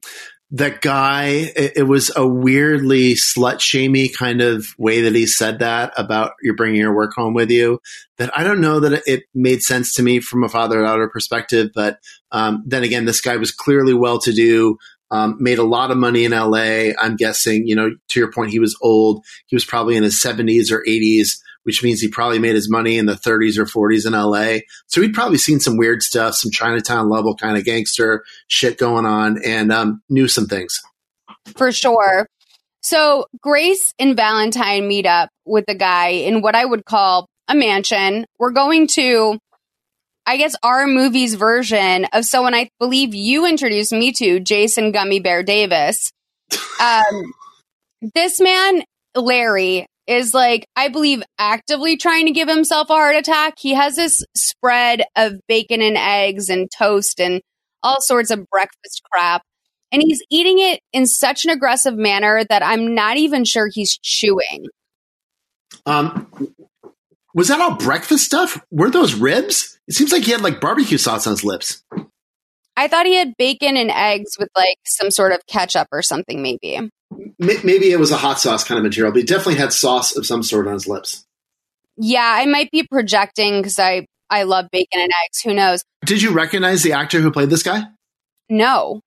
Speaker 2: that guy it, it was a weirdly slut shamey kind of way that he said that about you're bringing your work home with you. That I don't know that it made sense to me from a father daughter perspective, but um, then again, this guy was clearly well to do um, made a lot of money in LA. I'm guessing, you know, to your point, he was old. He was probably in his 70s or 80s which means he probably made his money in the 30s or 40s in LA. So he'd probably seen some weird stuff, some Chinatown level kind of gangster shit going on, and um, knew some things.
Speaker 1: For sure. So Grace and Valentine meet up with the guy in what I would call a mansion. We're going to, I guess, our movie's version of someone I believe you introduced me to, Jason Gummy Bear Davis. Um, this man, Larry, is like, I believe, actively trying to give himself a heart attack. He has this spread of bacon and eggs and toast and all sorts of breakfast crap. And he's eating it in such an aggressive manner that I'm not even sure he's chewing.
Speaker 2: Um, was that all breakfast stuff? Were those ribs? It seems like he had like barbecue sauce on his lips.
Speaker 1: I thought he had bacon and eggs with like some sort of ketchup or something, maybe.
Speaker 2: Maybe it was a hot sauce kind of material, but he definitely had sauce of some sort on his lips.
Speaker 1: Yeah, I might be projecting because I I love bacon and eggs. Who knows?
Speaker 2: Did you recognize the actor who played this guy?
Speaker 1: No.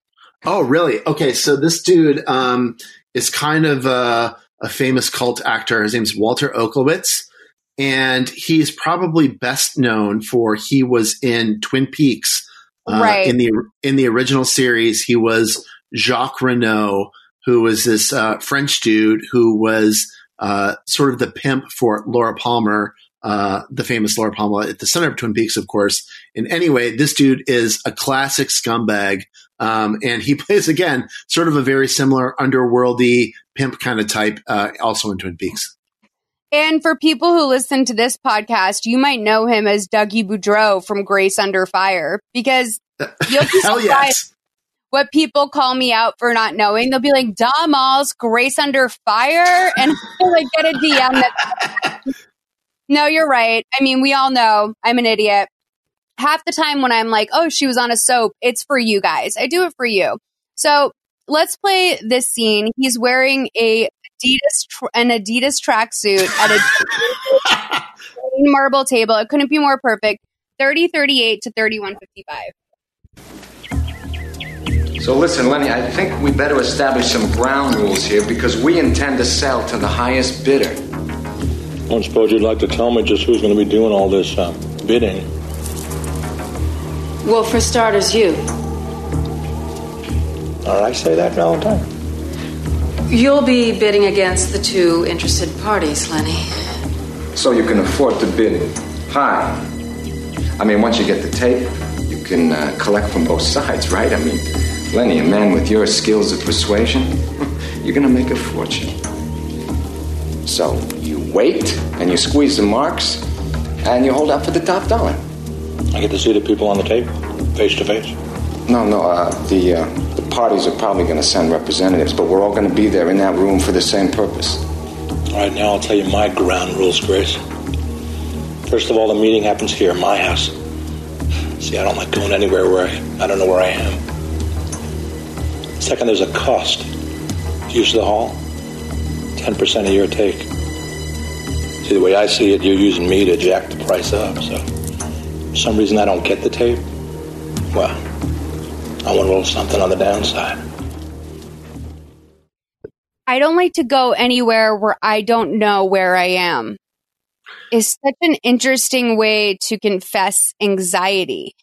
Speaker 2: Oh, really? Okay, so this dude um, is kind of a, a famous cult actor. His name's Walter Olkewicz, and he's probably best known for he was in Twin Peaks. Uh,
Speaker 1: Right.
Speaker 2: In the in the original series, he was Jacques Renault, who was this uh, French dude who was uh, sort of the pimp for Laura Palmer, uh, the famous Laura Palmer at the center of Twin Peaks, of course. And anyway, this dude is a classic scumbag. Um, and he plays again, sort of a very similar underworldy pimp kind of type, uh, also in Twin Peaks.
Speaker 1: And for people who listen to this podcast, you might know him as Dougie Boudreau from Grace Under Fire because you'll be surprised
Speaker 2: yes.
Speaker 1: what people call me out for not knowing. They'll be like, Damal's Grace Under Fire. And I'll like get a DM that. no, you're right. I mean, we all know I'm an idiot. Half the time when I'm like, oh, she was on a soap, it's for you guys. I do it for you. So let's play this scene. He's wearing a Adidas tr- an Adidas tracksuit at a marble table. It couldn't be more perfect. 30 38 to 31 55.
Speaker 7: So listen, Lenny, I think we better establish some ground rules here because we intend to sell to the highest bidder.
Speaker 11: I don't suppose you'd like to tell me just who's going to be doing all this uh, bidding.
Speaker 8: Well, for starters, you.
Speaker 11: All right, say that, Valentine.
Speaker 8: You'll be bidding against the two interested parties, Lenny.
Speaker 7: So you can afford to bid high. I mean, once you get the tape, you can uh, collect from both sides, right? I mean, Lenny, a man with your skills of persuasion, you're gonna make a fortune. So you wait and you squeeze the marks and you hold out for the top dollar.
Speaker 11: I get to see the people on the tape, face to face.
Speaker 7: No, no, uh, the, uh, the parties are probably gonna send representatives, but we're all gonna be there in that room for the same purpose.
Speaker 11: All right, now I'll tell you my ground rules, Grace. First of all, the meeting happens here, in my house. See, I don't like going anywhere where I, I don't know where I am. Second, there's a cost. Use the hall, 10% of your take. See, the way I see it, you're using me to jack the price up, so for some reason I don't get the tape. Well, I want a little something on the downside.
Speaker 1: I don't like to go anywhere where I don't know where I am. Is such an interesting way to confess anxiety.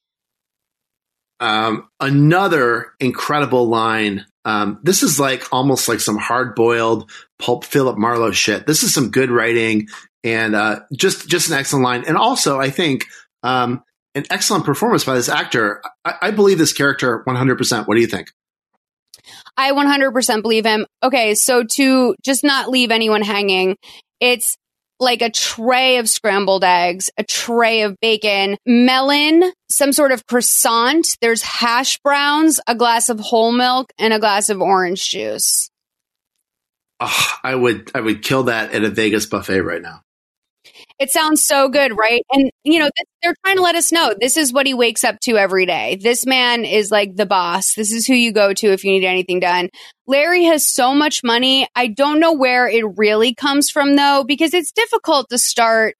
Speaker 2: Um, another incredible line. Um, this is like almost like some hard boiled pulp Philip Marlowe shit. This is some good writing and uh, just just an excellent line. And also, I think um, an excellent performance by this actor. I, I believe this character 100%. What do you think?
Speaker 1: I 100% believe him. Okay, so to just not leave anyone hanging, it's like a tray of scrambled eggs, a tray of bacon, melon, some sort of croissant. There's hash browns, a glass of whole milk, and a glass of orange juice.
Speaker 2: Oh, I would I would kill that at a Vegas buffet right now.
Speaker 1: It sounds so good, right? And you know, they're trying to let us know this is what he wakes up to every day. This man is like the boss. This is who you go to if you need anything done. Larry has so much money. I don't know where it really comes from though, because it's difficult to start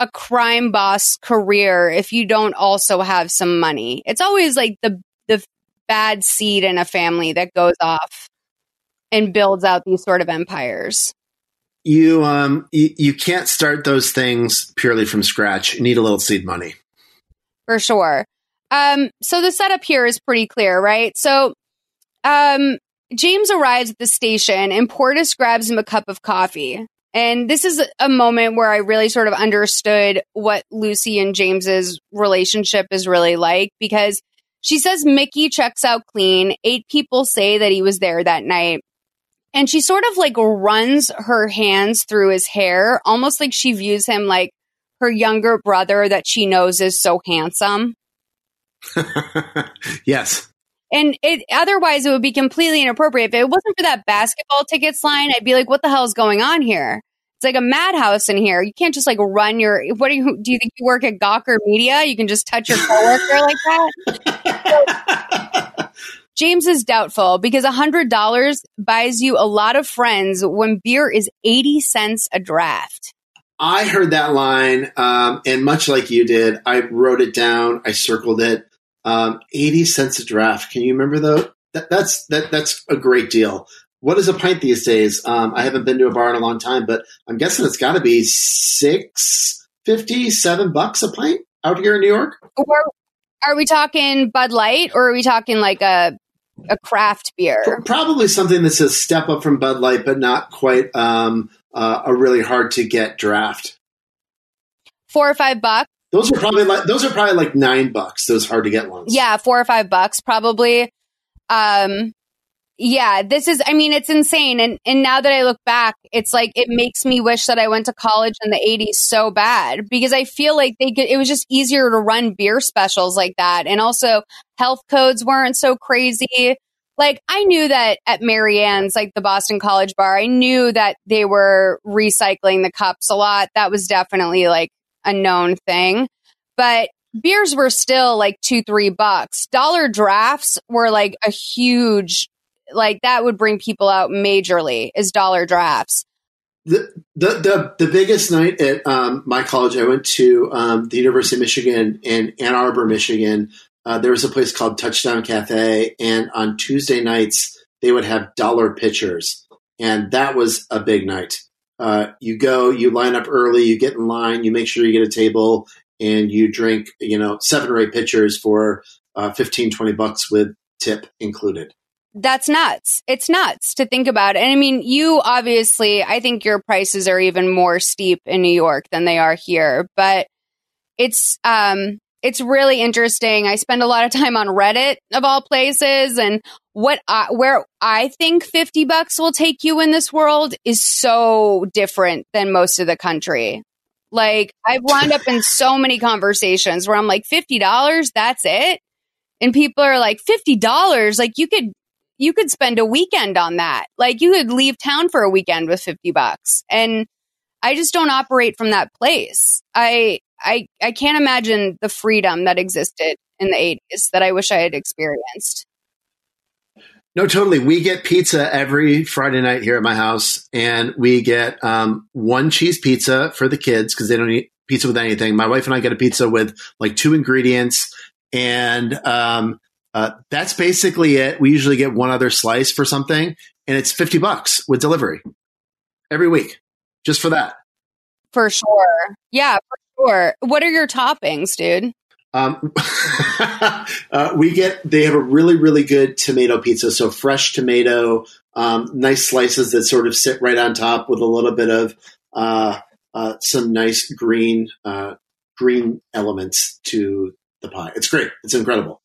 Speaker 1: a crime boss career if you don't also have some money. It's always like the the bad seed in a family that goes off and builds out these sort of empires.
Speaker 2: You um you, you can't start those things purely from scratch. You need a little seed money.
Speaker 1: for sure. Um, so the setup here is pretty clear, right? So, um, James arrives at the station and Portis grabs him a cup of coffee. And this is a moment where I really sort of understood what Lucy and James's relationship is really like because she says Mickey checks out clean. Eight people say that he was there that night. And she sort of like runs her hands through his hair, almost like she views him like her younger brother that she knows is so handsome.
Speaker 2: yes.
Speaker 1: And it otherwise it would be completely inappropriate. If it wasn't for that basketball tickets line, I'd be like, what the hell is going on here? It's like a madhouse in here. You can't just like run your what do you do you think you work at Gawker Media? You can just touch your coworker like that? James is doubtful because $100 buys you a lot of friends when beer is 80 cents a draft.
Speaker 2: I heard that line, um, and much like you did, I wrote it down. I circled it. Um, Eighty cents a draft. Can you remember though? That, that's that that's a great deal. What is a pint these days? Um, I haven't been to a bar in a long time, but I'm guessing it's got to be six fifty, seven bucks a pint out here in New York.
Speaker 1: Or are we talking Bud Light or are we talking like a a craft beer?
Speaker 2: Probably something that's a step up from Bud Light, but not quite um, uh, a really hard to get draft.
Speaker 1: Four or five bucks.
Speaker 2: Those are probably like those are probably like nine bucks. Those hard to get ones.
Speaker 1: Yeah, four or five bucks probably. Um, yeah, this is. I mean, it's insane. And and now that I look back, it's like it makes me wish that I went to college in the '80s so bad because I feel like they could. It was just easier to run beer specials like that, and also health codes weren't so crazy. Like I knew that at Mary Ann's, like the Boston College Bar, I knew that they were recycling the cups a lot. That was definitely like a known thing. But beers were still like two, three bucks. Dollar drafts were like a huge, like that would bring people out majorly is dollar drafts.
Speaker 2: The, the the the biggest night at um, my college, I went to um, the University of Michigan in Ann Arbor, Michigan. Uh, there was a place called Touchdown Cafe, and on Tuesday nights they would have dollar pitchers, and that was a big night. Uh, you go, you line up early, you get in line, you make sure you get a table, and you drink, you know, seven or eight pitchers for uh, 15, 20 bucks with tip included.
Speaker 1: That's nuts. It's nuts to think about. And I mean, you obviously, I think your prices are even more steep in New York than they are here, but it's, um, it's really interesting. I spend a lot of time on Reddit of all places and what I, where I think 50 bucks will take you in this world is so different than most of the country. Like I've wound up in so many conversations where I'm like, $50, that's it. And people are like, $50, like you could, you could spend a weekend on that. Like you could leave town for a weekend with 50 bucks. And I just don't operate from that place. I, I, I can't imagine the freedom that existed in the 80s that I wish I had experienced.
Speaker 2: No, totally. We get pizza every Friday night here at my house, and we get um, one cheese pizza for the kids because they don't eat pizza with anything. My wife and I get a pizza with like two ingredients, and um, uh, that's basically it. We usually get one other slice for something, and it's fifty bucks with delivery every week, just for that.
Speaker 1: For sure. Yeah, for sure. What are your toppings, dude?
Speaker 2: Um, uh, we get they have a really really good tomato pizza. So fresh tomato, um, nice slices that sort of sit right on top with a little bit of uh, uh, some nice green uh, green elements to the pie. It's great. It's incredible.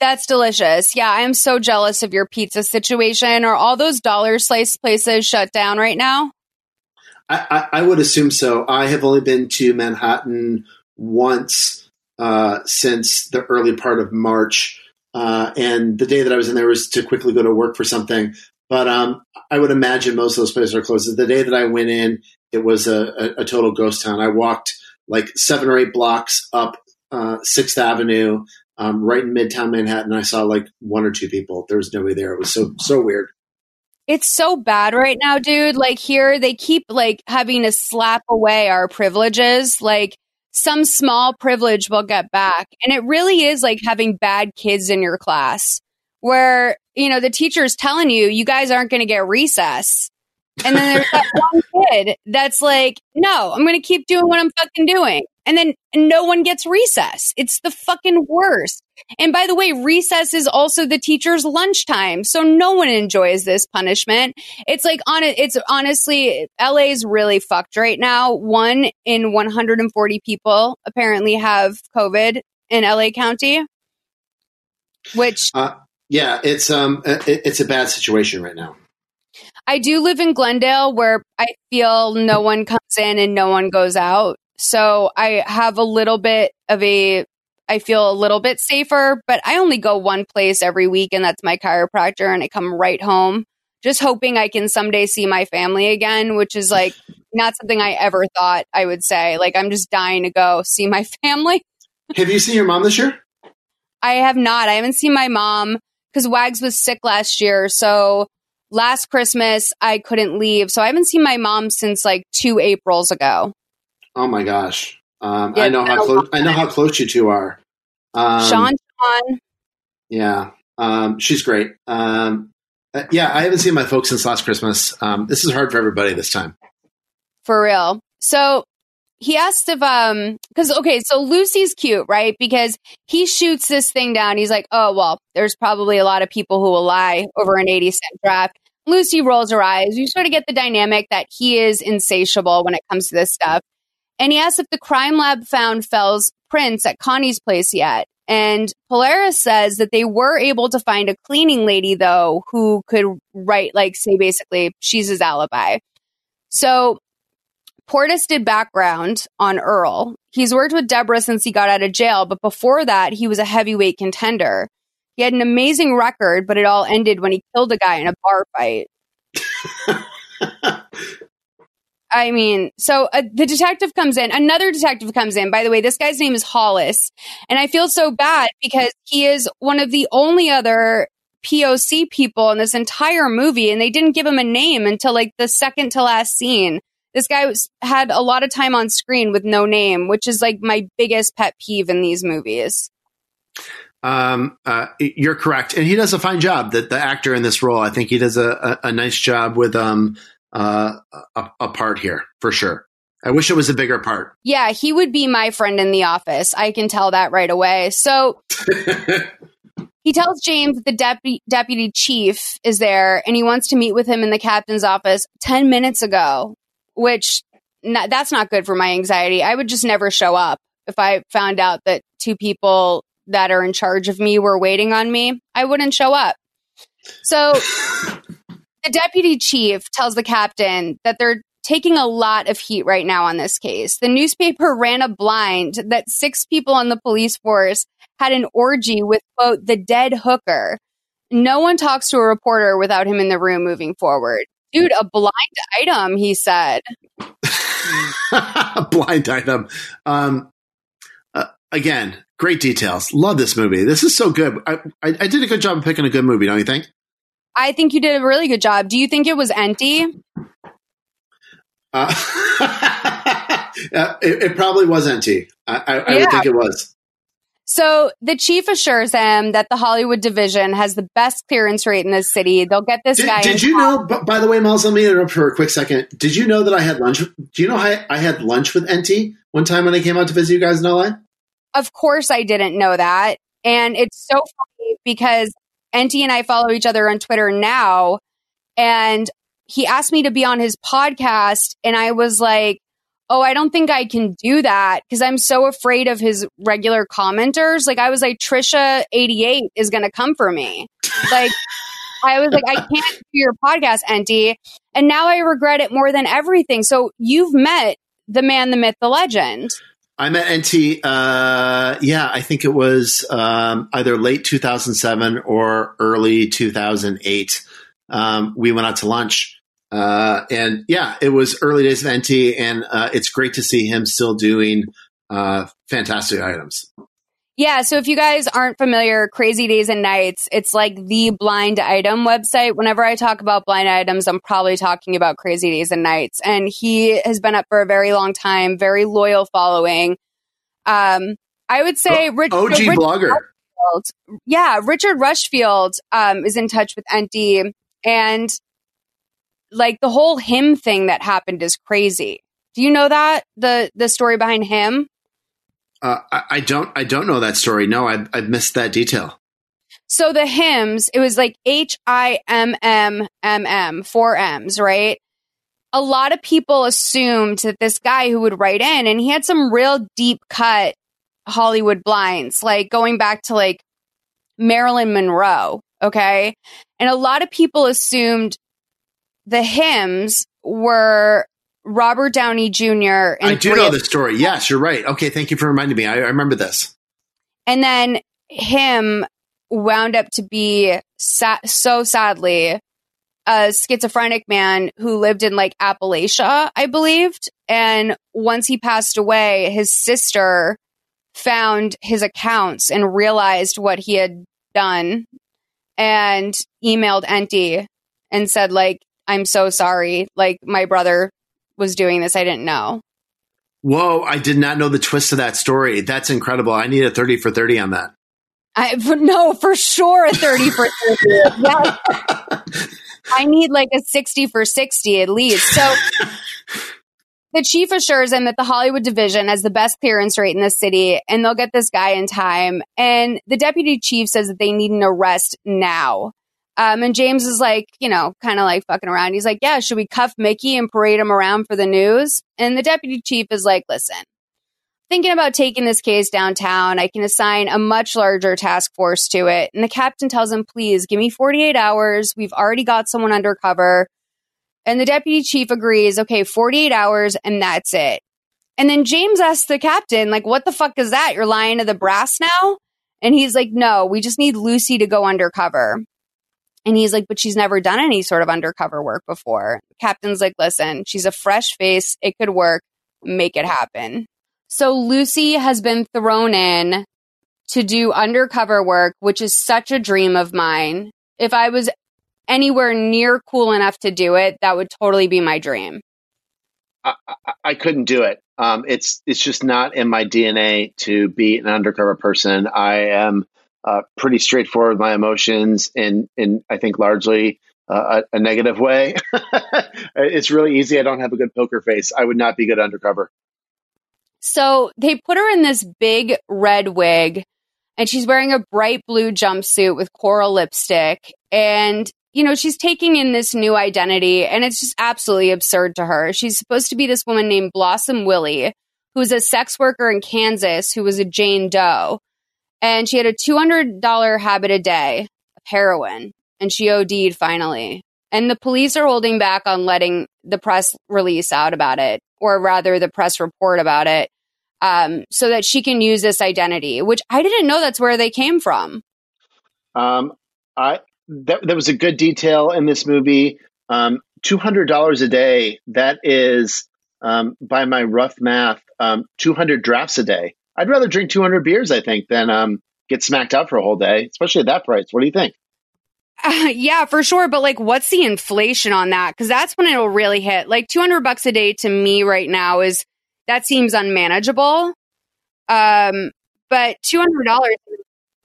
Speaker 1: That's delicious. Yeah, I am so jealous of your pizza situation. Are all those dollar slice places shut down right now?
Speaker 2: I, I, I would assume so. I have only been to Manhattan once uh, since the early part of March. Uh, and the day that I was in there was to quickly go to work for something. But um, I would imagine most of those places are closed. The day that I went in, it was a, a, a total ghost town. I walked like seven or eight blocks up uh, Sixth Avenue, um, right in Midtown Manhattan. I saw like one or two people. There was nobody there. It was so so weird.
Speaker 1: It's so bad right now, dude. Like here, they keep like having to slap away our privileges. Like some small privilege will get back. And it really is like having bad kids in your class where, you know, the teacher's telling you, you guys aren't going to get recess. And then there's that one kid that's like, no, I'm going to keep doing what I'm fucking doing. And then no one gets recess. It's the fucking worst. And by the way, recess is also the teacher's lunchtime. So no one enjoys this punishment. It's like on it. It's honestly, LA's really fucked right now. One in 140 people apparently have COVID in LA County, which
Speaker 2: Uh, yeah, it's um, it, it's a bad situation right now.
Speaker 1: I do live in Glendale where I feel no one comes in and no one goes out. So I have a little bit of a, I feel a little bit safer, but I only go one place every week and that's my chiropractor and I come right home just hoping I can someday see my family again, which is like not something I ever thought I would say. Like I'm just dying to go see my family.
Speaker 2: Have you seen your mom this year?
Speaker 1: I have not. I haven't seen my mom because Wags was sick last year. So last Christmas I couldn't leave. So I haven't seen my mom since like two Aprils ago.
Speaker 2: Oh my gosh. Um,
Speaker 1: Yeah,
Speaker 2: I know how close I know how close you two are. Um,
Speaker 1: Sean, Sean,
Speaker 2: Yeah. Um, she's great. Um, uh, yeah, I haven't seen my folks since last Christmas. Um, this is hard for everybody this time.
Speaker 1: for real. So he asked if um because okay, so Lucy's cute, right? Because he shoots this thing down. He's like, oh well, there's probably a lot of people who will lie over an 80 cent draft. Lucy rolls her eyes. You sort of get the dynamic that he is insatiable when it comes to this stuff. And he asked if the crime lab found Fell's prints at Connie's place yet. And Portis says that they were able to find a cleaning lady, though, who could write, like, say basically, she's his alibi. So Portis did background on Earl. He's worked with Deborah since he got out of jail, but before that, he was a heavyweight contender. He had an amazing record, but it all ended when he killed a guy in a bar fight. I mean, so uh, the detective comes in. Another detective comes in. By the way, this guy's name is Hollis. And I feel so bad because he is one of the only other POC people in this entire movie. And they didn't give him a name until like the second to last scene. This guy was, had a lot of time on screen with no name, which is like my biggest pet peeve in these movies.
Speaker 2: Um, uh, you're correct, and he does a fine job. That the actor in this role, I think he does a, a, a nice job with um uh, a, a part here for sure. I wish it was a bigger part.
Speaker 1: Yeah, he would be my friend in the office. I can tell that right away. So he tells James that the deputy, deputy chief is there and he wants to meet with him in the captain's office 10 minutes ago, which that's not good for my anxiety. I would just never show up if I found out that two people that are in charge of me were waiting on me. I wouldn't show up. So the deputy chief tells the captain that they're taking a lot of heat right now on this case. The newspaper ran a blind that six people on the police force had an orgy with, quote, the dead hooker. No one talks to a reporter without him in the room moving forward. Dude, a blind item, he said.
Speaker 2: A blind item. Um, uh, again, great details. Love this movie. This is so good. I, I, I did a good job of picking a good movie, don't you think?
Speaker 1: I think you did a really good job. Do you think it was Enty?
Speaker 2: Uh, uh, it, it probably was Enty. I, I, I would think it was.
Speaker 1: So the chief assures him that the Hollywood division has the best clearance rate in this city. They'll get this
Speaker 2: Did,
Speaker 1: guy.
Speaker 2: did you know? b- By the way, Miles, let me interrupt for a quick second. Did you know that I had lunch? Do you know I, I had lunch with Enty one time when I came out to visit you guys in LA?
Speaker 1: Of course, I didn't know that. And it's so funny because Enty and I follow each other on Twitter now. And he asked me to be on his podcast. And I was like, oh, I don't think I can do that because I'm so afraid of his regular commenters. Like, I was like, Trisha88 is going to come for me. Like, I was like, I can't do your podcast, Enty. And now I regret it more than everything. So you've met the man, the myth, the legend.
Speaker 2: I met Enty. Uh, yeah, I think it was um, either late 2007 or early 2008. Um, we went out to lunch, uh, and yeah, it was early days of Enty, and uh, it's great to see him still doing uh, fantastic items.
Speaker 1: Yeah, so if you guys aren't familiar, Crazy Days and Nights, it's like the blind item website. Whenever I talk about blind items, I'm probably talking about Crazy Days and Nights. And he has been up for a very long time, very loyal following. Um, I would say Rich,
Speaker 2: OG
Speaker 1: Richard
Speaker 2: blogger.
Speaker 1: Rushfield- yeah, Richard Rushfield um, is in touch with Enty, and like the whole him thing that happened is crazy. Do you know that the the story behind him?
Speaker 2: Uh, I, I don't. I don't know that story. No, I, I've missed that detail.
Speaker 1: So the hymns, it was like H I M M M M, four M's, right? A lot of people assumed that this guy who would write in, and he had some real deep cut Hollywood blinds, like going back to like Marilyn Monroe. Okay. And a lot of people assumed the hymns were Robert Downey Jr.
Speaker 2: I do know the story. Yes, you're right. Okay, thank you for reminding me. I, I remember this.
Speaker 1: And then him wound up to be sa- so sadly a schizophrenic man who lived in like Appalachia, I believed. And once he passed away, his sister found his accounts and realized what he had done and emailed Enty and said, like, I'm so sorry. Like, my brother was doing this. I didn't know.
Speaker 2: Whoa, I did not know the twist of that story. That's incredible. I need a 30 for 30 on that.
Speaker 1: I no, for sure a 30 for 30. yes. I need like a 60 for 60 at least. So the chief assures him that the Hollywood division has the best clearance rate in the city and they'll get this guy in time. And the deputy chief says that they need an arrest now. Um, and James is like, you know, kind of like fucking around. He's like, yeah, should we cuff Mickey and parade him around for the news? And the deputy chief is like, listen, thinking about taking this case downtown. I can assign a much larger task force to it. And the captain tells him, please give me 48 hours. We've already got someone undercover. And the deputy chief agrees, okay, 48 hours and that's it. And then James asks the captain, like, what the fuck is that? You're lying to the brass now? And he's like, no, we just need Lucy to go undercover. And he's like, but she's never done any sort of undercover work before. Captain's like, listen, she's a fresh face. It could work. Make it happen. So Lucy has been thrown in to do undercover work, which is such a dream of mine. If I was anywhere near cool enough to do it, that would totally be my dream.
Speaker 2: I, I, I couldn't do it. Um, it's it's just not in my DNA to be an undercover person. I am uh, pretty straightforward with my emotions, in in I think largely uh, a, a negative way. it's really easy. I don't have a good poker face. I would not be good undercover.
Speaker 1: So they put her in this big red wig and she's wearing a bright blue jumpsuit with coral lipstick. And, you know, she's taking in this new identity and it's just absolutely absurd to her. She's supposed to be this woman named Blossom Willie, who's a sex worker in Kansas who was a Jane Doe. And she had a $200 habit a day of heroin and she OD'd finally. And the police are holding back on letting the press release out about it, or rather, the press report about it, um, so that she can use this identity, which I didn't know that's where they came from.
Speaker 2: Um, I that, that was a good detail in this movie. Um, Two hundred dollars a day. That is, um, by my rough math, um, two hundred drafts a day. I'd rather drink two hundred beers, I think, than um, get smacked out for a whole day, especially at that price. What do you think?
Speaker 1: Uh, yeah, for sure. But like, what's the inflation on that? Because that's when it'll really hit. Like, 200 bucks a day to me right now is that seems unmanageable. Um, but $200.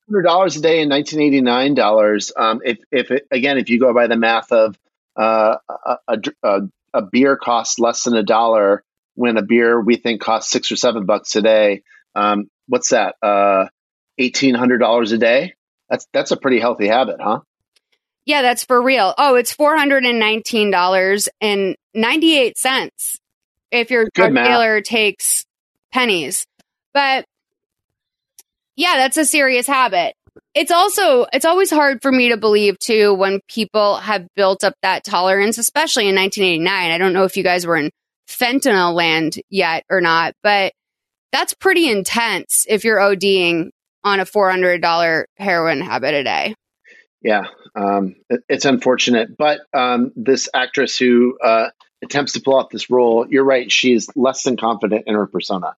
Speaker 2: Hundred dollars a day in nineteen eighty nine dollars. Um, if if it, again, if you go by the math of uh, a, a, a, a beer costs less than a dollar, when a beer we think costs six or seven bucks a day, um, what's that? Uh, eighteen hundred dollars a day. That's that's a pretty healthy habit, huh?
Speaker 1: Yeah, that's for real. Oh, it's four hundred and nineteen dollars and ninety eight cents if your drug dealer takes pennies. But yeah, that's a serious habit. It's also it's always hard for me to believe too when people have built up that tolerance, especially in 1989. I don't know if you guys were in fentanyl land yet or not, but that's pretty intense if you're ODing on a $400 heroin habit a day.
Speaker 2: Yeah, um, it, it's unfortunate, but um, this actress who uh, attempts to pull off this role, you're right, she is less than confident in her persona.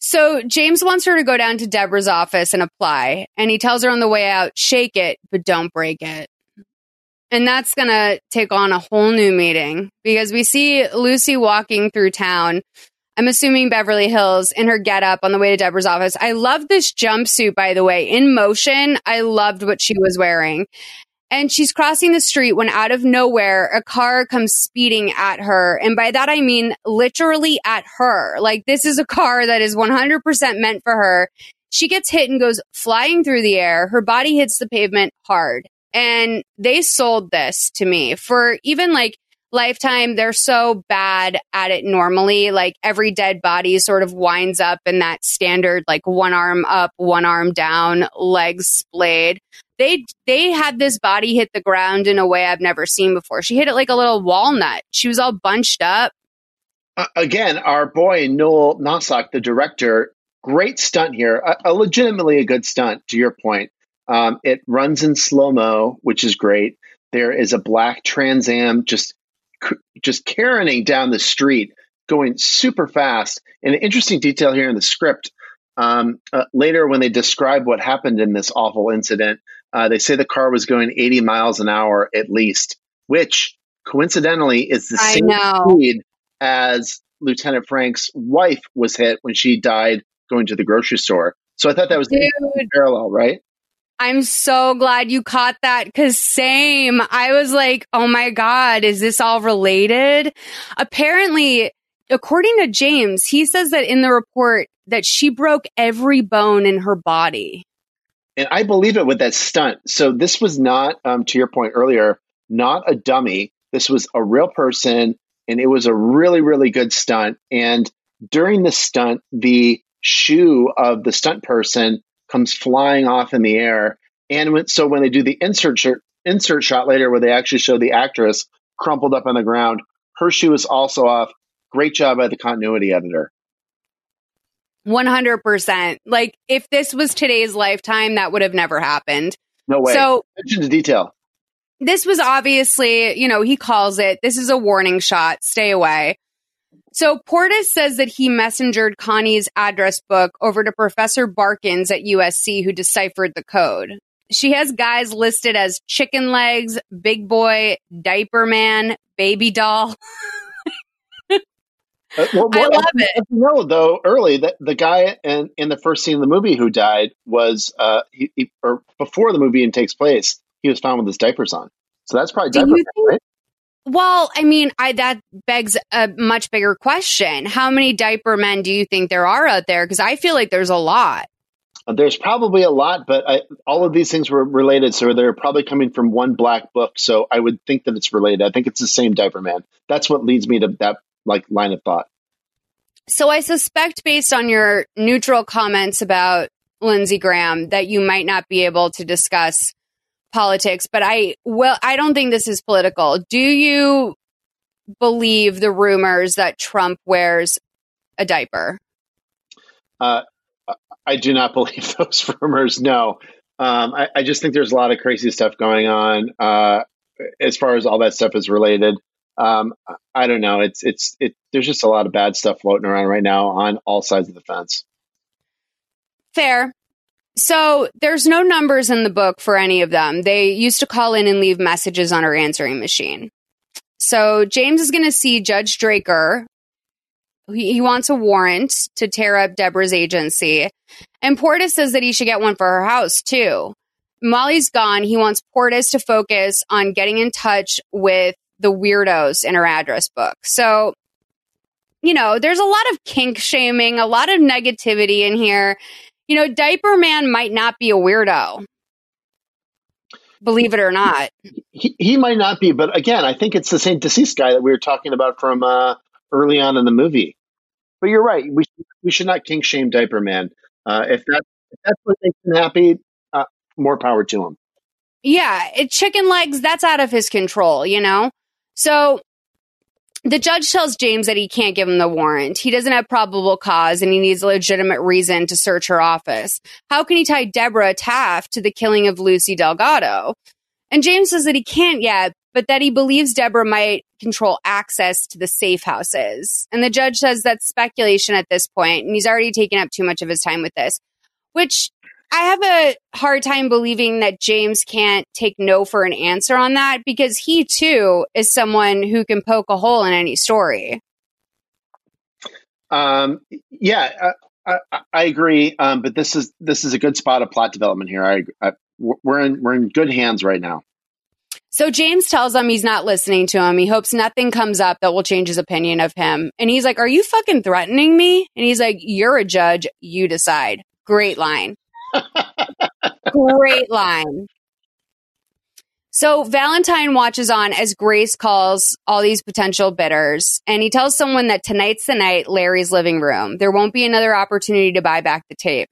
Speaker 1: So James wants her to go down to Deborah's office and apply, and he tells her on the way out, "Shake it, but don't break it." And that's going to take on a whole new meeting because we see Lucy walking through town. I'm assuming Beverly Hills in her getup on the way to Deborah's office. I love this jumpsuit, by the way, in motion. I loved what she was wearing. and she's crossing the street when out of nowhere a car comes speeding at her. And by that I mean literally at her. Like this is a car that is 100% meant for her. She gets hit and goes flying through the air. Her body hits the pavement hard. And they sold this to me for even like Lifetime, they're so bad at it normally. Like every dead body sort of winds up in that standard, like one arm up, one arm down, legs splayed. They, they had this body hit the ground in a way I've never seen before. She hit it like a little walnut. She was all bunched up.
Speaker 2: Uh, again, our boy Noel Nosseck, the director, great stunt here. A, a legitimately a good stunt, to your point. Um, it runs in slow mo, which is great. There is a black Trans Am just just caroning down the street, going super fast. And an interesting detail here in the script. Um, uh, later, when they describe what happened in this awful incident, uh, they say the car was going 80 miles an hour at least, which coincidentally is the
Speaker 1: I
Speaker 2: same
Speaker 1: know.
Speaker 2: speed as Lieutenant Frank's wife was hit when she died going to the grocery store. So I thought that was
Speaker 1: Dude.
Speaker 2: parallel, right?
Speaker 1: I'm so glad you caught that because same. I was like, oh my God, is this all related? Apparently, according to James, he says that in the report that she broke every bone in her body.
Speaker 2: and I believe it with that stunt. So this was not, um, to your point earlier, not a dummy. This was a real person, and it was a really, really good stunt. And during the stunt, the shoe of the stunt person comes flying off in the air. And when, so when they do the insert insert shot later, where they actually show the actress crumpled up on the ground, her shoe is also off. Great job by the continuity editor.
Speaker 1: 100%. Like, if this was today's lifetime, that would have never happened.
Speaker 2: No way.
Speaker 1: So-
Speaker 2: attention to detail.
Speaker 1: this was obviously, you know, he calls it, this is a warning shot, stay away. So Portis says that he messengered Connie's address book over to Professor Barkins at USC who deciphered the code. She has guys listed as chicken legs, big boy, diaper man, baby doll.
Speaker 2: Uh, well,
Speaker 1: I love it.
Speaker 2: You know, though, early that the guy in, in the first scene of the movie who died was, uh, he, he, or before the movie even takes place, he was found with his diapers on. So that's probably diaper, man,
Speaker 1: think-
Speaker 2: right?
Speaker 1: Well, I mean, I that begs a much bigger question. How many diaper men do you think there are out there? Because I feel like there's a lot.
Speaker 2: There's probably a lot, but I, all of these things were related, so they're probably coming from one black book. So I would think that it's related. I think it's the same diaper man. That's what leads me to that like line of thought.
Speaker 1: So I suspect, based on your neutral comments about Lindsey Graham, that you might not be able to discuss politics. But I well, I don't think this is political. Do you believe the rumors that Trump wears a diaper?
Speaker 2: Uh, I do not believe those rumors. No, um, I, I just think there's a lot of crazy stuff going on uh, as far as all that stuff is related. Um, I don't know. It's it's it. There's just a lot of bad stuff floating around right now on all sides of the fence.
Speaker 1: Fair. So there's no numbers in the book for any of them. They used to call in and leave messages on her answering machine. So James is going to see Judge Draker. He, wants a warrant to tear up Deborah's agency. And Portis says that he should get one for her house too. Molly's gone. He wants Portis to focus on getting in touch with the weirdos in her address book. So, you know, there's a lot of kink shaming, a lot of negativity in here you know, Diaper Man might not be a weirdo. Believe it or not.
Speaker 2: He he might not be, but again, I think it's the same deceased guy that we were talking about from uh, early on in the movie. But you're right. We should, we should not kink shame Diaper Man. Uh, if that if that's what makes him happy, uh, more power to him.
Speaker 1: Yeah, it, chicken legs, that's out of his control, you know? So the judge tells James that he can't give him the warrant. He doesn't have probable cause and he needs a legitimate reason to search her office. How can he tie Deborah Taft to the killing of Lucy Delgado? And James says that he can't yet, but that he believes Deborah might control access to the safe houses. And the judge says that's speculation at this point, and he's already taken up too much of his time with this, which I have a hard time believing that James can't take no for an answer on that because he too is someone who can poke a hole in any story.
Speaker 2: Um, yeah, I, I, I agree. Um, but this is this is a good spot of plot development here. I, I we're in we're in good hands right now.
Speaker 1: So James tells him he's not listening to him. He hopes nothing comes up that will change his opinion of him. And he's like, Are you fucking threatening me? And he's like, You're a judge. You decide. Great line. Great line. So Valentine watches on as Grace calls all these potential bidders, and he tells someone that tonight's the night, Larry's living room. There won't be another opportunity to buy back the tape.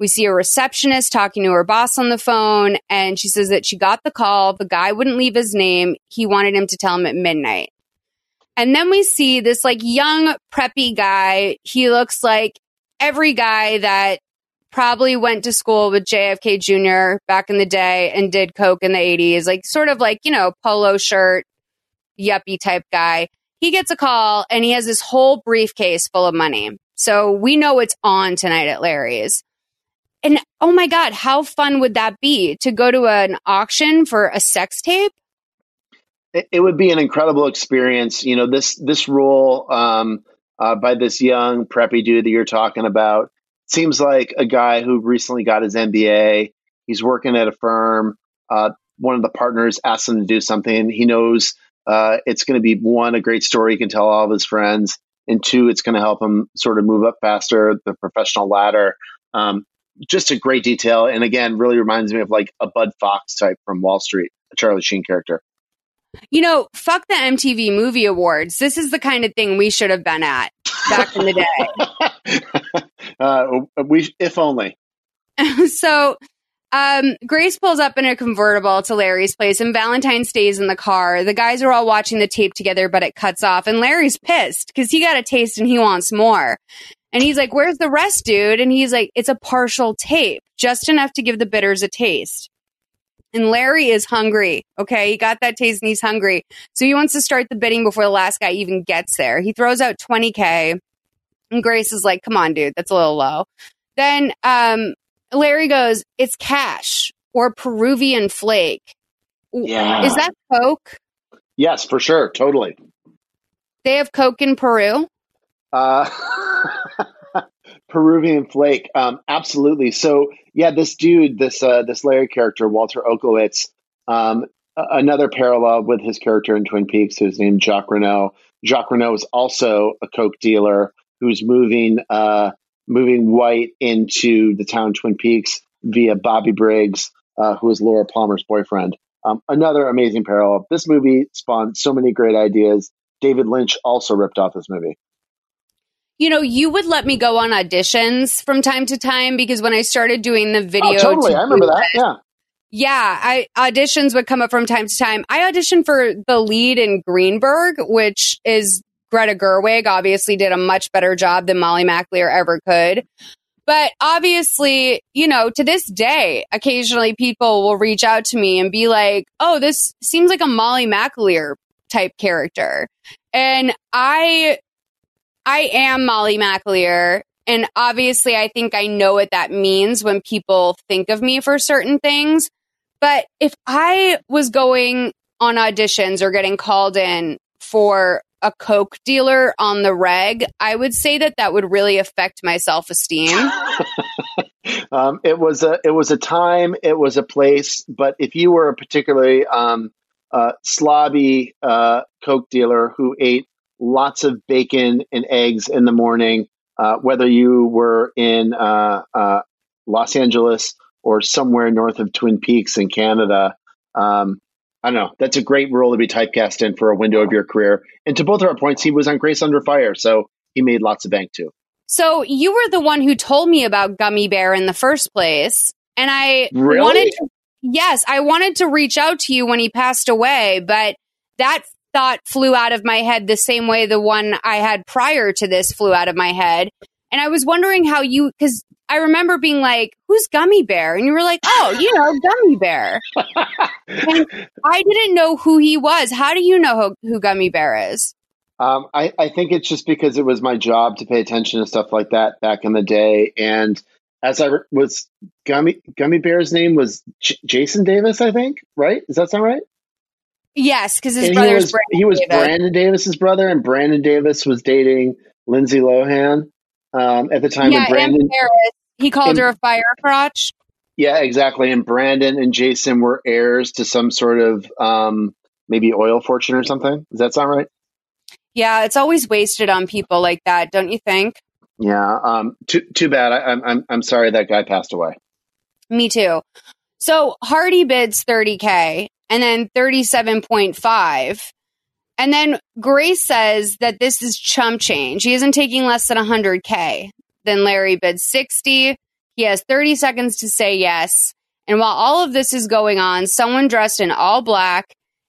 Speaker 1: We see a receptionist talking to her boss on the phone, and she says that she got the call. The guy wouldn't leave his name. He wanted him to tell him at midnight. And then we see this like young, preppy guy. He looks like every guy that probably went to school with JFK Jr. back in the day and did coke in the 80s, like sort of like, you know, polo shirt, yuppie type guy. He gets a call and he has this whole briefcase full of money. So we know it's on tonight at Larry's. And oh my God, how fun would that be to go to an auction for a sex tape?
Speaker 2: It, would be an incredible experience. You know, this this role um, uh, by this young preppy dude that you're talking about seems like a guy who recently got his MBA. He's working at a firm. Uh, one of the partners asked him to do something. He knows uh, it's going to be one, a great story he can tell all of his friends, and two, it's going to help him sort of move up faster the professional ladder. Um, just a great detail, and again, really reminds me of like a Bud Fox type from Wall Street, a Charlie Sheen character.
Speaker 1: You know, fuck the MTV Movie Awards. This is the kind of thing we should have been at back in the day.
Speaker 2: uh, we, if only.
Speaker 1: so, um, Grace pulls up in a convertible to Larry's place, and Valentine stays in the car. The guys are all watching the tape together, but it cuts off, and Larry's pissed because he got a taste and he wants more. And he's like, "Where's the rest, dude?" And he's like, "It's a partial tape, just enough to give the bitters a taste." And Larry is hungry. Okay. He got that taste and he's hungry. So he wants to start the bidding before the last guy even gets there. He throws out 20K. And Grace is like, come on, dude, that's a little low. Then um, Larry goes, it's cash or Peruvian flake.
Speaker 2: Yeah.
Speaker 1: Is that Coke?
Speaker 2: Yes, for sure. Totally.
Speaker 1: They have Coke in Peru?
Speaker 2: Uh, Peruvian flake. Um, absolutely. So yeah, this dude, this uh, this Larry character, Walter Olkewicz, um, another parallel with his character in Twin Peaks, who's named Jacques Renault. Jacques Renault is also a coke dealer who's moving uh, moving white into the town Twin Peaks via Bobby Briggs, uh, who is Laura Palmer's boyfriend. Um, another amazing parallel. This movie spawned so many great ideas. David Lynch also ripped off this movie
Speaker 1: you know, you would let me go on auditions from time to time because when I started doing the video,
Speaker 2: oh, totally, I remember that. Yeah,
Speaker 1: yeah, I auditions would come up from time to time. I auditioned for the lead in Greenberg, which is Greta Gerwig. Obviously, did a much better job than Molly McAleer ever could. But obviously, you know, to this day, occasionally people will reach out to me and be like, "Oh, this seems like a Molly McAleer type character," and I I am Molly McAleer. And obviously, I think I know what that means when people think of me for certain things. But if I was going on auditions or getting called in for a Coke dealer on the reg, I would say that that would really affect my self esteem.
Speaker 2: um, it was a it was a time, it was a place. But if you were a particularly um, uh, slobby uh, Coke dealer who ate lots of bacon and eggs in the morning, uh, whether you were in uh, uh, Los Angeles or somewhere north of Twin Peaks in Canada. Um, I don't know. That's a great role to be typecast in for a window of your career. And to both of our points, he was on Grace Under Fire, so he made lots of bank too.
Speaker 1: So you were the one who told me about Gummy Bear in the first place, and I
Speaker 2: really?
Speaker 1: wanted. To, yes, I wanted to reach out to you when he passed away, but that thought flew out of my head the same way the one I had prior to this flew out of my head. And I was wondering how you, because I remember being like, who's Gummy Bear? And you were like, oh, you know, Gummy Bear. and I didn't know who he was. How do you know who, who Gummy Bear is?
Speaker 2: Um, I, I think it's just because it was my job to pay attention to stuff like that back in the day. And as I was, Gummy Gummy Bear's name was J- Jason Davis, I think, right? Does that sound right?
Speaker 1: Yes, because his brother
Speaker 2: he
Speaker 1: was Brandon
Speaker 2: he was
Speaker 1: Davis.
Speaker 2: Brandon Davis's brother, and Brandon Davis was dating Lindsay Lohan um, at the time.
Speaker 1: yeah,
Speaker 2: Brandon
Speaker 1: Paris. He called
Speaker 2: and-
Speaker 1: her a fire crotch.
Speaker 2: Yeah, exactly. And Brandon and Jason were heirs to some sort of um, maybe oil fortune or something. Does that sound right?
Speaker 1: Yeah, it's always wasted on people like that, don't you think?
Speaker 2: Yeah. Um, too too bad. I, I'm I'm I'm sorry that guy passed away.
Speaker 1: Me too. So Hardy bids 30K and then 37.5. And then Grace says that this is chump change. He isn't taking less than 100K. Then Larry bids 60. He has 30 seconds to say yes. And while all of this is going on, someone dressed in all black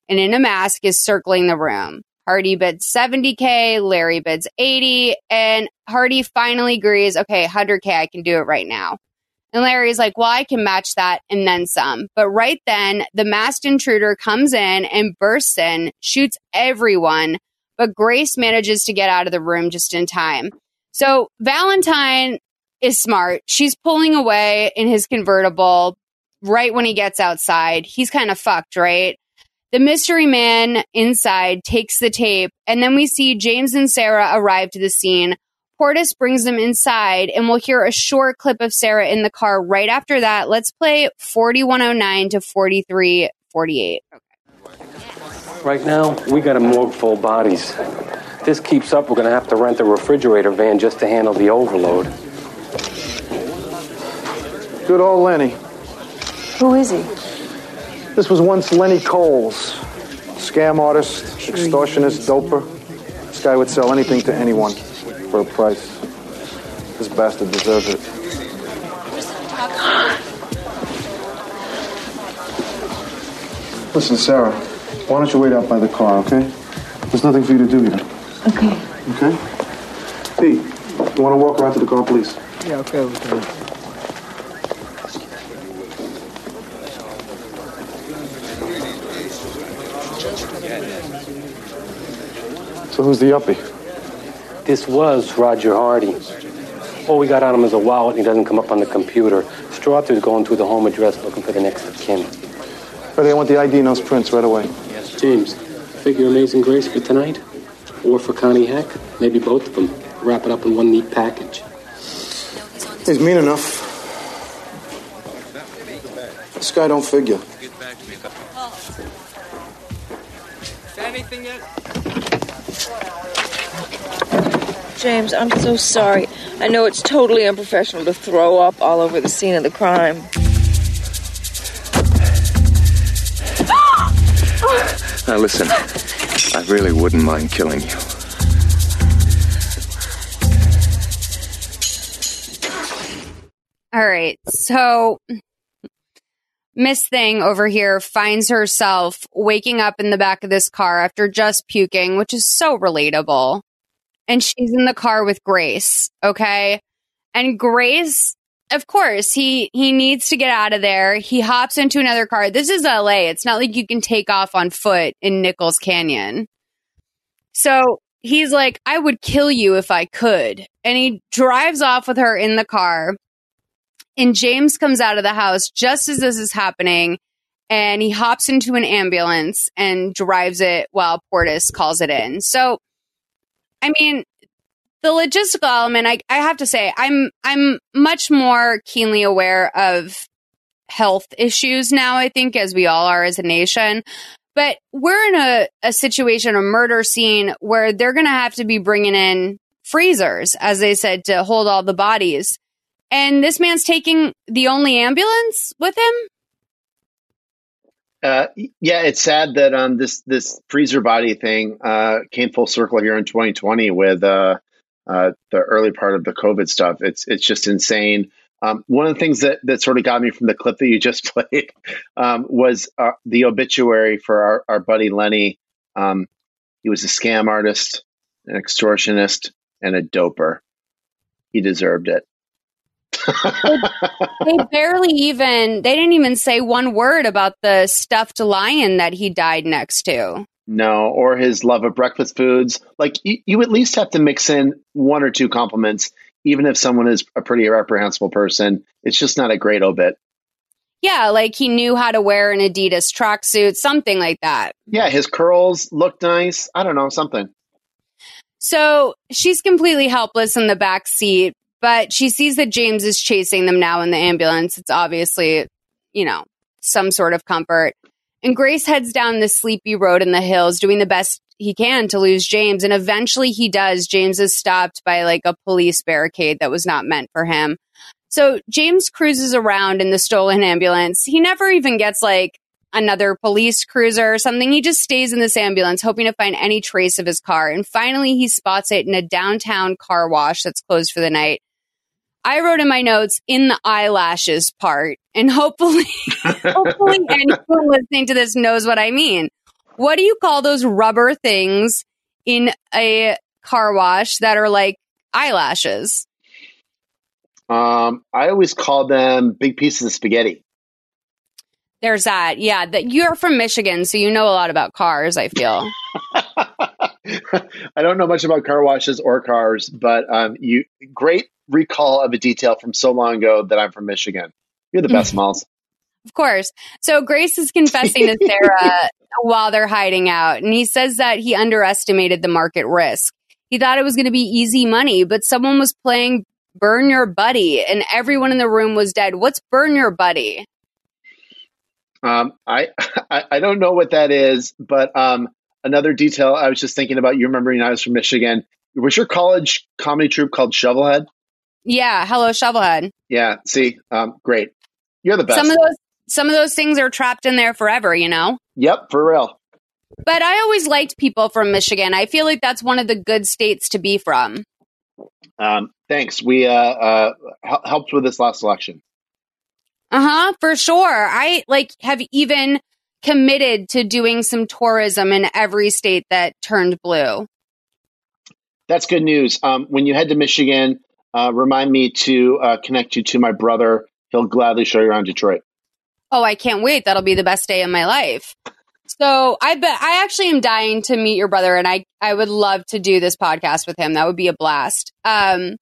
Speaker 1: and in a mask is circling the room. Hardy bids 70K, Larry bids 80, and Hardy finally agrees, okay, 100K, I can do it right now. And Larry's like, well, I can match that and then some. But right then, the masked intruder comes in and bursts in, shoots everyone, but Grace manages to get out of the room just in time. So Valentine is smart. She's pulling away in his convertible right when he gets outside. He's kind of fucked, right? The mystery man inside takes the tape, and then we see James and Sarah arrive to the scene. Portis brings them inside, and we'll hear a short clip of Sarah in the car right after that. Let's play 4109 to 4348.
Speaker 4: Right now, we got a morgue full of bodies. If this keeps up, we're going to have to rent a refrigerator van just to handle the overload.
Speaker 3: Good old Lenny.
Speaker 8: Who is he?
Speaker 3: This was once Lenny Coles. Scam artist, extortionist, doper. This guy would sell anything to anyone for a price. This bastard deserves it. Listen, Sarah, why don't you wait out by the car, okay? There's nothing for you to do here.
Speaker 8: Okay.
Speaker 3: Okay? Pete, you want to walk around to the car, please?
Speaker 12: Yeah, okay, okay.
Speaker 3: So who's the uppie?
Speaker 4: This was Roger Hardy. All we got on him is a wallet, and he doesn't come up on the computer. Straughter's going through the home address looking for the next of kin.
Speaker 3: Ready, I want the ID and those prints right away.
Speaker 4: Yes, James, figure Amazing Grace for tonight? Or for Connie Heck? Maybe both of them. Wrap it up in one neat package.
Speaker 3: He's mean enough. This guy don't figure.
Speaker 12: Anything yet?
Speaker 13: James, I'm so sorry. I know it's totally unprofessional to throw up all over the scene of the crime.
Speaker 7: Now listen, I really wouldn't mind killing you.
Speaker 1: All right. So Miss Thing over here finds herself waking up in the back of this car after just puking, which is so relatable. And she's in the car with Grace, okay? And Grace, of course, he he needs to get out of there. He hops into another car. This is LA. It's not like you can take off on foot in Nichols Canyon. So he's like, I would kill you if I could. And he drives off with her in the car. And James comes out of the house just as this is happening. And he hops into an ambulance and drives it while Portis calls it in. So, I mean, the logistical element, I, I have to say, I'm I'm much more keenly aware of health issues now, I think, as we all are as a nation. But we're in a, a situation, a murder scene, where they're going to have to be bringing in freezers, as they said, to hold all the bodies. And this man's taking the only ambulance with him?
Speaker 2: Uh, yeah, it's sad that um this this freezer body thing uh, came full circle here in 2020 with uh, uh, the early part of the COVID stuff. It's it's just insane. Um, one of the things that, that sort of got me from the clip that you just played um, was uh, the obituary for our, our buddy Lenny. Um, he was a scam artist, an extortionist, and a doper. He deserved it.
Speaker 1: They barely even they didn't even say one word about the stuffed lion that he died next to.
Speaker 2: No, or his love of breakfast foods. Like you, you at least have to mix in one or two compliments, even if someone is a pretty reprehensible person. It's just not a great obit.
Speaker 1: Yeah, like he knew how to wear an Adidas tracksuit, something like that.
Speaker 2: Yeah, his curls looked nice. I don't know, something.
Speaker 1: So she's completely helpless in the back seat, but she sees that James is chasing them now in the ambulance. It's obviously, you know, some sort of comfort. And Grace heads down the sleepy road in the hills, doing the best he can to lose James. And eventually he does. James is stopped by like a police barricade that was not meant for him. So James cruises around in the stolen ambulance. He never even gets like another police cruiser or something. He just stays in this ambulance, hoping to find any trace of his car. And finally, he spots it in a downtown car wash that's closed for the night. I wrote in my notes in the eyelashes part, and hopefully, hopefully anyone listening to this knows what I mean. What do you call those rubber things in a car wash that are like eyelashes?
Speaker 2: Um, I always call them big pieces of spaghetti.
Speaker 1: There's that. Yeah, that you're from Michigan, so you know a lot about cars, I feel.
Speaker 2: I don't know much about car washes or cars, but um, you great recall of a detail from so long ago that I'm from Michigan. You're the best, Miles.
Speaker 1: Of course. So Grace is confessing to Sarah while they're hiding out, and he says that he underestimated the market risk. He thought it was going to be easy money, but someone was playing Burn Your Buddy, and everyone in the room was dead. What's Burn Your Buddy?
Speaker 2: Um, I, I, I don't know what that is, but um, another detail I was just thinking about. You remembering I was from Michigan. Was your college comedy troupe called Shovelhead?
Speaker 1: Yeah, hello Shovelhead.
Speaker 2: Yeah. See, um, great. You're the best.
Speaker 1: Some of those some of those things are trapped in there forever, you know.
Speaker 2: Yep, for real.
Speaker 1: But I always liked people from Michigan. I feel like that's one of the good states to be from.
Speaker 2: Um, thanks. We uh, uh, helped with this last election.
Speaker 1: Uh huh, for sure. I like have even committed to doing some tourism in every state that turned blue.
Speaker 2: That's good news. Um, when you head to Michigan, uh, remind me to uh, connect you to my brother. He'll gladly show you around Detroit.
Speaker 1: Oh, I can't wait. That'll be the best day of my life. So I bet I actually am dying to meet your brother, and I I would love to do this podcast with him. That would be a blast. Um,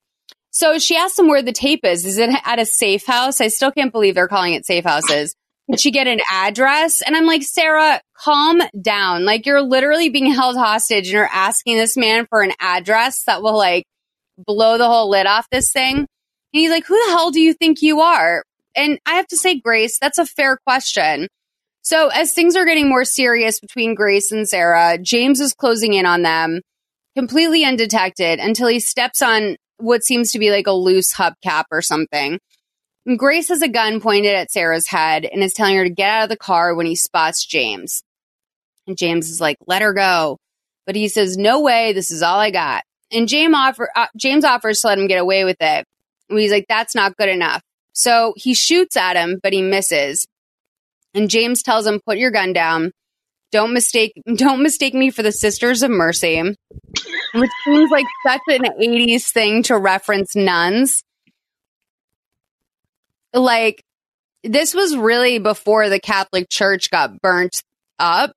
Speaker 1: so she asked him where the tape is. Is it at a safe house? I still can't believe they're calling it safe houses. Did she get an address? And I'm like, Sarah, calm down. Like you're literally being held hostage and you're asking this man for an address that will like blow the whole lid off this thing. And he's like, who the hell do you think you are? And I have to say, Grace, that's a fair question. So as things are getting more serious between Grace and Sarah, James is closing in on them completely undetected until he steps on what seems to be like a loose hubcap or something. And Grace has a gun pointed at Sarah's head and is telling her to get out of the car when he spots James. And James is like, let her go. But he says, no way, this is all I got. And James, offer, uh, James offers to let him get away with it. And he's like, that's not good enough. So he shoots at him, but he misses. And James tells him, put your gun down. Don't mistake don't mistake me for the Sisters of Mercy, which seems like such an 80s thing to reference nuns. Like this was really before the Catholic Church got burnt up.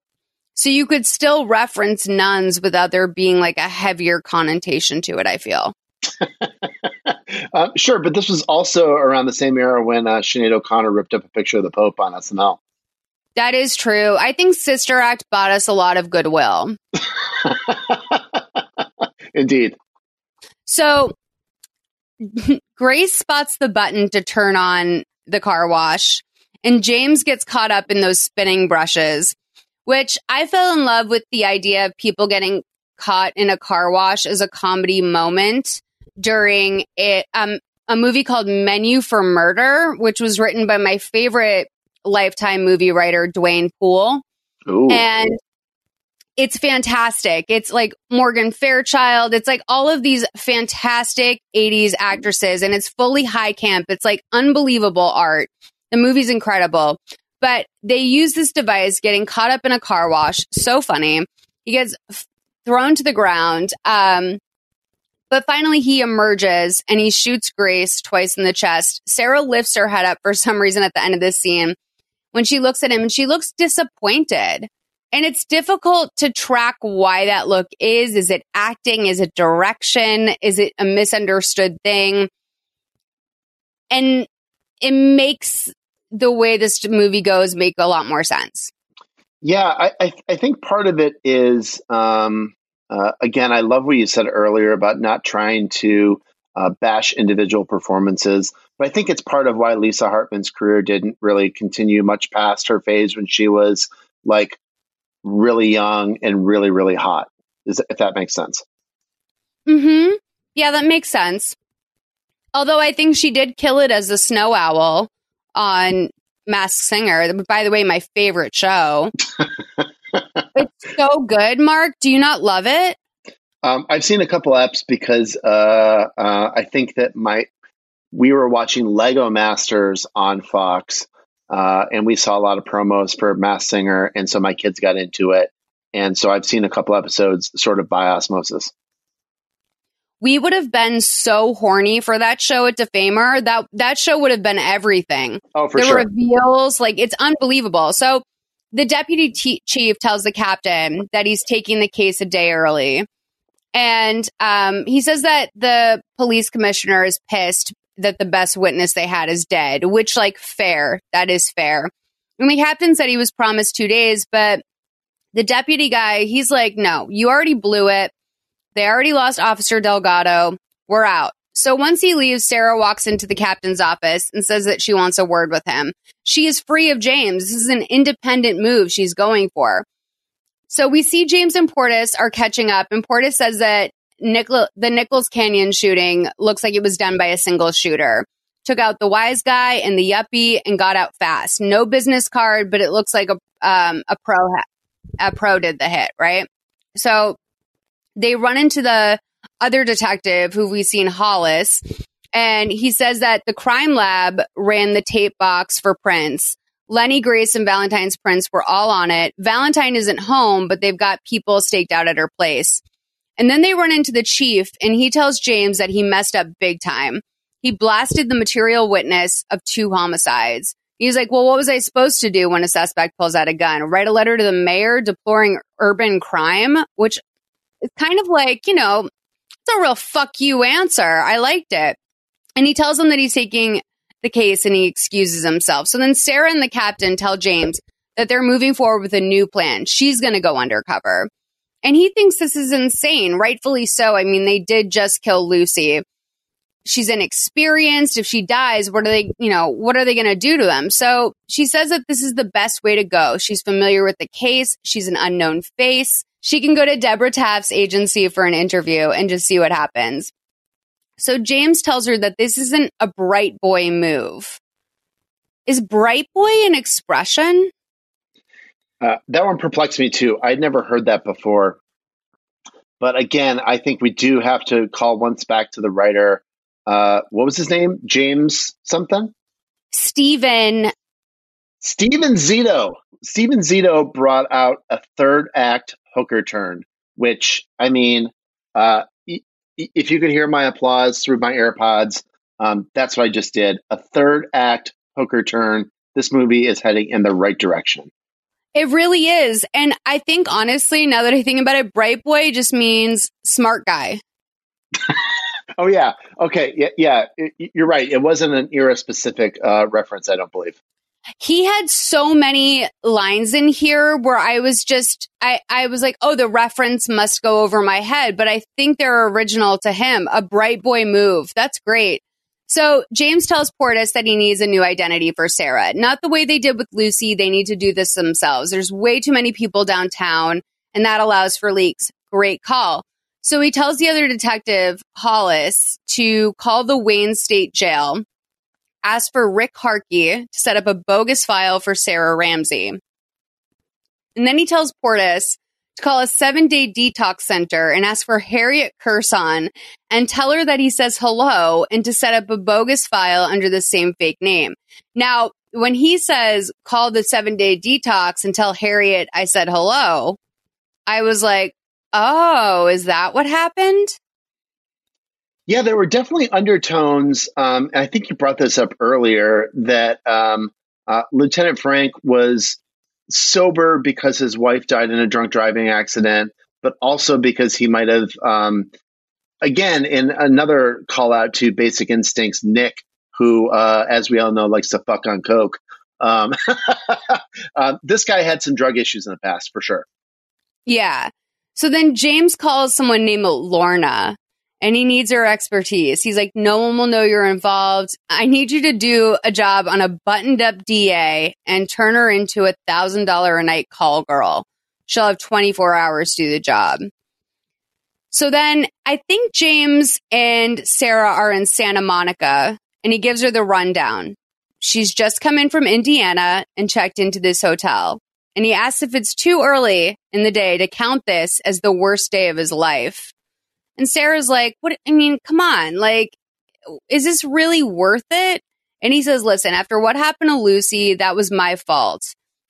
Speaker 1: So you could still reference nuns without there being like a heavier connotation to it, I feel.
Speaker 2: uh, sure, but this was also around the same era when uh, Sinead O'Connor ripped up a picture of the Pope on SNL.
Speaker 1: That is true. I think Sister Act bought us a lot of goodwill.
Speaker 2: Indeed.
Speaker 1: So Grace spots the button to turn on the car wash, and James gets caught up in those spinning brushes, which I fell in love with the idea of people getting caught in a car wash as a comedy moment during it, um, a movie called Menu for Murder, which was written by my favorite lifetime movie writer Duane Poole.
Speaker 2: Ooh.
Speaker 1: And it's fantastic. It's like Morgan Fairchild. It's like all of these fantastic 80s actresses, and it's fully high camp. It's like unbelievable art. The movie's incredible. But they use this device getting caught up in a car wash. So funny. He gets thrown to the ground. Um, but finally, he emerges and he shoots Grace twice in the chest. Sarah lifts her head up for some reason at the end of this scene when she looks at him and she looks disappointed. And it's difficult to track why that look is. Is it acting? Is it direction? Is it a misunderstood thing? And it makes the way this movie goes make a lot more sense.
Speaker 2: Yeah, I, I, I think part of it is, um, uh, again, I love what you said earlier about not trying to uh, bash individual performances. But I think it's part of why Lisa Hartman's career didn't really continue much past her phase when she was like really young and really, really hot. Is, if that makes sense.
Speaker 1: Hmm. Yeah, that makes sense. Although I think she did kill it as a snow owl on Masked Singer. By the way, my favorite show. it's so good, Mark. Do you not love it?
Speaker 2: Um, I've seen a couple apps because uh, uh, I think that my we were watching Lego Masters on Fox, uh, and we saw a lot of promos for Masked Singer, and so my kids got into it, and so I've seen a couple episodes sort of by osmosis.
Speaker 1: We would have been so horny for that show at Defamer. That that show would have been everything.
Speaker 2: Oh, for
Speaker 1: the
Speaker 2: sure.
Speaker 1: reveals, like it's unbelievable. So the deputy t- chief tells the captain that he's taking the case a day early. And um, he says that the police commissioner is pissed that the best witness they had is dead, which, like, fair. That is fair. And the captain said he was promised two days, but the deputy guy, he's like, no, you already blew it. They already lost Officer Delgado. We're out. So once he leaves, Sarah walks into the captain's office and says that she wants a word with him. She is free of James. This is an independent move she's going for. So we see James and Portis are catching up, and Portis says that the Nichols Canyon shooting looks like it was done by a single shooter. Took out the wise guy and the yuppie and got out fast. No business card, but it looks like a um, a pro ha- a pro did the hit, right? So they run into the other detective who we've seen Hollis, and he says that the crime lab ran the tape box for prints. Lenny Grace and Valentine's prints were all on it. Valentine isn't home, but they've got people staked out at her place. And then they run into the chief, and he tells James that he messed up big time. He blasted the material witness of two homicides. He's like, Well, what was I supposed to do when a suspect pulls out a gun? Write a letter to the mayor deploring urban crime, which is kind of like, you know, it's a real fuck you answer. I liked it. And he tells him that he's taking the case and he excuses himself. So then Sarah and the captain tell James that they're moving forward with a new plan. She's going to go undercover. And he thinks this is insane, rightfully so. I mean, they did just kill Lucy. She's inexperienced. If she dies, what are they, you know, what are they going to do to them? So she says that this is the best way to go. She's familiar with the case. She's an unknown face. She can go to Deborah Taft's agency for an interview and just see what happens. So James tells her that this isn't a bright boy move. Is bright boy an expression?
Speaker 2: Uh, that one perplexed me too. I'd never heard that before. But again, I think we do have to call once back to the writer. Uh, what was his name? James something?
Speaker 1: Stephen.
Speaker 2: Stephen Zito. Stephen Zito brought out a third act hooker turn, which, I mean, uh, if you could hear my applause through my AirPods, um, that's what I just did. A third act hooker turn. This movie is heading in the right direction.
Speaker 1: It really is. And I think honestly, now that I think about it, bright boy just means smart guy.
Speaker 2: oh yeah. Okay. Yeah. Yeah. You're right. It wasn't an era specific uh, reference. I don't believe.
Speaker 1: He had so many lines in here where I was just, I, I was like, oh, the reference must go over my head, but I think they're original to him. A bright boy move. That's great. So James tells Portis that he needs a new identity for Sarah. Not the way they did with Lucy. They need to do this themselves. There's way too many people downtown and that allows for leaks. Great call. So he tells the other detective, Hollis, to call the Wayne State Jail, ask for Rick Harkey to set up a bogus file for Sarah Ramsey. And then he tells Portis to call a seven day detox center and ask for Harriet Curson and tell her that he says hello and to set up a bogus file under the same fake name. Now, when he says call the seven day detox and tell Harriet I said hello, I was like, oh, is that what happened?
Speaker 2: Yeah, there were definitely undertones. Um, I think you brought this up earlier that um, uh, Lieutenant Frank was sober because his wife died in a drunk driving accident, but also because he might have, um, again, in another call out to Basic Instincts, Nick, who, uh, as we all know, likes to fuck on coke. Um, uh, this guy had some drug issues in the past, for sure.
Speaker 1: Yeah. So then James calls someone named Lorna and he needs her expertise. He's like, no one will know you're involved. I need you to do a job on a buttoned up DA and turn her into a thousand dollar a night call girl. She'll have 24 hours to do the job. So then I think James and Sarah are in Santa Monica and he gives her the rundown. She's just come in from Indiana and checked into this hotel. And he asks if it's too early in the day to count this as the worst day of his life. And Sarah's like, What? I mean, come on. Like, is this really worth it? And he says, Listen, after what happened to Lucy, that was my fault.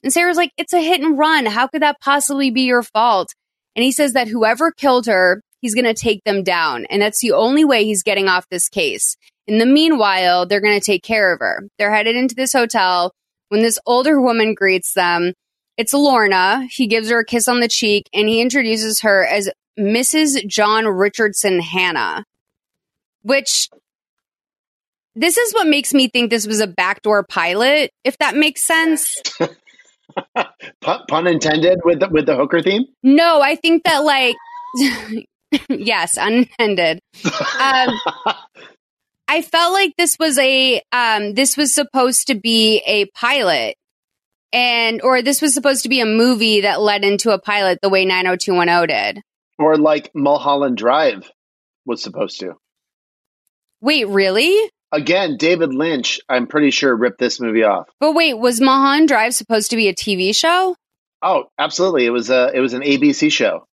Speaker 1: And Sarah's like, It's a hit and run. How could that possibly be your fault? And he says that whoever killed her, he's going to take them down. And that's the only way he's getting off this case. In the meanwhile, they're going to take care of her. They're headed into this hotel when this older woman greets them. It's Lorna. He gives her a kiss on the cheek and he introduces her as Mrs. John Richardson Hanna, which this is what makes me think this was a backdoor pilot, if that makes sense.
Speaker 2: pun, intended with the, with the hooker theme.
Speaker 1: No, I think that like yes, unintended. Um, I felt like this was a um, this was supposed to be a pilot, and or this was supposed to be a movie that led into a pilot the way 90210 did.
Speaker 2: Or like Mulholland Drive was supposed to.
Speaker 1: Wait, really?
Speaker 2: Again, David Lynch, I'm pretty sure ripped this movie off.
Speaker 1: But wait, was Mulholland Drive supposed to be a TV show?
Speaker 2: Oh, absolutely. It was a it was an ABC show.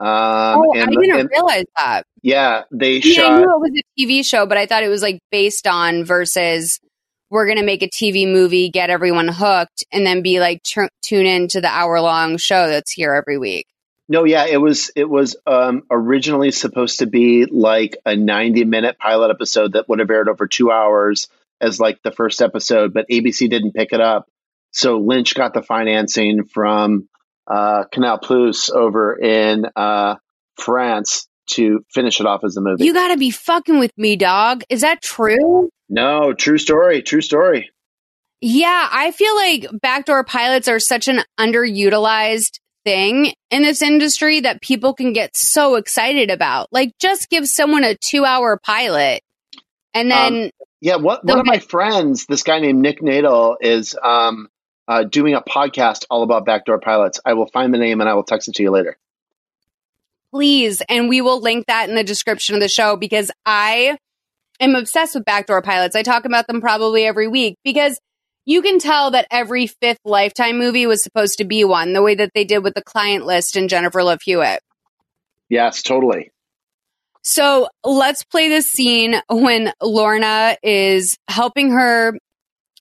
Speaker 2: Um,
Speaker 1: oh, and, I didn't and, realize that.
Speaker 2: Yeah, they
Speaker 1: mean,
Speaker 2: shot.
Speaker 1: I knew it was a TV show, but I thought it was like based on versus we're going to make a TV movie, get everyone hooked, and then be like t- tune in to the hour long show that's here every week.
Speaker 2: No, yeah, it was it was um, originally supposed to be like a 90 minute pilot episode that would have aired over two hours as like the first episode, but ABC didn't pick it up. So Lynch got the financing from uh, Canal Plus over in uh, France to finish it off as a movie.
Speaker 1: You got to be fucking with me, dog. Is that true?
Speaker 2: No, true story. True story.
Speaker 1: Yeah, I feel like backdoor pilots are such an underutilized thing in this industry that people can get so excited about. Like, just give someone a two hour pilot and then.
Speaker 2: Um, yeah, what, one of my friends, this guy named Nick Nadel, is um, uh, doing a podcast all about backdoor pilots. I will find the name and I will text it to you later.
Speaker 1: Please. And we will link that in the description of the show because I am obsessed with backdoor pilots. I talk about them probably every week because you can tell that every fifth Lifetime movie was supposed to be one, the way that they did with the client list and Jennifer Love Hewitt.
Speaker 2: Yes, totally.
Speaker 1: So let's play this scene when Lorna is helping her,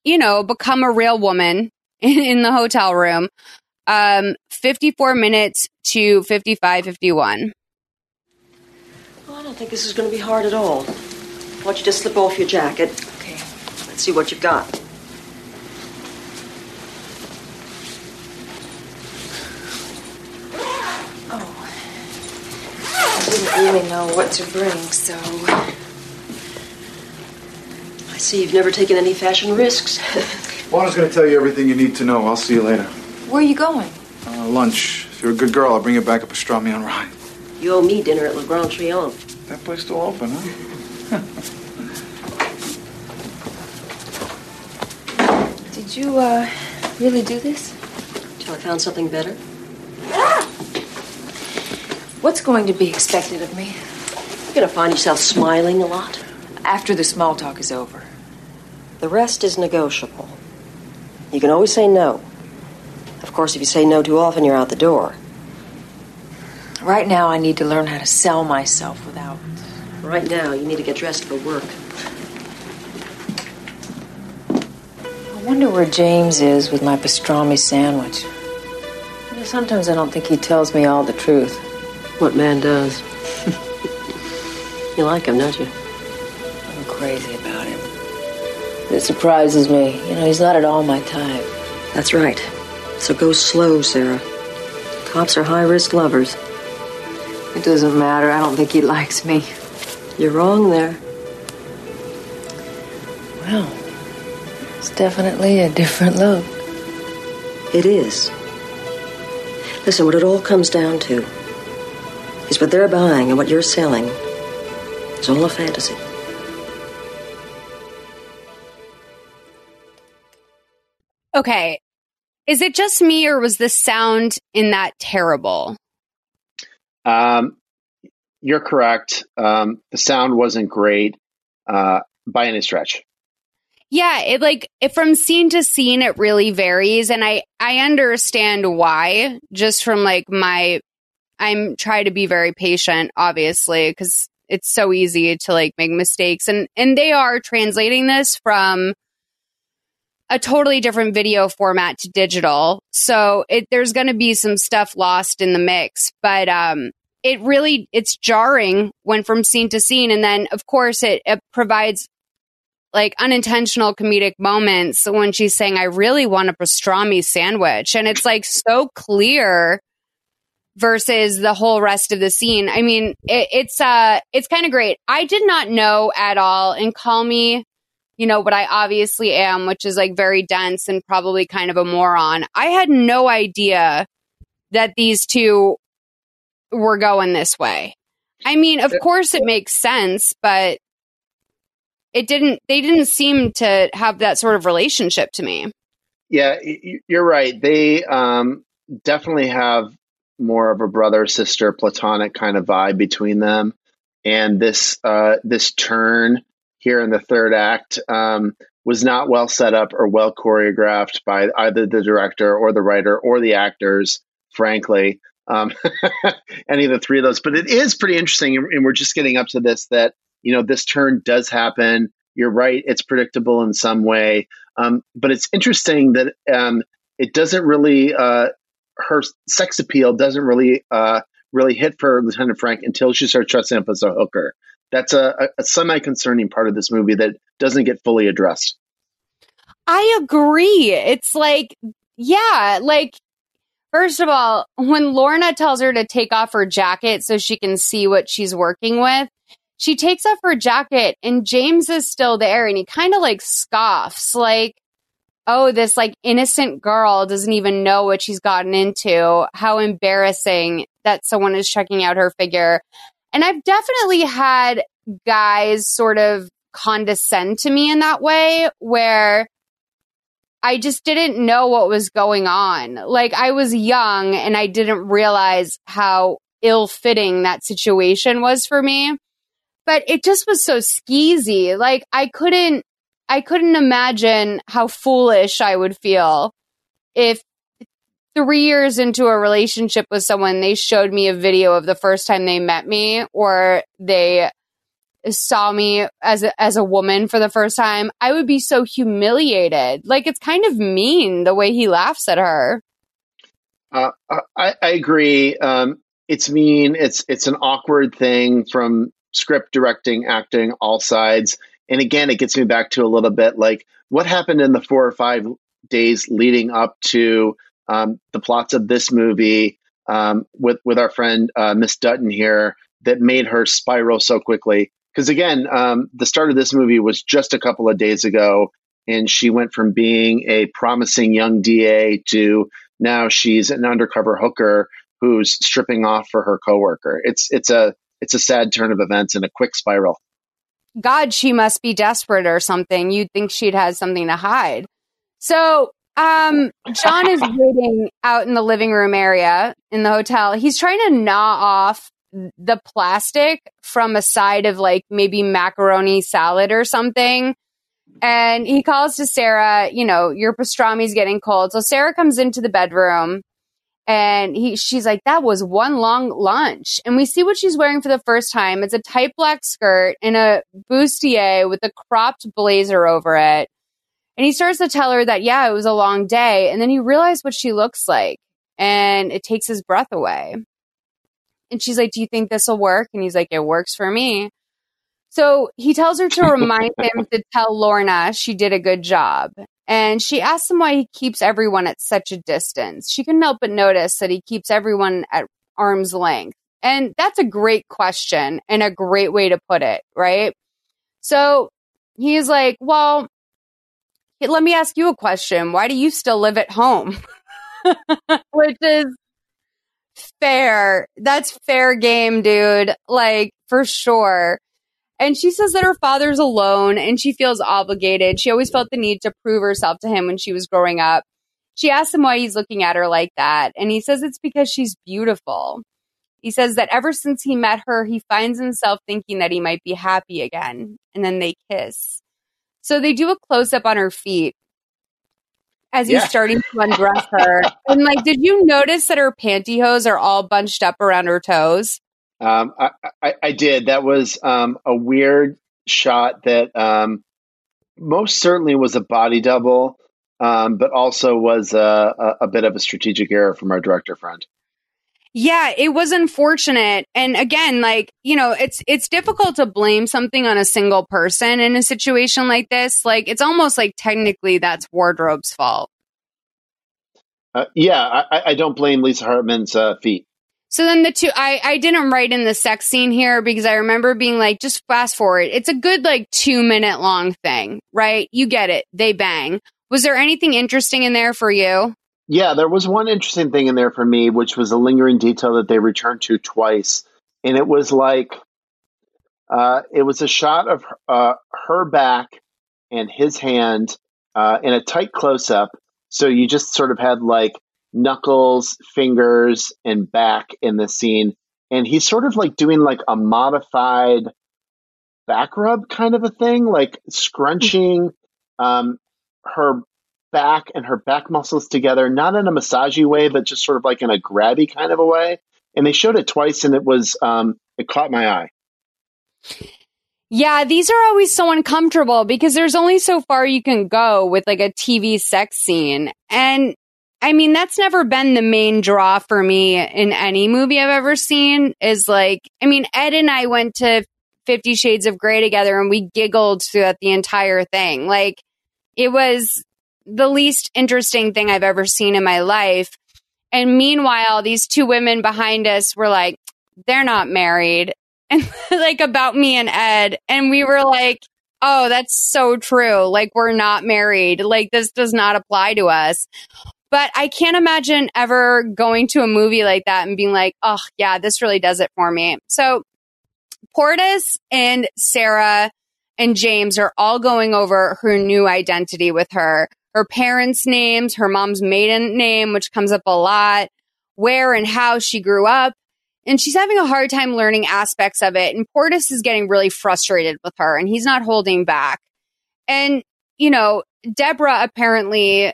Speaker 1: you know, become a real woman in, in the hotel room. Um, 54 minutes to 55, 51.
Speaker 12: Well, I don't think this is going to be hard at all. Why don't you just slip off your jacket? Okay. Let's see what you've got.
Speaker 13: Didn't really know what to bring, so.
Speaker 12: I see you've never taken any fashion risks.
Speaker 3: Juana's going to tell you everything you need to know. I'll see you later.
Speaker 13: Where are you going?
Speaker 3: Uh, lunch. If you're a good girl, I'll bring you back a pastrami on rye.
Speaker 12: You owe me dinner at Le Grand Triomphe.
Speaker 3: That place still open, huh?
Speaker 13: Did you, uh, really do this?
Speaker 12: Till I found something better.
Speaker 13: What's going to be expected of me?
Speaker 12: You're gonna find yourself smiling a lot.
Speaker 13: After the small talk is over.
Speaker 12: The rest is negotiable. You can always say no. Of course, if you say no too often, you're out the door.
Speaker 13: Right now, I need to learn how to sell myself without.
Speaker 12: Right now, you need to get dressed for work.
Speaker 13: I wonder where James is with my pastrami sandwich. You know, sometimes I don't think he tells me all the truth.
Speaker 12: What man does? you like him, don't you?
Speaker 13: I'm crazy about him. It surprises me. You know, he's not at all my type.
Speaker 12: That's right. So go slow, Sarah. Cops are high risk lovers.
Speaker 13: It doesn't matter. I don't think he likes me.
Speaker 12: You're wrong there.
Speaker 13: Well, it's definitely a different look.
Speaker 12: It is. Listen, what it all comes down to is what they're buying and what you're selling It's all a fantasy.
Speaker 1: Okay. Is it just me or was the sound in that terrible?
Speaker 2: Um, you're correct. Um, the sound wasn't great uh, by any stretch.
Speaker 1: Yeah, it like it, from scene to scene it really varies and I I understand why just from like my I'm trying to be very patient obviously cuz it's so easy to like make mistakes and and they are translating this from a totally different video format to digital. So it there's going to be some stuff lost in the mix, but um it really it's jarring when from scene to scene and then of course it, it provides like unintentional comedic moments when she's saying, I really want a pastrami sandwich. And it's like so clear versus the whole rest of the scene. I mean, it, it's, uh, it's kind of great. I did not know at all and call me, you know, what I obviously am, which is like very dense and probably kind of a moron. I had no idea that these two were going this way. I mean, of course it makes sense, but it didn't they didn't seem to have that sort of relationship to me
Speaker 2: yeah you're right they um, definitely have more of a brother sister platonic kind of vibe between them and this uh, this turn here in the third act um, was not well set up or well choreographed by either the director or the writer or the actors frankly um, any of the three of those but it is pretty interesting and we're just getting up to this that you know, this turn does happen. You're right; it's predictable in some way, um, but it's interesting that um, it doesn't really. Uh, her sex appeal doesn't really uh, really hit for Lieutenant Frank until she starts dressing up as a hooker. That's a, a, a semi concerning part of this movie that doesn't get fully addressed.
Speaker 1: I agree. It's like, yeah, like First of all, when Lorna tells her to take off her jacket so she can see what she's working with, she takes off her jacket and James is still there and he kind of like scoffs, like, oh, this like innocent girl doesn't even know what she's gotten into. How embarrassing that someone is checking out her figure. And I've definitely had guys sort of condescend to me in that way where I just didn't know what was going on. Like I was young and I didn't realize how ill fitting that situation was for me but it just was so skeezy. Like I couldn't, I couldn't imagine how foolish I would feel if three years into a relationship with someone, they showed me a video of the first time they met me or they saw me as a, as a woman for the first time, I would be so humiliated. Like it's kind of mean the way he laughs at her.
Speaker 2: Uh, I, I, agree. Um, it's mean. It's it's an awkward thing from script, directing, acting, all sides. And again, it gets me back to a little bit like what happened in the four or five days leading up to um, the plots of this movie um, with with our friend uh, Miss Dutton here that made her spiral so quickly. Because again, um, the start of this movie was just a couple of days ago, and she went from being a promising young DA to now she's an undercover hooker who's stripping off for her coworker. It's it's a it's a sad turn of events and a quick spiral.
Speaker 1: God, she must be desperate or something. You'd think she'd have something to hide. So, um, John is waiting out in the living room area in the hotel. He's trying to gnaw off the plastic from a side of like maybe macaroni salad or something. And he calls to Sarah, you know, your pastrami's getting cold. So Sarah comes into the bedroom and he she's like that was one long lunch. And we see what she's wearing for the first time. It's a tight black skirt and a bustier with a cropped blazer over it. And he starts to tell her that yeah it was a long day. And then he realized what she looks like and it takes his breath away. And she's like do you think this will work? And he's like it works for me. So he tells her to remind him to tell lorna she did a good job and she asks him why he keeps everyone at such a distance. She couldn't help but notice that he keeps everyone at arm's length. And that's a great question and a great way to put it, right? So he's like, Well, let me ask you a question. Why do you still live at home? Which is fair. That's fair game, dude. Like, for sure. And she says that her father's alone and she feels obligated. She always felt the need to prove herself to him when she was growing up. She asks him why he's looking at her like that. And he says it's because she's beautiful. He says that ever since he met her, he finds himself thinking that he might be happy again. And then they kiss. So they do a close up on her feet as he's
Speaker 2: Yeah.
Speaker 1: starting to undress her. and like, did you notice that her pantyhose are all bunched up around her toes?
Speaker 2: Um, I, I, I did. That was um, a weird shot that um, most certainly was a body double, um, but also was a, a, a bit of a strategic error from our director friend.
Speaker 1: Yeah, it was unfortunate. And again, like, you know, it's it's difficult to blame something on a single person in a situation like this. Like it's almost like technically that's wardrobe's fault.
Speaker 2: Uh, yeah, I, I don't blame Lisa Hartman's uh, feet.
Speaker 1: So then the two I I didn't write in the sex scene here because I remember being like just fast forward. It's a good like 2 minute long thing, right? You get it. They bang. Was there anything interesting in there for you?
Speaker 2: Yeah, there was one interesting thing in there for me, which was a lingering detail that they returned to twice, and it was like uh, it was a shot of uh, her back and his hand uh, in a tight close up. So you just sort of had like knuckles, fingers, and back in the scene, and he's sort of like doing like a modified back rub kind of a thing, like scrunching um, her back and her back muscles together, not in a massagey way, but just sort of like in a grabby kind of a way. And they showed it twice, and it was um, it caught my eye.
Speaker 1: Yeah, these are always so uncomfortable because there's only so far you can go with like a TV sex scene. And I mean, that's never been the main draw for me in any movie I've ever seen is like, I mean, Ed and I went to 50 Shades of Grey together and we giggled throughout the entire thing. Like, it was the least interesting thing I've ever seen in my life. And meanwhile, these two women behind us were like, they're not married. And like about me and Ed. And we were like, oh, that's so true. Like, we're not married. Like, this does not apply to us. But I can't imagine ever going to a movie like that and being like, oh, yeah, this really does it for me. So Portis and Sarah and James are all going over her new identity with her. Her parents' names, her mom's maiden name, which comes up a lot, where and how she grew up. And she's having a hard time learning aspects of it. And Portis is getting really frustrated with her and he's not holding back. And, you know, Deborah apparently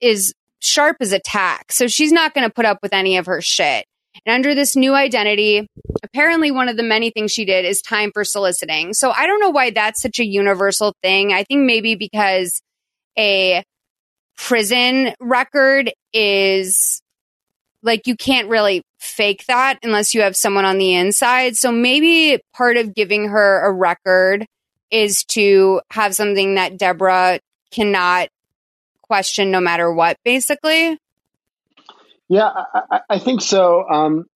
Speaker 1: is sharp as a tack. So she's not going to put up with any of her shit. And under this new identity, apparently one of the many things she did is time for soliciting. So I don't know why that's such a universal thing. I think maybe because a prison record is like you can't really fake that unless you have someone on the inside. So maybe part of giving her a record is to have something that Deborah cannot question no matter what, basically.
Speaker 2: Yeah, I, I, think so. Um,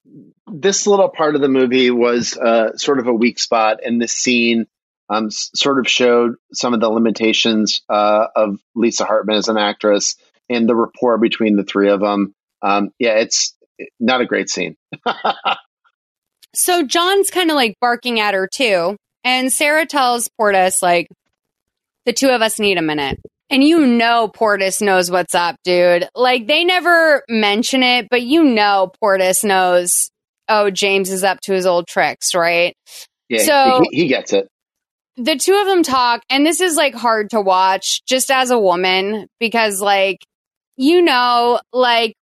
Speaker 2: this little part of the movie was uh, sort of a weak spot, and this scene um, s- sort of showed some of the limitations uh, of Lisa Hartman as an actress and the rapport between the three of them. Um, yeah, it's not a great scene.
Speaker 1: So John's kind of like barking at her too. And Sarah tells Portis, like, the two of us need a minute. And you know Portis knows what's up, dude. Like, they never mention it, but you know Portis knows, oh, James is up to his old tricks, right?
Speaker 2: Yeah,
Speaker 1: So-
Speaker 2: he, he gets it.
Speaker 1: the two of them talk and this is like hard to watch just as a woman because like you know like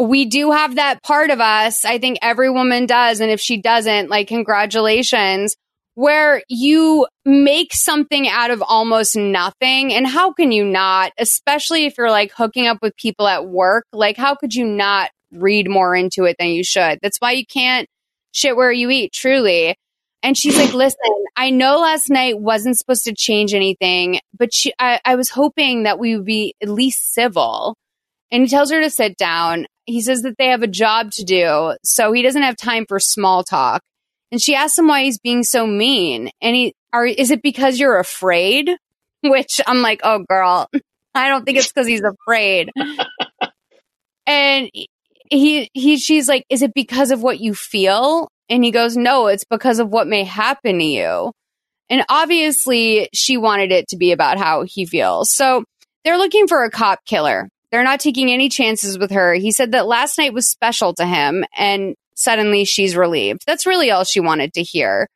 Speaker 1: we do have that part of us i think every woman does and if she doesn't like congratulations where you make something out of almost nothing and how can you not especially if you're like hooking up with people at work like how could you not read more into it than you should that's why you can't shit where you eat truly and she's like, listen, I know last night wasn't supposed to change anything, but she, I, I was hoping that we would be at least civil. And he tells her to sit down. He says that they have a job to do, so he doesn't have time for small talk. And she asks him why he's being so mean. And he, are, is it because you're afraid? Which I'm like, oh girl, I don't think it's because he's afraid. and he, he, she's like, is it because of what you feel? And he goes, No, it's because of what may happen to you. And obviously, she wanted it to be about how he feels. So they're looking for a cop killer. They're not taking any chances with her. He said that last night was special to him, and suddenly she's relieved. That's really all she wanted to hear.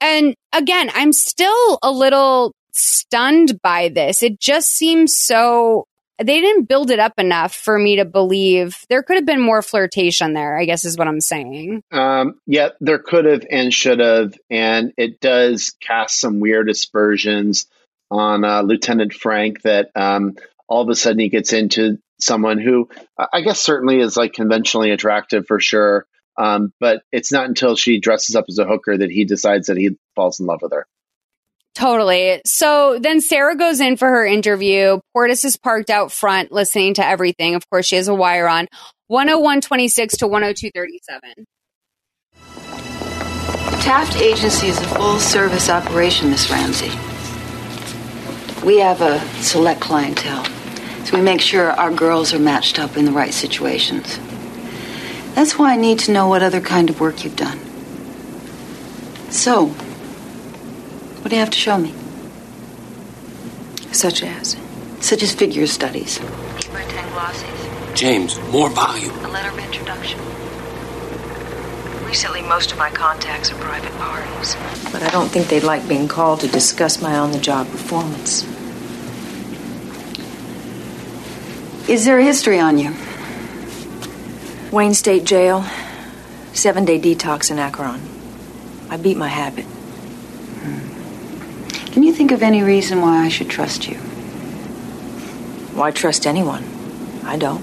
Speaker 1: And again, I'm still a little stunned by this. It just seems so they didn't build it up enough for me to believe there could have been more flirtation there, I guess is what I'm saying.
Speaker 2: Um, yeah, there could have and should have. And it does cast some weird aspersions on uh, Lieutenant Frank that um, all of a sudden he gets into someone who I guess certainly is like conventionally attractive for sure. Um, but it's not until she dresses up as a hooker that he decides that he falls in love with her.
Speaker 1: Totally. So then Sarah goes in for her interview. Portis is parked out front listening to everything. Of course, she has a wire on 10126 to 10237.
Speaker 14: Taft Agency is a full service operation, Miss Ramsey. We have a select clientele, so we make sure our girls are matched up in the right situations. That's why I need to know what other kind of work you've done. So, what do you have to show me?
Speaker 13: Such as?
Speaker 14: Such as figure studies.
Speaker 13: Eight by ten glossies.
Speaker 10: James, more volume.
Speaker 13: A letter of introduction. Recently, most of my contacts are private parties. But I don't think they'd like being called to discuss my on the job performance.
Speaker 14: Is there a history on you?
Speaker 13: Wayne State Jail, seven day detox in Akron. I beat my habit. Hmm.
Speaker 14: Can you think of any reason why I should trust you?
Speaker 13: Why trust anyone? I don't.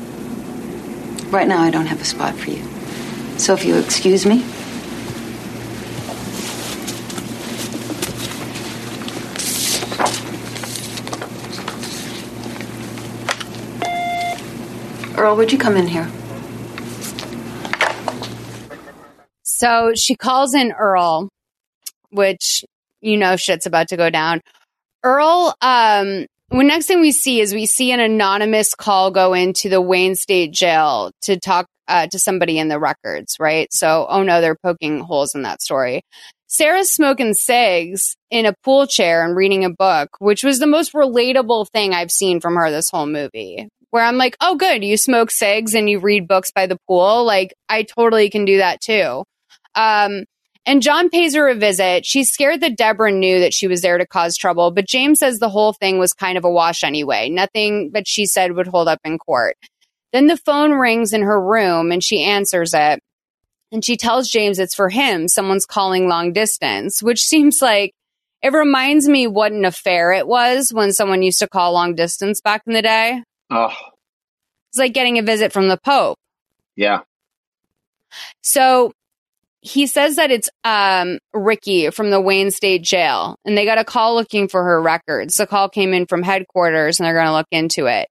Speaker 14: Right now, I don't have a spot for you. So if you'll excuse me. Earl, would you come in here?
Speaker 1: So she calls in Earl, which you know shit's about to go down. Earl, um, next thing we see is we see an anonymous call go into the Wayne State Jail to talk uh, to somebody in the records, right? So, oh no, they're poking holes in that story. Sarah's smoking cigs in a pool chair and reading a book, which was the most relatable thing I've seen from her this whole movie. Where I'm like, oh, good, you smoke cigs and you read books by the pool. Like, I totally can do that too. Um, and John pays her a visit. She's scared that Deborah knew that she was there to cause trouble, but James says the whole thing was kind of a wash anyway. Nothing that she said would hold up in court. Then the phone rings in her room and she answers it. And she tells James it's for him. Someone's calling long distance, which seems like it reminds me what an affair it was when someone used to call long distance back in the day.
Speaker 2: Oh,
Speaker 1: It's like getting a visit from the Pope.
Speaker 2: yeah.
Speaker 1: So he says that it's um, Ricky from the Wayne State Jail, and they got a call looking for her records. The call came in from headquarters, and they're going to look into it.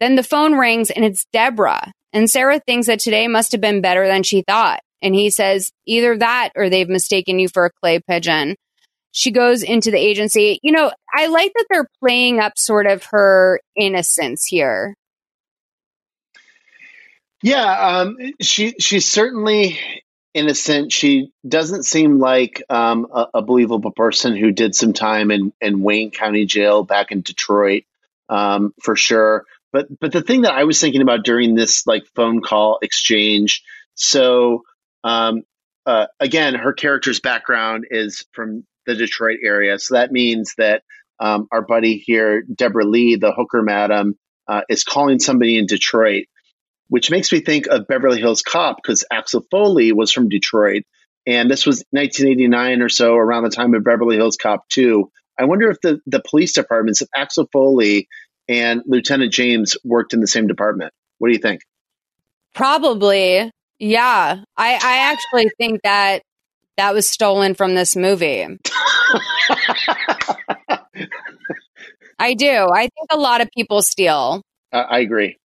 Speaker 1: Then the phone rings, and it's Deborah. And Sarah thinks that today must have been better than she thought. And he says, either that or they've mistaken you for a clay pigeon. She goes into the agency. You know, I like that they're playing up sort of her innocence here.
Speaker 2: Yeah, um, she she's certainly innocent. She doesn't seem like um, a, a believable person who did some time in, in Wayne County Jail back in Detroit, um, for sure. But but the thing that I was thinking about during this like phone call exchange, so um, uh, again, her character's background is from the Detroit area, so that means that um, our buddy here, Deborah Lee, the hooker madam, uh, is calling somebody in Detroit which makes me think of Beverly Hills Cop because Axel Foley was from Detroit. And this was 1989 or so, around the time of Beverly Hills Cop 2. I wonder if the, the police departments, of Axel Foley and Lieutenant James worked in the same department. What do you think?
Speaker 1: Probably. Yeah. I, I actually think that that was stolen from this movie. I do. I think a lot of people steal.
Speaker 2: Uh, I agree.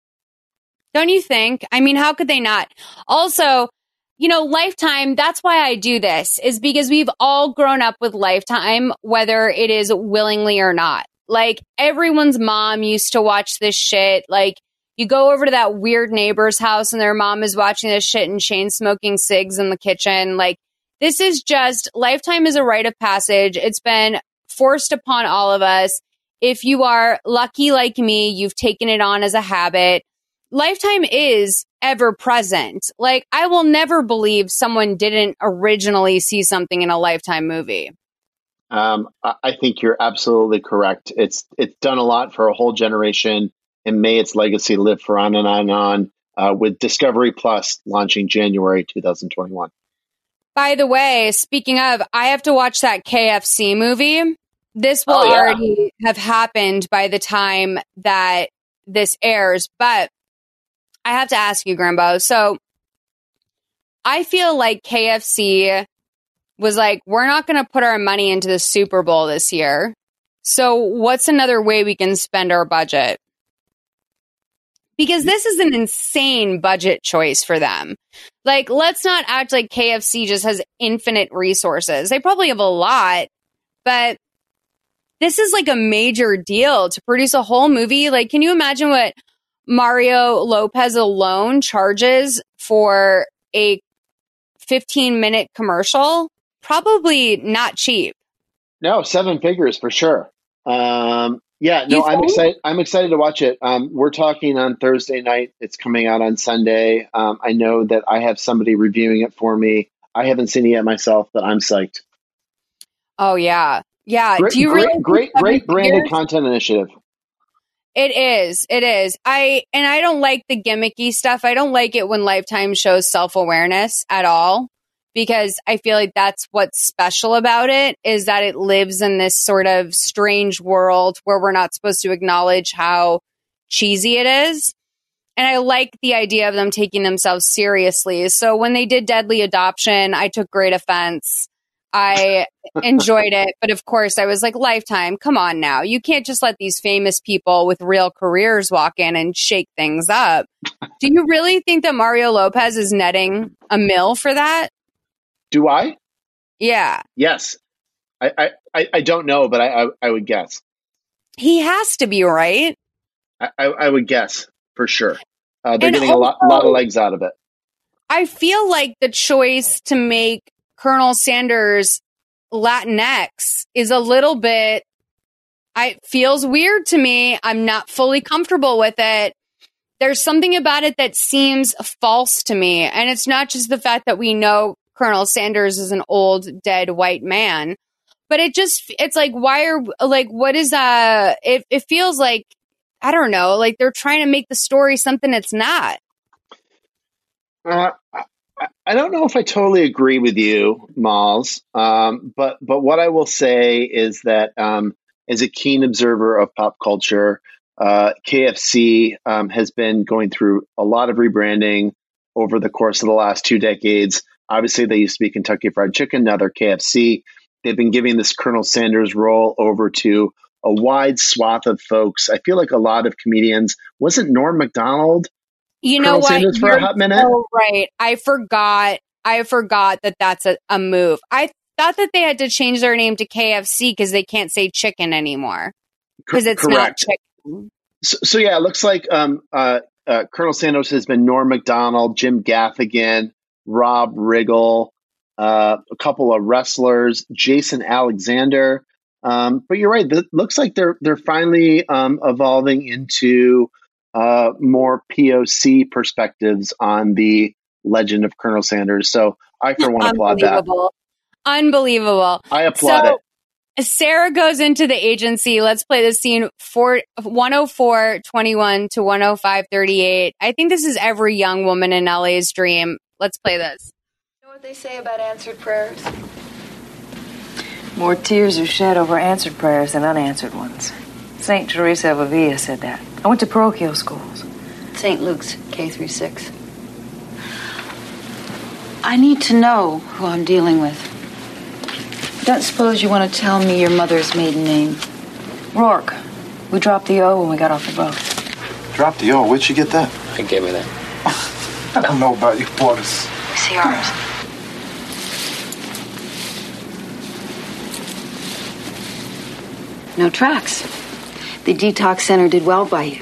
Speaker 1: Don't you think? I mean, how could they not? Also, you know, Lifetime, that's why I do this, is because we've all grown up with Lifetime, whether it is willingly or not. Like, everyone's mom used to watch this shit. Like, you go over to that weird neighbor's house and their mom is watching this shit and chain smoking cigs in the kitchen. Like, This is just lifetime is a rite of passage. It's been forced upon all of us. If you are lucky like me, you've taken it on as a habit. Lifetime is ever present. Like, I will never believe someone didn't originally see something in a Lifetime movie.
Speaker 2: Um, I think you're absolutely correct. It's it's done a lot for a whole generation, and may its legacy live for on and on and on. Uh, with Discovery Plus launching January 2021.
Speaker 1: By the way, speaking of, I have to watch that KFC movie. This will
Speaker 2: Oh, yeah.
Speaker 1: already have happened by the time that this airs, but I have to ask you, Grimbo. So I feel like KFC was like, we're not going to put our money into the Super Bowl this year. So what's another way we can spend our budget? Because this is an insane budget choice for them. Like, let's not act like KFC just has infinite resources. They probably have a lot, but this is like a major deal to produce a whole movie. Like, can you imagine what Mario Lopez alone charges for a 15 minute commercial? Probably not cheap.
Speaker 2: No, seven figures for sure. Um, yeah, no, I'm excited. I'm excited to watch it. Um, we're talking on Thursday night. It's coming out on Sunday. Um, I know that I have somebody reviewing it for me. I haven't seen it yet myself, but I'm psyched.
Speaker 1: Oh, yeah. Yeah.
Speaker 2: Great,
Speaker 1: Do you
Speaker 2: great,
Speaker 1: really
Speaker 2: great, great branded content initiative.
Speaker 1: It is. It is. I and I don't like the gimmicky stuff. I don't like it when Lifetime shows self-awareness at all because I feel like that's what's special about it is that it lives in this sort of strange world where we're not supposed to acknowledge how cheesy it is. And I like the idea of them taking themselves seriously. So when they did Deadly Adoption, I took great offense. I enjoyed it, but of course I was like, Lifetime, come on now. You can't just let these famous people with real careers walk in and shake things up. Do you really think that Mario Lopez is netting a mill for that?
Speaker 2: Do I?
Speaker 1: Yeah.
Speaker 2: Yes. I, I, I, don't know, but I, I, I would guess.
Speaker 1: He has to be, right?
Speaker 2: I, I, I would guess for sure. Uh, they're
Speaker 1: And
Speaker 2: getting a lot, lot of legs out of it.
Speaker 1: I feel like the choice to make Colonel Sanders Latinx is a little bit I feels weird to me. I'm not fully comfortable with it. There's something about it that seems false to me. And it's not just the fact that we know Colonel Sanders is an old dead white man, but it just it's like why are like what is uh it it feels like I don't know, like they're trying to make the story something it's not.
Speaker 2: Uh, I- don't know if I totally agree with you, Molls. Um, but but what I will say is that um, as a keen observer of pop culture, uh, KFC um, has been going through a lot of rebranding over the course of the last two decades. Obviously, they used to be Kentucky Fried Chicken, now they're KFC. They've been giving this Colonel Sanders role over to a wide swath of folks. I feel like a lot of comedians. Wasn't Norm Macdonald?
Speaker 1: You know
Speaker 2: Colonel
Speaker 1: what?
Speaker 2: For
Speaker 1: You're
Speaker 2: hot minute?
Speaker 1: so right. I forgot. I forgot that that's a, a move. I thought that they had to change their name to KFC because they can't say chicken anymore because it's not
Speaker 2: correct.
Speaker 1: chicken.
Speaker 2: So, so yeah, it looks like um, uh, uh, Colonel Sanders has been Norm Macdonald, Jim Gaffigan, Rob Riggle, uh, a couple of wrestlers, Jason Alexander. Um, but you're right. It looks like they're they're finally um, evolving into uh, more POC perspectives on the legend of Colonel Sanders. So I, for one, applaud that.
Speaker 1: Unbelievable. Unbelievable.
Speaker 2: I applaud
Speaker 1: so,
Speaker 2: it.
Speaker 1: Sarah goes into the agency. Let's play the scene for 104 21 to 105 38. I think this is every young woman in LA's dream. Let's play this.
Speaker 14: You know what they say about answered prayers?
Speaker 13: More tears are shed over answered prayers than unanswered ones. St. Teresa of Avila said that. I went to parochial schools.
Speaker 14: St. Luke's, K through 6. I need to know who I'm dealing with. Don't suppose you want to tell me your mother's maiden name.
Speaker 13: Rourke. We dropped the O when we got off the boat.
Speaker 5: Dropped the O. Where'd you get that?
Speaker 4: I gave me that.
Speaker 5: I don't know about you, Portis.
Speaker 14: We see ours. No tracks. The detox center did well by you.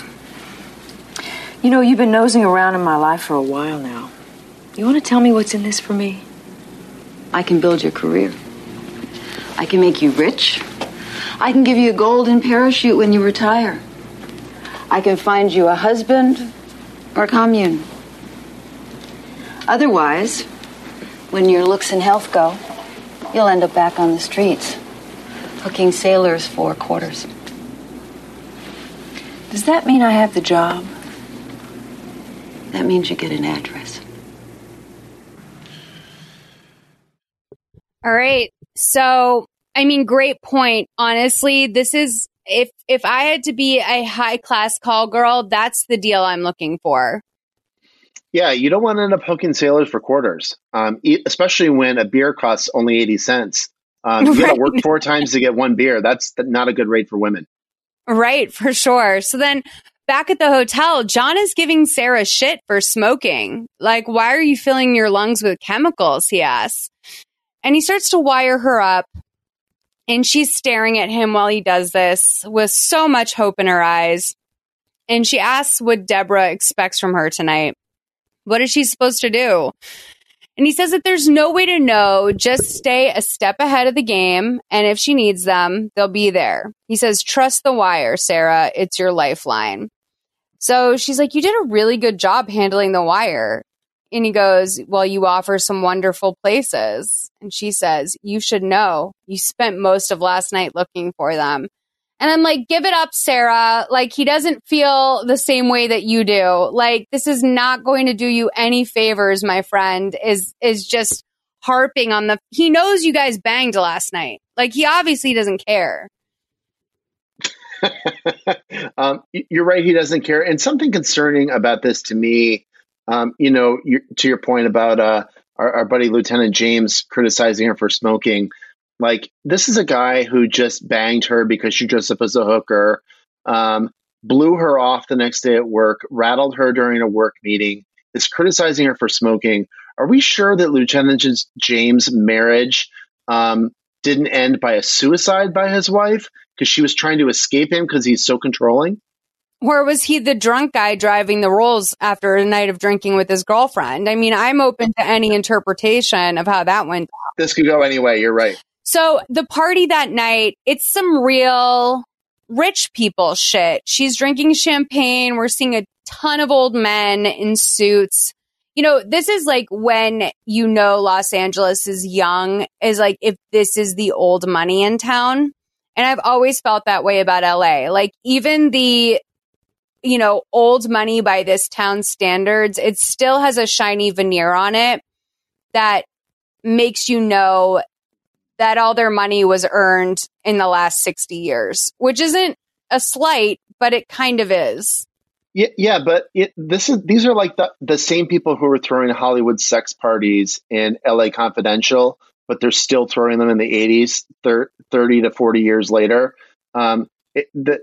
Speaker 13: You know, you've been nosing around in my life for a while now. You want to tell me what's in this for me?
Speaker 14: I can build your career. I can make you rich. I can give you a golden parachute when you retire. I can find you a husband or a commune. Otherwise, when your looks and health go, you'll end up back on the streets, hooking sailors for quarters.
Speaker 13: Does that mean I have the job?
Speaker 14: That means you get an address.
Speaker 1: All right. So, I mean, great point. Honestly, this is if if I had to be a high class call girl, that's the deal I'm looking for.
Speaker 2: Yeah, you don't want to end up hooking sailors for quarters, um, e- especially when a beer costs only 80 cents. Um, you got to work four times to get one beer. That's not a good rate for women.
Speaker 1: Right, for sure. So then back at the hotel, John is giving Sarah shit for smoking. Like, why are you filling your lungs with chemicals? He asks. And he starts to wire her up. And she's staring at him while he does this with so much hope in her eyes. And she asks what Deborah expects from her tonight. What is she supposed to do? And he says that there's no way to know. Just stay a step ahead of the game. And if she needs them, they'll be there. He says, trust the wire, Sarah. It's your lifeline. So she's like, you did a really good job handling the wire. And he goes, well, you offer some wonderful places. And she says, you should know. You spent most of last night looking for them. And I'm like, give it up, Sarah. Like, he doesn't feel the same way that you do. Like, this is not going to do you any favors, my friend, is, is just harping on the, he knows you guys banged last night. Like, he obviously doesn't care.
Speaker 2: um, you're right. He doesn't care. And something concerning about this to me, um, you know, to your point about uh, our, our buddy Lieutenant James criticizing her for smoking. Like this is a guy who just banged her because she dressed up as a hooker, um, blew her off the next day at work, rattled her during a work meeting, is criticizing her for smoking. Are we sure that Lieutenant James' marriage um, didn't end by a suicide by his wife because she was trying to escape him because he's so controlling?
Speaker 1: Or was he the drunk guy driving the rolls after a night of drinking with his girlfriend? I mean, I'm open to any interpretation of how that went down.
Speaker 2: This could go anyway. You're right.
Speaker 1: So the party that night, it's some real rich people shit. She's drinking champagne. We're seeing a ton of old men in suits. You know, this is like when you know Los Angeles is young, is like if this is the old money in town. And I've always felt that way about LA. Like even the, you know, old money by this town standards, it still has a shiny veneer on it that makes you know that all their money was earned in the last 60 years, which isn't a slight, but it kind of is.
Speaker 2: Yeah, yeah, but it, this is these are like the the same people who were throwing Hollywood sex parties in L.A. Confidential, but they're still throwing them in the '80s, thir- thirty to forty years later. Um, it, the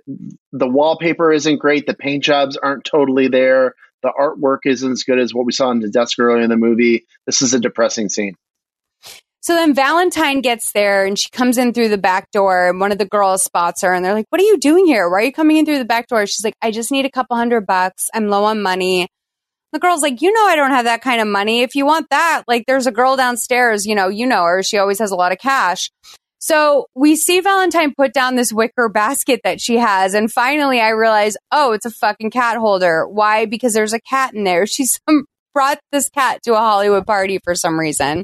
Speaker 2: the wallpaper isn't great. The paint jobs aren't totally there. The artwork isn't as good as what we saw in the desk earlier in the movie. This is a depressing scene.
Speaker 1: So then Valentine gets there and she comes in through the back door and one of the girls spots her and they're like, What are you doing here? Why are you coming in through the back door? She's like, I just need a couple hundred bucks. I'm low on money. The girl's like, You know, I don't have that kind of money. If you want that, like, there's a girl downstairs, you know, you know her. She always has a lot of cash. So we see Valentine put down this wicker basket that she has. And finally I realize, oh, it's a fucking cat holder. Why? Because there's a cat in there. She's brought this cat to a Hollywood party for some reason.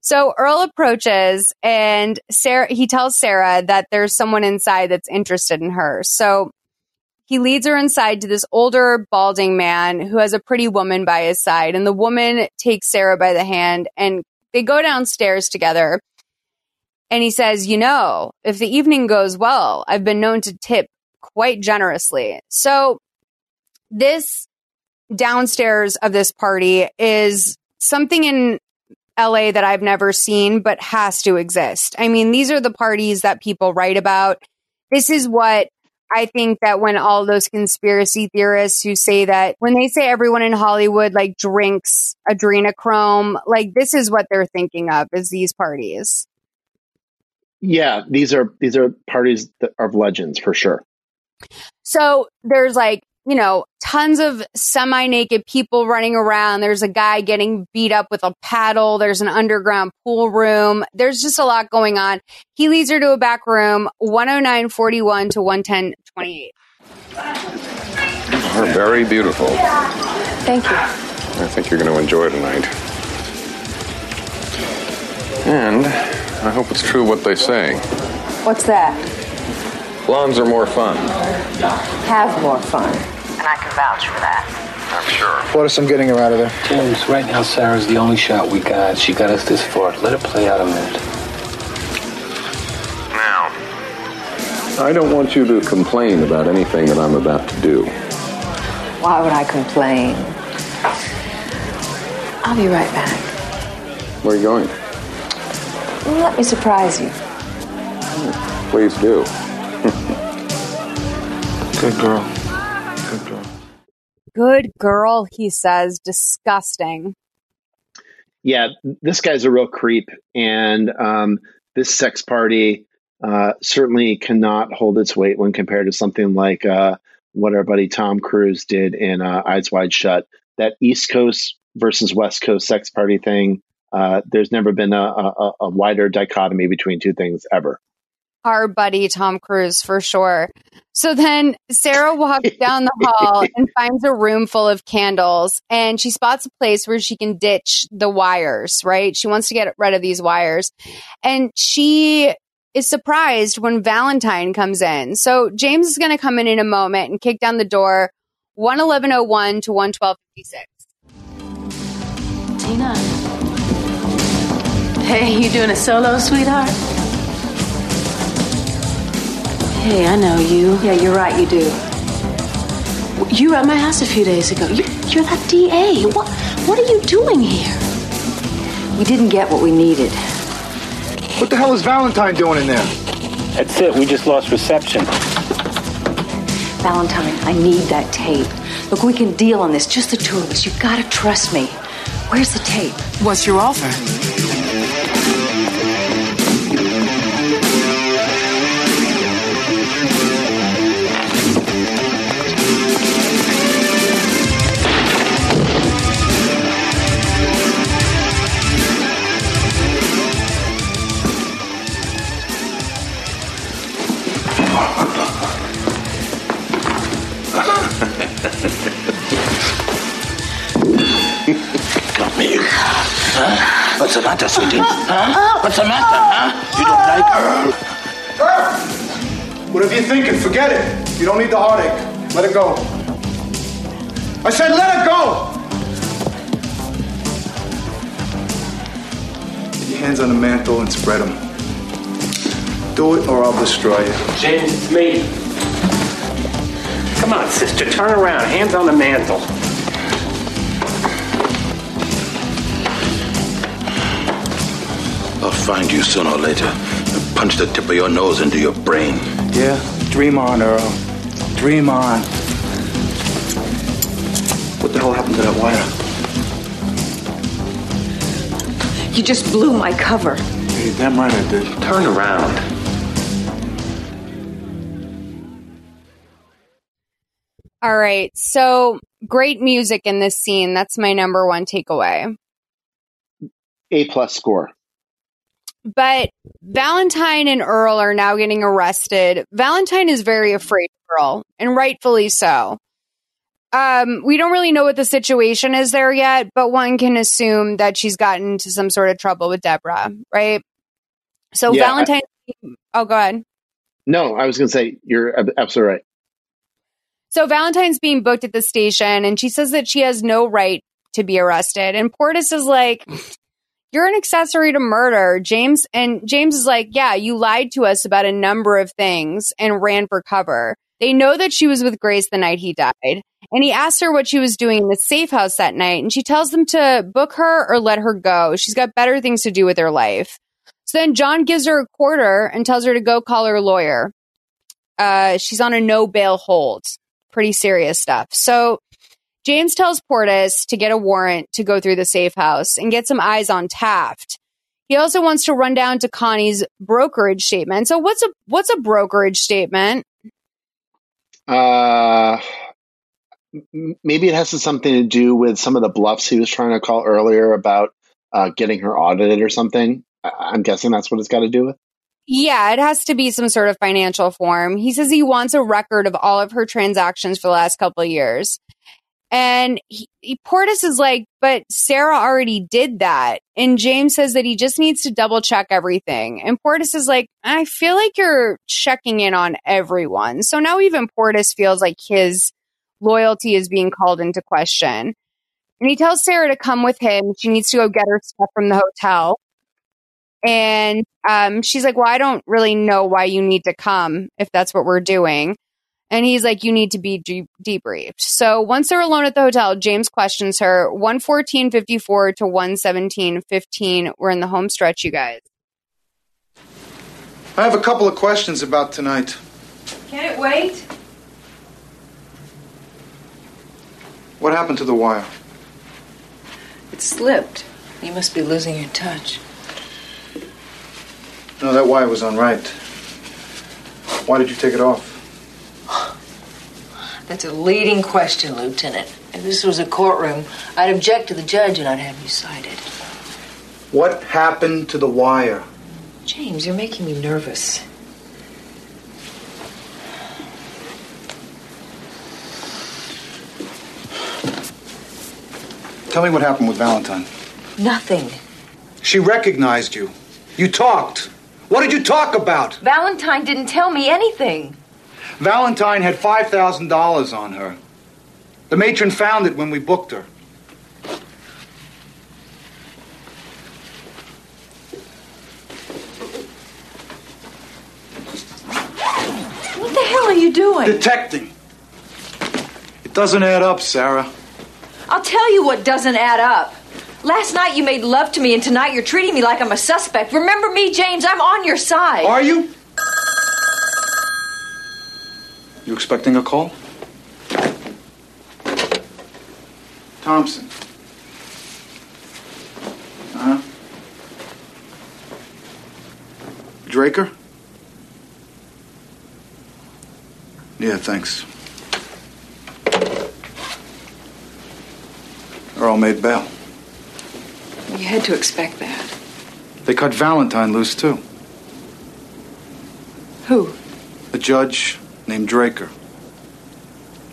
Speaker 1: So Earl approaches and Sarah, he tells Sarah that there's someone inside that's interested in her. So he leads her inside to this older, balding man who has a pretty woman by his side. And the woman takes Sarah by the hand and they go downstairs together. And he says, You know, if the evening goes well, I've been known to tip quite generously. So this downstairs of this party is something in LA that I've never seen, but has to exist. I mean, these are the parties that people write about. This is what I think that when all those conspiracy theorists who say that when they say everyone in Hollywood like drinks adrenochrome, like this is what they're thinking of is these parties.
Speaker 2: Yeah, these are these are parties that are of legends for sure.
Speaker 1: So there's like, you know, tons of semi naked people running around. There's a guy getting beat up with a paddle. There's an underground pool room. There's just a lot going on. He leads her to a back room, 10941 to 11028.
Speaker 15: Are very beautiful.
Speaker 8: Thank you.
Speaker 15: I think you're going to enjoy tonight. And I hope it's true what they say.
Speaker 13: What's that?
Speaker 15: Blondes are more fun.
Speaker 13: Have more fun.
Speaker 14: And I can vouch for that.
Speaker 15: I'm sure.
Speaker 3: Portis, I'm getting her out of there.
Speaker 4: James, right now Sarah's the only shot we got. She got us this far. Let it play out a minute.
Speaker 15: Now, I don't want you to complain about anything that I'm about to do.
Speaker 13: Why would I complain? I'll be right back.
Speaker 15: Where are you going?
Speaker 13: Let me surprise you.
Speaker 15: Please do.
Speaker 3: Good girl.
Speaker 1: Good girl, Good girl, he says. Disgusting.
Speaker 2: yeah, this guy's a real creep, and um, this sex party uh, certainly cannot hold its weight when compared to something like uh, what our buddy Tom Cruise did in uh, Eyes Wide Shut. That East Coast versus West Coast sex party thing. Uh, there's never been a, a, a wider dichotomy between two things ever.
Speaker 1: Our buddy Tom Cruise, for sure. So then Sarah walks down the hall and finds a room full of candles, and she spots a place where she can ditch the wires, right? She wants to get rid of these wires. And she is surprised when Valentine comes in. So James is going to come in in a moment and kick down the door 11101 to 11256.
Speaker 14: Tina. Hey, you doing a solo, sweetheart? Hey, I know you. Yeah, you're right, you do. You were at my house a few days ago. You, you're that DA. What, what are you doing here?
Speaker 8: We didn't get what we needed.
Speaker 3: What the hell is Valentine doing in there?
Speaker 4: That's it. We just lost reception.
Speaker 8: Valentine, I need that tape. Look, we can deal on this, just the two of us. You've got to trust me. Where's the tape?
Speaker 16: What's your offer?
Speaker 11: Got me. Huh? What's the matter, sweetie? Huh? What's the matter, huh? You don't like her?
Speaker 3: Whatever you're thinking, forget it. You don't need the heartache. Let it go. I said let it go! Get your hands on the mantle and spread them. Do it or I'll destroy you.
Speaker 4: James, it's me. Come on, sister, turn around. Hands on the mantle.
Speaker 11: I'll find you sooner or later and punch the tip of your nose into your brain.
Speaker 3: Yeah? Dream on, Earl. Dream on. What the hell happened to that wire?
Speaker 8: You just blew my cover.
Speaker 3: You're damn right I did.
Speaker 4: Turn around.
Speaker 1: All right. So great music in this scene. That's my number one takeaway.
Speaker 2: A plus score.
Speaker 1: But Valentine and Earl are now getting arrested. Valentine is very afraid of Earl, and rightfully so. Um, we don't really know what the situation is there yet, but one can assume that she's gotten into some sort of trouble with Deborah, right? So
Speaker 2: Yeah, I-
Speaker 1: Valentine. oh, go ahead.
Speaker 2: No, I was going to say you're absolutely right.
Speaker 1: So Valentine's being booked at the station, and she says that she has no right to be arrested. And Portis is like, "You're an accessory to murder, James." And James is like, "Yeah, you lied to us about a number of things and ran for cover." They know that she was with Grace the night he died, and he asks her what she was doing in the safe house that night, and she tells them to book her or let her go. She's got better things to do with her life. So then John gives her a quarter and tells her to go call her lawyer. Uh, she's on a no bail hold pretty serious stuff. So James tells Portis to get a warrant to go through the safe house and get some eyes on Taft. He also wants to run down to Connie's brokerage statement. So what's a what's a brokerage statement?
Speaker 2: Uh, maybe it has something to do with some of the bluffs he was trying to call earlier about uh, getting her audited or something. I'm guessing that's what it's got to do with.
Speaker 1: Yeah, it has to be some sort of financial form. He says he wants a record of all of her transactions for the last couple of years. And he, he, Portis is like, but Sarah already did that. And James says that he just needs to double check everything. And Portis is like, I feel like you're checking in on everyone. So now even Portis feels like his loyalty is being called into question. And he tells Sarah to come with him. She needs to go get her stuff from the hotel. And um, she's like, Well, I don't really know why you need to come if that's what we're doing. And he's like, You need to be de- debriefed. So once they're alone at the hotel, James questions her 114.54 to 117.15. We're in the home stretch, you guys.
Speaker 3: I have a couple of questions about tonight.
Speaker 13: Can it wait?
Speaker 3: What happened to the wire?
Speaker 13: It slipped. You must be losing your touch.
Speaker 3: No, that wire was unright. Why did you take it off?
Speaker 13: That's a leading question, Lieutenant. If this was a courtroom, I'd object to the judge and I'd have you cited.
Speaker 3: What happened to the wire?
Speaker 13: James, you're making me nervous.
Speaker 3: Tell me what happened with Valentine.
Speaker 13: Nothing.
Speaker 3: She recognized you. You talked. What did you talk about?
Speaker 13: Valentine didn't tell me anything.
Speaker 3: Valentine had $5,000 on her. The matron found it when we booked her.
Speaker 13: What the hell are you doing?
Speaker 3: Detecting. It doesn't add up, Sarah.
Speaker 13: I'll tell you what doesn't add up. Last night you made love to me, and tonight you're treating me like I'm a suspect. Remember me, James? I'm on your side.
Speaker 3: Are you? You expecting a call? Thompson. Uh huh. Draker? Yeah, thanks. Earl made bail.
Speaker 13: You had to expect that.
Speaker 3: They cut Valentine loose, too.
Speaker 13: Who?
Speaker 3: A judge named Draker.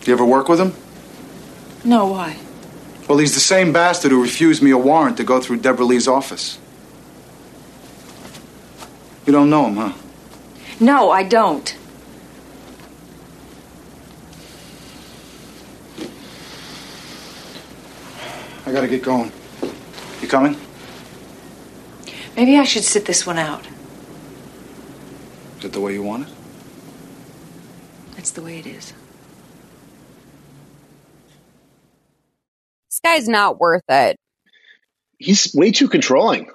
Speaker 3: Do you ever work with him?
Speaker 13: No, why?
Speaker 3: Well, he's the same bastard who refused me a warrant to go through Deborah Lee's office. You don't know him, huh?
Speaker 13: No, I don't.
Speaker 3: I gotta get going. You coming?
Speaker 13: Maybe I should sit this one out.
Speaker 3: Is it the way you want it?
Speaker 13: That's the way it is.
Speaker 1: This guy's not worth it.
Speaker 2: He's way too controlling.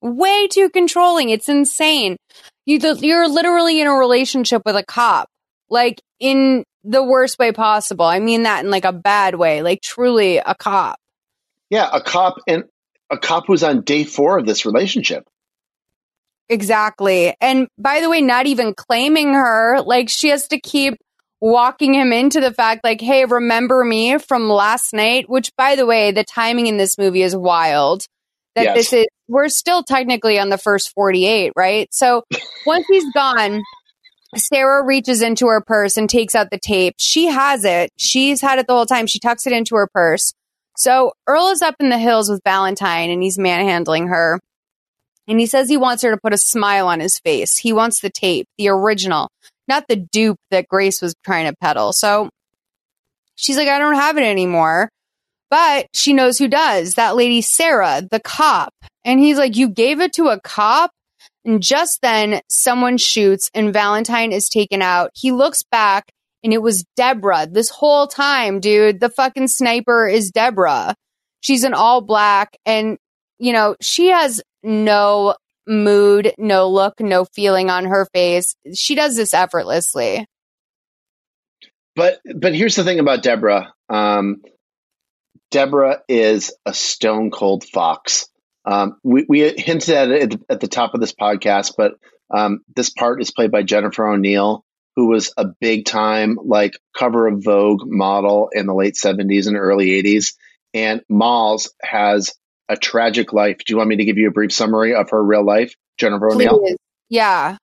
Speaker 1: Way too controlling. It's insane. You, you're literally in a relationship with a cop, like in the worst way possible. I mean that in like a bad way, like truly a cop.
Speaker 2: Yeah, a cop and a cop who's on day four of this relationship.
Speaker 1: Exactly. And by the way, not even claiming her, like she has to keep walking him into the fact like, hey, remember me from last night? Which by the way, the timing in this movie is wild. That
Speaker 2: Yes.
Speaker 1: this is we're still technically on the first 48, right? So once he's gone, Sarah reaches into her purse and takes out the tape. She has it. She's had it the whole time. She tucks it into her purse. So Earl is up in the hills with Valentine and he's manhandling her. And he says he wants her to put a smile on his face. He wants the tape, the original, not the dupe that Grace was trying to peddle. So she's like, I don't have it anymore. But she knows who does. That lady, Sarah, the cop. And he's like, You gave it to a cop? And just then, someone shoots and Valentine is taken out. He looks back and it was Deborah this whole time, dude. The fucking sniper is Deborah. She's an all black and, you know, she has no mood, no look, no feeling on her face. She does this effortlessly.
Speaker 2: But but here's the thing about Deborah. Um, Deborah is a stone cold fox. Um, we, we hinted at it at the, top of this podcast, but um, this part is played by Jennifer O'Neill, who was a big time like cover of Vogue model in the late 70s and early 80s. And Molls has a tragic life. Do you want me to give you a brief summary of her real life, Jennifer O'Neill?
Speaker 1: Yeah.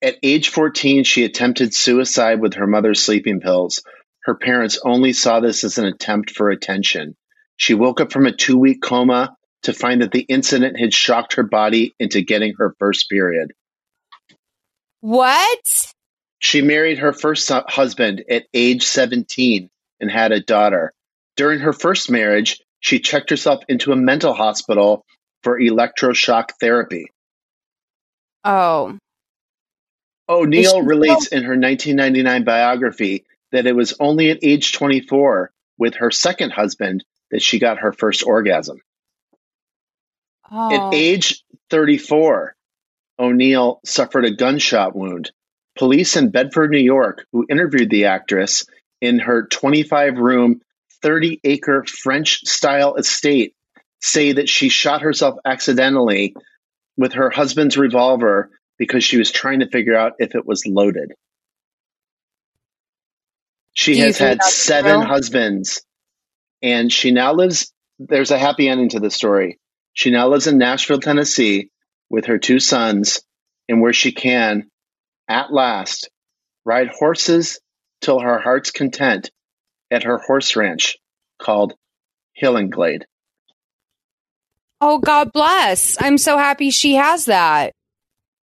Speaker 2: At age 14, she attempted suicide with her mother's sleeping pills. Her parents only saw this as an attempt for attention. She woke up from a two week coma to find that the incident had shocked her body into getting her first period.
Speaker 1: What?
Speaker 2: She married her first husband at age 17 and had a daughter. During her first marriage, she checked herself into a mental hospital for electroshock therapy.
Speaker 1: Oh.
Speaker 2: oh O'Neill relates in her 1999 biography that it was only at age 24 with her second husband that she got her first orgasm.
Speaker 1: Oh.
Speaker 2: At age 34, O'Neill suffered a gunshot wound. Police in Bedford, New York, who interviewed the actress in her 25 room, 30 acre French style estate, say that she shot herself accidentally with her husband's revolver because she was trying to figure out if it was loaded. She has had seven husbands and she now lives there's a happy ending to the story. She now lives in Nashville, Tennessee with her two sons and where she can at last ride horses till her heart's content at her horse ranch called Hillinglade.
Speaker 1: Oh, God bless. I'm so happy she has that.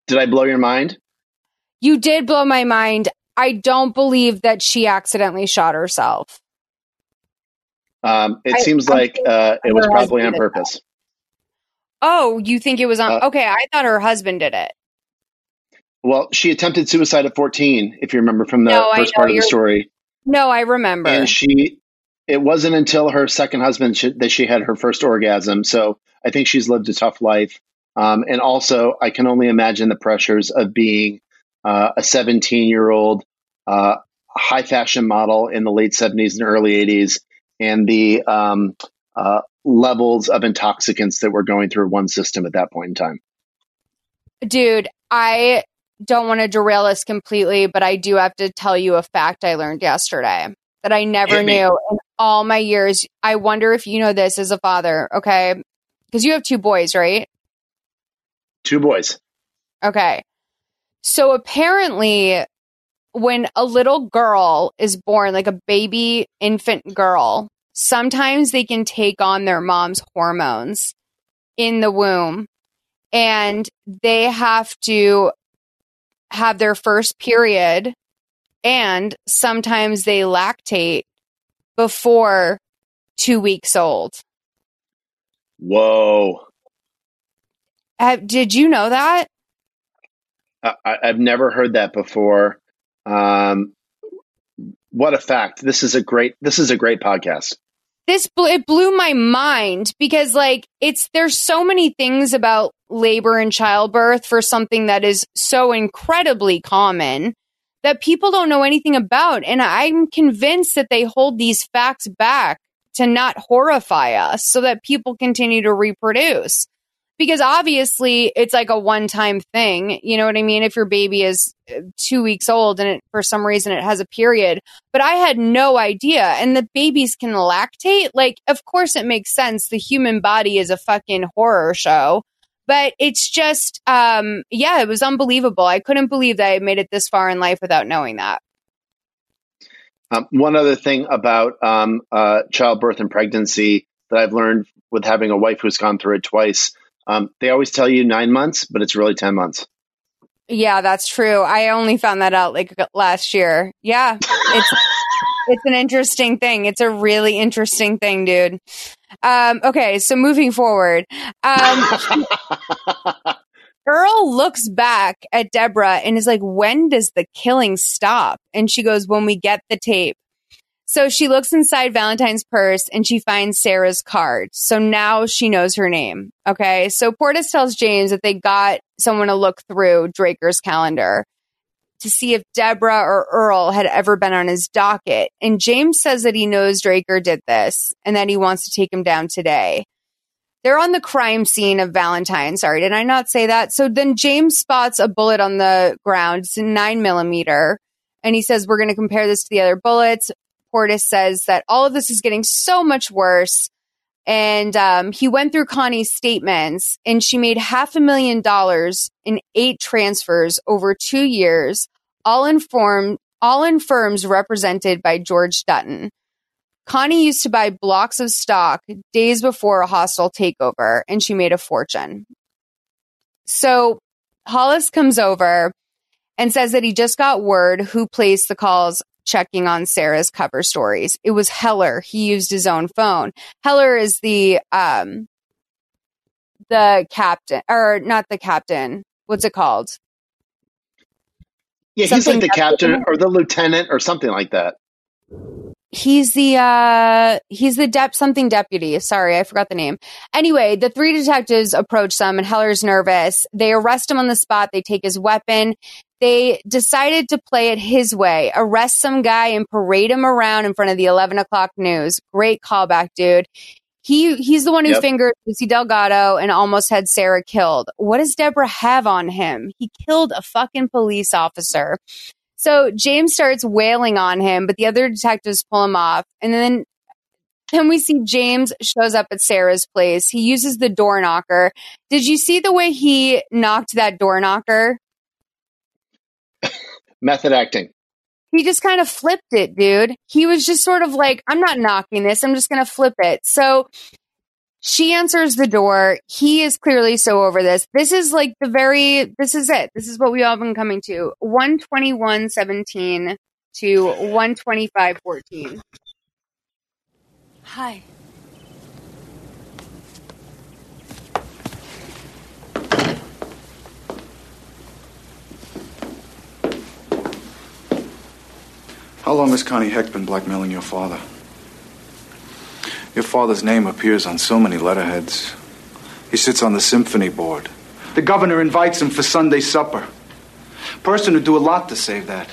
Speaker 2: Did I blow your mind?
Speaker 1: You did blow my mind. I don't believe that she accidentally shot herself.
Speaker 2: Um, it
Speaker 1: I-
Speaker 2: seems
Speaker 1: I
Speaker 2: like uh, it was probably on
Speaker 1: husband did that.
Speaker 2: purpose.
Speaker 1: Oh, you think it was on?
Speaker 2: Uh,
Speaker 1: okay, I thought her husband did it.
Speaker 2: Well, she attempted suicide at 14, if you remember from the
Speaker 1: No,
Speaker 2: first part of the story.
Speaker 1: No, I remember.
Speaker 2: And she, it wasn't until her second husband sh- that she had her first orgasm. So I think she's lived a tough life. Um, and also, I can only imagine the pressures of being uh, a 17 year old uh, high fashion model in the late 70s and early 80s, and the um, uh, levels of intoxicants that were going through one system at that point in time.
Speaker 1: Dude, I don't want to derail this completely, but I do have to tell you a fact I learned yesterday that I never knew in all my years. I wonder if you know this as a father, okay? Because you have two boys, right?
Speaker 2: Two boys.
Speaker 1: Okay. So apparently, when a little girl is born, like a baby infant girl, sometimes they can take on their mom's hormones in the womb and they have to have their first period and sometimes they lactate before two weeks old.
Speaker 2: Whoa.
Speaker 1: Uh, did you know that?
Speaker 2: I, I've never heard that before. Um, what a fact! This is a great. This is a great podcast.
Speaker 1: This bl- it blew my mind because like it's there's so many things about labor and childbirth for something that is so incredibly common that people don't know anything about. And i'm convinced that they hold these facts back to not horrify us so that people continue to reproduce because obviously it's like a one time thing you know what i mean if your baby is uh, 2 weeks old and it, for some reason it has a period but I had no idea. And the babies can lactate. Like, of course, it makes sense. The human body is a fucking horror show. But it's just, um, yeah, it was unbelievable. I couldn't believe that I made it this far in life without knowing that.
Speaker 2: Um, one other thing about um, uh, childbirth and pregnancy that I've learned with having a wife who's gone through it twice. Um, they always tell you nine months, but it's really ten months.
Speaker 1: Yeah, that's true. I only found that out like last year. Yeah, it's it's an interesting thing. It's a really interesting thing, dude. Um, okay, so moving forward, um, Earl looks back at Deborah and is like, "When does the killing stop?" And she goes, "When we get the tape." So she looks inside Valentine's purse and she finds Sarah's card. So now she knows her name. Okay. So Portis tells James that they got someone to look through Draker's calendar to see if Deborah or Earl had ever been on his docket. And James says that he knows Draker did this and that he wants to take him down today. They're on the crime scene of Valentine. Sorry, did I not say that? So then James spots a bullet on the ground. It's a nine millimeter. and he says, We're going to compare this to the other bullets. Portis says that all of this is getting so much worse. And um, he went through Connie's statements, and she made half a million dollars in eight transfers over two years, all in form, all in firms represented by George Dutton. Connie used to buy blocks of stock days before a hostile takeover, and she made a fortune. So Hollis comes over and says that he just got word who placed the calls checking on Sarah's cover stories. It was Heller. He used his own phone. Heller is the um the captain or not the captain. What's it called?
Speaker 2: Yeah, he's like the
Speaker 1: captain?
Speaker 2: captain or the lieutenant or something like that.
Speaker 1: He's the uh he's the dep something deputy. Sorry, I forgot the name. Anyway, the three detectives approach them and Heller's nervous. They arrest him on the spot. They take his weapon. They decided to play it his way, arrest some guy and parade him around in front of the 11 o'clock news. Great callback, dude. He he's the one who
Speaker 2: Yep.
Speaker 1: fingered Lucy Delgado and almost had Sarah killed. What does Deborah have on him? He killed a fucking police officer. So James starts wailing on him, but the other detectives pull him off. And then then we see James shows up at Sarah's place. He uses the door knocker. Did you see the way he knocked that door knocker?
Speaker 2: Method acting.
Speaker 1: He just kind of flipped it, dude. He was just sort of like, I'm not knocking this. I'm just going to flip it. So she answers the door. He is clearly so over this. This is like the very, this is it. This is what we all been coming to. 121.17 to 125.14.
Speaker 17: Hi.
Speaker 3: How long has Connie Hecht been blackmailing your father? Your father's name appears on so many letterheads. He sits on the symphony board. The governor invites him for Sunday supper. Person would do a lot to save that.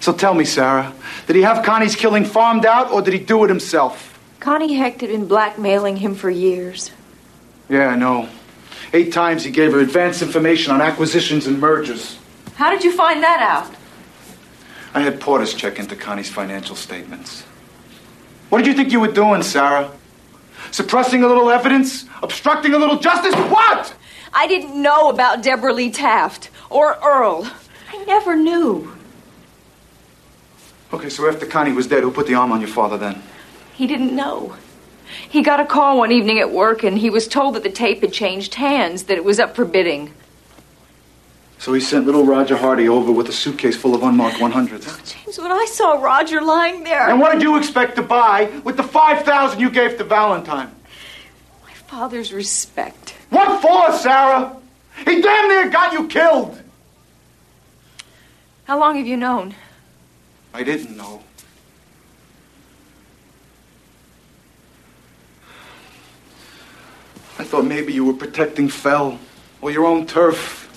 Speaker 3: So tell me, Sarah, did he have Connie's killing farmed out or did he do it himself?
Speaker 18: Connie Hecht had been blackmailing him for years.
Speaker 3: Yeah, I know. Eight times he gave her advance information on acquisitions and mergers.
Speaker 18: How did you find that out?
Speaker 3: I had Portis check into Connie's financial statements. What did you think you were doing, Sarah? Suppressing a little evidence? Obstructing a little justice? What?
Speaker 18: I didn't know about Deborah Lee Taft or Earl. I never knew.
Speaker 3: Okay, so after Connie was dead, who put the arm on your father then?
Speaker 18: He didn't know. He got a call one evening at work and he was told that the tape had changed hands, that it was up for bidding.
Speaker 3: So he sent little Roger Hardy over with a suitcase full of unmarked 100s.
Speaker 18: James, when I saw Roger lying there,
Speaker 3: And what did you expect to buy with the 5000 you gave to Valentine?
Speaker 18: my father's respect.
Speaker 3: What for, Sarah? He damn near got you killed.
Speaker 18: How long have you known?
Speaker 3: I didn't know. I thought maybe you were protecting Fell or your own turf.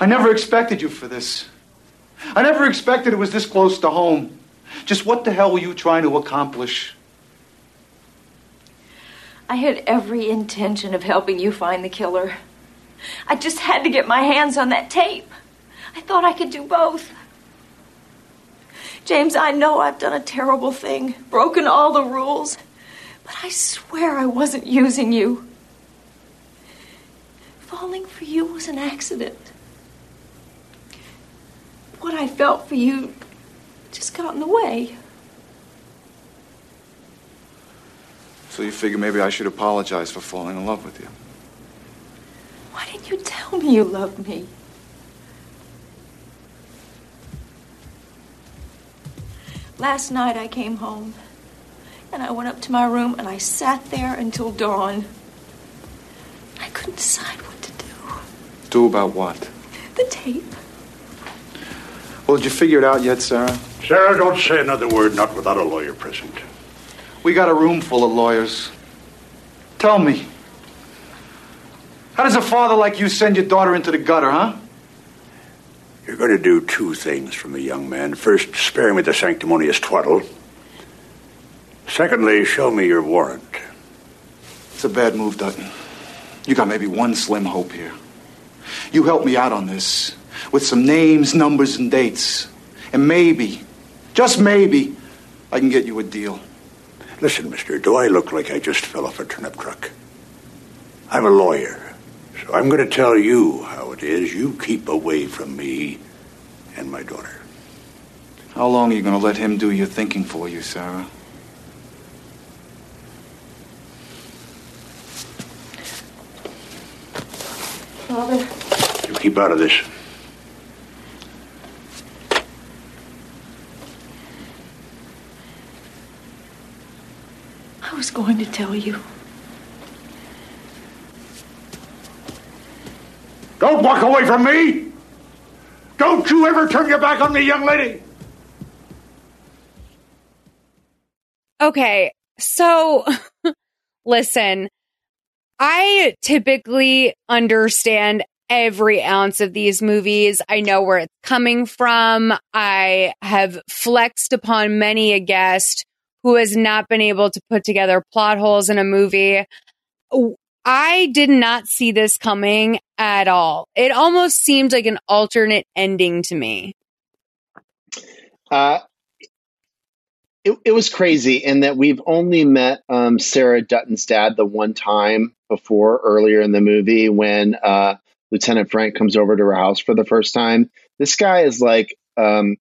Speaker 3: I never expected you for this. I never expected it was this close to home. Just what the hell were you trying to accomplish?
Speaker 18: I had every intention of helping you find the killer. I just had to get my hands on that tape. I thought I could do both. James, I know I've done a terrible thing, broken all the rules, but I swear I wasn't using you. Falling for you was an accident. What I felt for you just got in the way.
Speaker 3: So you figure maybe I should apologize for falling in love with you.
Speaker 18: Why didn't you tell me you loved me? Last night I came home and I went up to my room and I sat there until dawn. I couldn't decide what to do.
Speaker 3: Do about what?
Speaker 18: The tape.
Speaker 3: Well, did you figure it out yet, Sarah?
Speaker 16: Sarah, don't say another word, not without a lawyer present.
Speaker 3: We got a room full of lawyers. Tell me. How does a father like you send your daughter into the gutter, huh?
Speaker 16: You're going to do two things from me, young man. First, spare me the sanctimonious twaddle. Secondly, show me your warrant.
Speaker 3: It's a bad move, Dutton. You got maybe one slim hope here. You help me out on this. With some names, numbers, and dates. And maybe, just maybe, I can get you a deal.
Speaker 16: Listen, mister, do I look like I just fell off a turnip truck? I'm a lawyer, so I'm going to tell you how it is. You keep away from me and my daughter.
Speaker 3: How long are you going to let him do your thinking for you, Sarah?
Speaker 13: Father,
Speaker 16: You keep out of this.
Speaker 13: Was going to tell you.
Speaker 16: Don't walk away from me! Don't you ever turn your back on me, young lady!
Speaker 1: Okay, so listen, I typically understand every ounce of these movies. I know where it's coming from. I have flexed upon many a guest who has not been able to put together plot holes in a movie. I did not see this coming at all. It almost seemed like an alternate ending to me.
Speaker 2: Uh, it, it was crazy in that we've only met um, Sarah Dutton's dad the one time before earlier in the movie when uh, Lieutenant Frank comes over to her house for the first time. This guy is like um,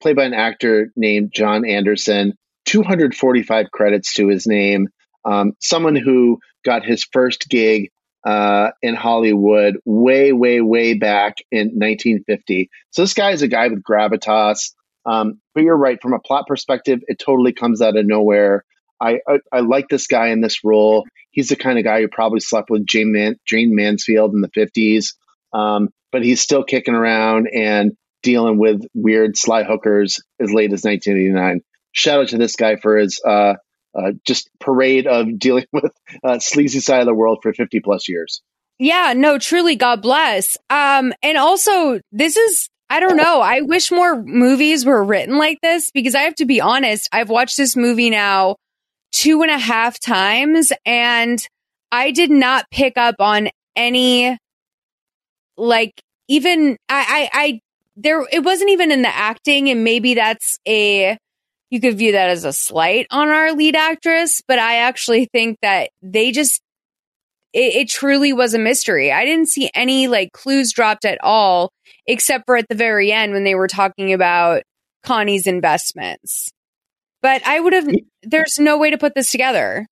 Speaker 2: played by an actor named John Anderson, 245 credits to his name. Um, someone who got his first gig uh, in Hollywood way, way, way back in 1950. So this guy is a guy with gravitas. Um, but you're right. From a plot perspective, it totally comes out of nowhere. I, I, I like this guy in this role. He's the kind of guy who probably slept with Jayne, Man- Jayne Mansfield in the 50s, um, but he's still kicking around and dealing with weird sly hookers as late as 1989. Shout out to this guy for his uh, uh, just parade of dealing with uh, sleazy side of the world for 50 plus years.
Speaker 1: Yeah, no, truly, God bless. Um, and also, this is, I don't know, I wish more movies were written like this because I have to be honest, I've watched this movie now two and a half times and I did not pick up on any, like, even, I, I, I, there, it wasn't even in the acting, and maybe that's a, you could view that as a slight on our lead actress, but I actually think that they just it, it, truly was a mystery. I didn't see any like clues dropped at all, except for at the very end when they were talking about Connie's investments. But I would have, there's no way to put this together.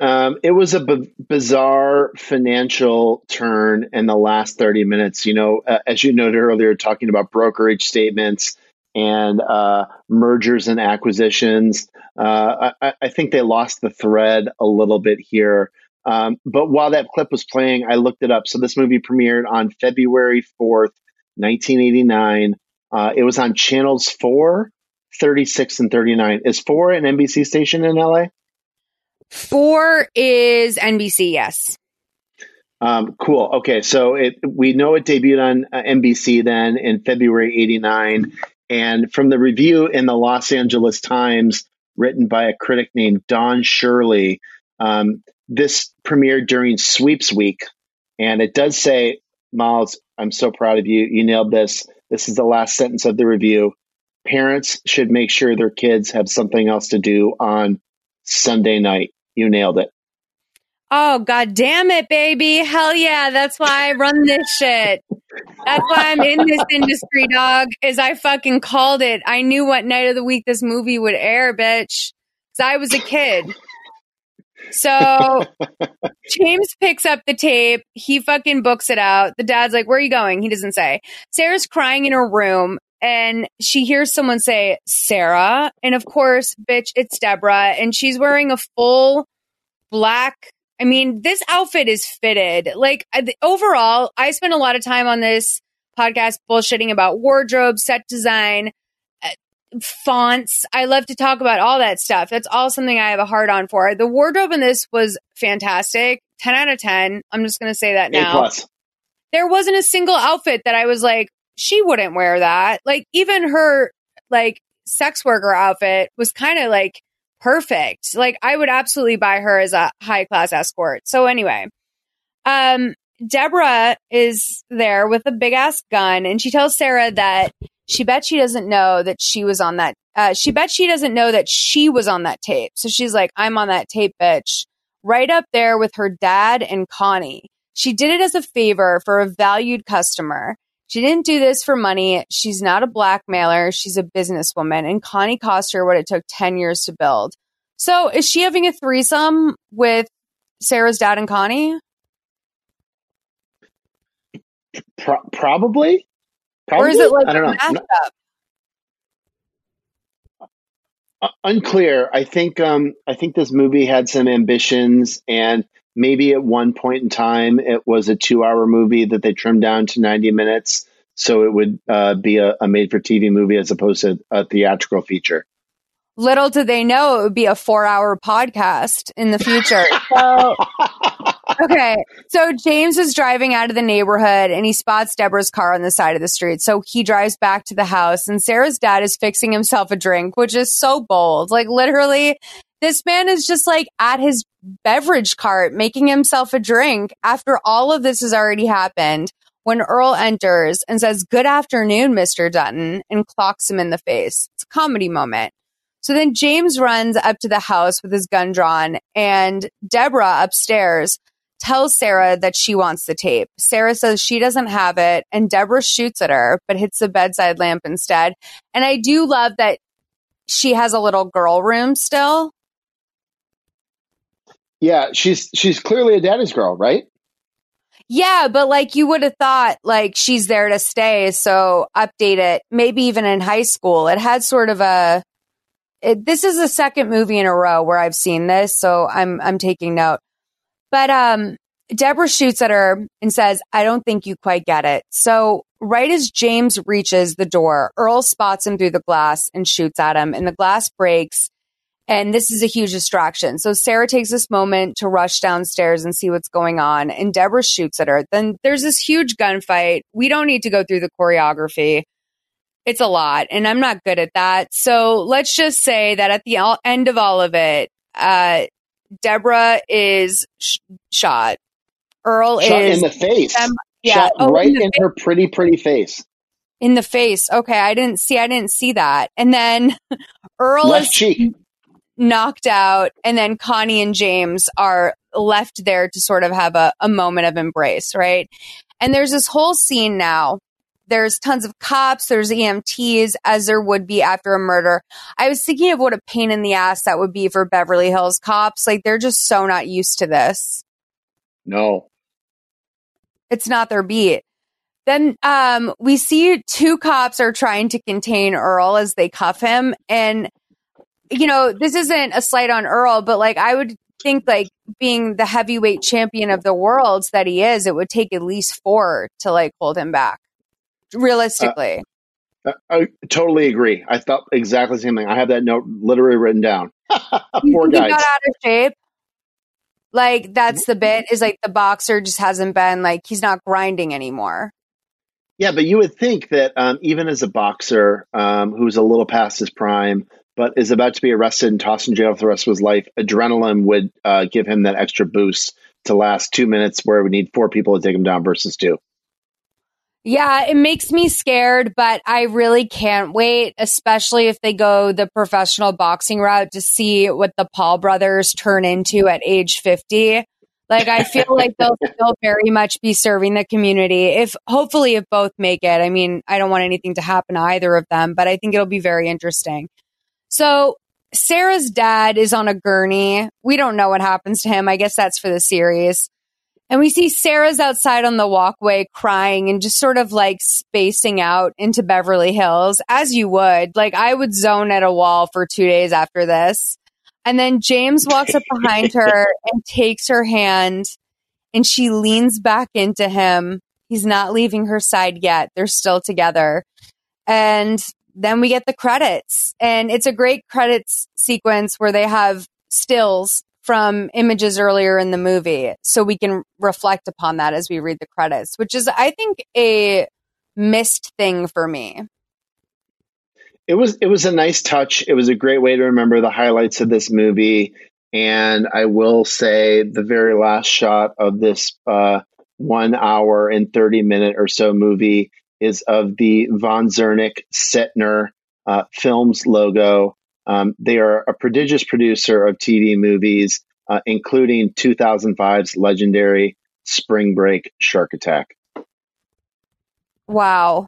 Speaker 2: Um, it was a b- bizarre financial turn in the last 30 minutes. You know, uh, as you noted earlier, talking about brokerage statements and uh, mergers and acquisitions. Uh, I, I, think they lost the thread a little bit here. Um, but while that clip was playing, I looked it up. So this movie premiered on February 4th, 1989. Uh, it was on channels 4, 36, and 39. Is 4 an NBC station in LA?
Speaker 1: 4 is NBC, yes.
Speaker 2: Um, cool. Okay, so it we know it debuted on uh, NBC then in February '89, and from the review in the Los Angeles Times, written by a critic named Don Shirley, um, this premiered during Sweeps Week, and it does say, Miles, I'm so proud of you. You nailed this. This is the last sentence of the review. Parents should make sure their kids have something else to do on Sunday night. You nailed it.
Speaker 1: Oh, god damn it, baby. Hell yeah. That's why I run this shit. That's why I'm in this industry, dog, is I fucking called it. I knew what night of the week this movie would air, bitch. Cause I was a kid. So James picks up the tape. He fucking books it out. The dad's like, Where are you going? He doesn't say. Sarah's crying in her room and she hears someone say, Sarah. And of course, bitch, it's Deborah. And she's wearing a full black. I mean, this outfit is fitted. Like overall, I spent a lot of time on this podcast bullshitting about wardrobe, set design uh, fonts. I love to talk about all that stuff. That's all something I have a hard on for. The wardrobe in this was fantastic. 10 out of 10. I'm just going to say that now. There wasn't a single outfit that I was like, she wouldn't wear that. Like even her like sex worker outfit was kind of like perfect. Like I would absolutely buy her as a high class escort. So anyway, um Deborah is there with a big ass gun and she tells Sarah that she bet she doesn't know that she was on that. Uh, she bet she doesn't know that she was on that tape. So she's like, I'm on that tape, bitch. Right up there with her dad and Connie. She did it as a favor for a valued customer. She didn't do this for money. She's not a blackmailer. She's a businesswoman. And Connie cost her what it took 10 years to build. So is she having a threesome with Sarah's dad and Connie?
Speaker 2: Pro- probably.
Speaker 1: Or is it like
Speaker 2: I don't
Speaker 1: a
Speaker 2: know.
Speaker 1: mashup?
Speaker 2: Uh, unclear. I think um, I think this movie had some ambitions, and maybe at one point in time it was a two-hour movie that they trimmed down to ninety minutes, so it would uh, be a, a made-for-TV movie as opposed to a theatrical feature.
Speaker 1: Little did they know it would be a four hour podcast in the future. So, okay. So James is driving out of the neighborhood and he spots Deborah's car on the side of the street. So he drives back to the house and Sarah's dad is fixing himself a drink, which is so bold. Like literally, this man is just like at his beverage cart making himself a drink after all of this has already happened. When Earl enters and says, Good afternoon, Mr. Dutton, and clocks him in the face. It's a comedy moment. So then James runs up to the house with his gun drawn, and Deborah upstairs tells Sarah that she wants the tape. Sarah says she doesn't have it, and Deborah shoots at her, but hits the bedside lamp instead. And I do love that she has a little girl room still.
Speaker 2: Yeah, she's she's clearly a daddy's girl, right?
Speaker 1: Yeah, but like you would have thought, like she's there to stay. So update it, maybe even in high school. It had sort of a. It, this is the second movie in a row where I've seen this, so I'm I'm taking note. But um, Deborah shoots at her and says, "I don't think you quite get it." So right as James reaches the door, Earl spots him through the glass and shoots at him, and the glass breaks. And this is a huge distraction. So Sarah takes this moment to rush downstairs and see what's going on. And Deborah shoots at her. Then there's this huge gunfight. We don't need to go through the choreography. It's a lot, and I'm not good at that. So let's just say that at the all- end of all of it, uh, Deborah is sh- shot. Earl
Speaker 2: Shot
Speaker 1: is
Speaker 2: in the face.
Speaker 1: Yeah,
Speaker 2: Shot
Speaker 1: oh,
Speaker 2: right
Speaker 1: in
Speaker 2: in her pretty, pretty face.
Speaker 1: in the face. Okay, I didn't see. I didn't see that. And then Earl
Speaker 2: Left
Speaker 1: is
Speaker 2: cheek.
Speaker 1: Knocked out, and then Connie and James are left there to sort of have a, a moment of embrace, right? And there's this whole scene now. There's tons of cops, there's EMTs, as there would be after a murder. I was thinking of what a pain in the ass that would be for Beverly Hills cops. Like, they're just so not used to this.
Speaker 2: No.
Speaker 1: It's not their beat. Then um, we see two cops are trying to contain Earl as they cuff him. And, you know, this isn't a slight on Earl, but like I would think, like being the heavyweight champion of the world that he is, it would take at least four to like hold him back. Realistically.
Speaker 2: I, I totally agree. I thought exactly the same thing. I have that note literally written down.
Speaker 1: He
Speaker 2: guys.
Speaker 1: got out of shape. Like that's the bit is like the boxer just hasn't been like he's not grinding anymore.
Speaker 2: Yeah, but you would think that um, even as a boxer um, who's a little past his prime, but is about to be arrested and tossed in jail for the rest of his life, adrenaline would uh, give him that extra boost to last two minutes where we need four people to take him down versus two.
Speaker 1: Yeah, it makes me scared, but I really can't wait, especially if they go the professional boxing route to see what the Paul brothers turn into at age 50. Like, I feel like they'll still very much be serving the community. If hopefully, if both make it, I mean, I don't want anything to happen to either of them, but I think it'll be very interesting. So, Sarah's dad is on a gurney. We don't know what happens to him. I guess that's for the series. And we see Sarah's outside on the walkway crying and just sort of like spacing out into Beverly Hills, as you would. Like, I would zone at a wall for two days after this. And then James walks up behind her and takes her hand, and she leans back into him. He's not leaving her side yet. They're still together. And then we get the credits. And it's a great credits sequence where they have stills from images earlier in the movie. So we can reflect upon that as we read the credits, which is, I think, a missed thing for me.
Speaker 2: It was it was a nice touch. It was a great way to remember the highlights of this movie. And I will say the very last shot of this uh, one hour and 30 minute or so movie is of the Von Zerneck Sertner uh, Films logo. Um, they are a prodigious producer of TV movies, uh, including 2005's legendary Spring Break Shark Attack.
Speaker 1: Wow.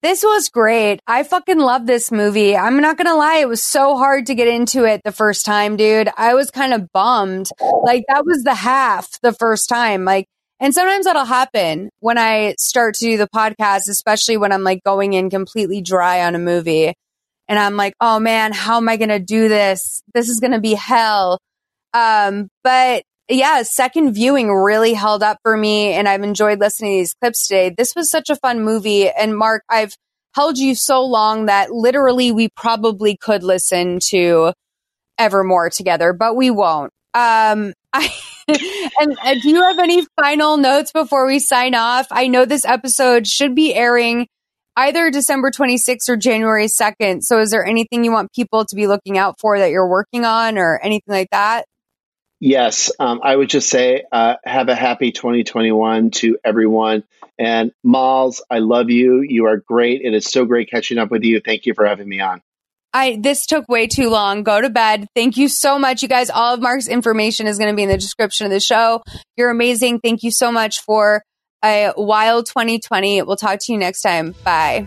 Speaker 1: This was great. I fucking love this movie. I'm not gonna lie, it was so hard to get into it the first time, dude. I was kind of bummed. Like that was the half the first time. Like, and sometimes that'll happen when I start to do the podcast, especially when I'm like going in completely dry on a movie. And I'm like, oh man, how am I gonna do this? This is gonna be hell. Um, but yeah, second viewing really held up for me and I've enjoyed listening to these clips today. This was such a fun movie. And Mark, I've held you so long that literally we probably could listen to Evermore together, but we won't. Um, I, and, do you have any final notes before we sign off? I know this episode should be airing either December 26th or January 2nd. So is there anything you want people to be looking out for that you're working on or anything like that?
Speaker 2: Yes, um, I would just say uh, have a happy 2021 to everyone. And Molls, I love you. You are great. It is so great catching up with you. Thank you for having me on.
Speaker 1: I this took way too long. Go to bed. Thank you so much, you guys. All of Mark's information is going to be in the description of the show. You're amazing. Thank you so much for a wild 2020. We'll talk to you next time. Bye.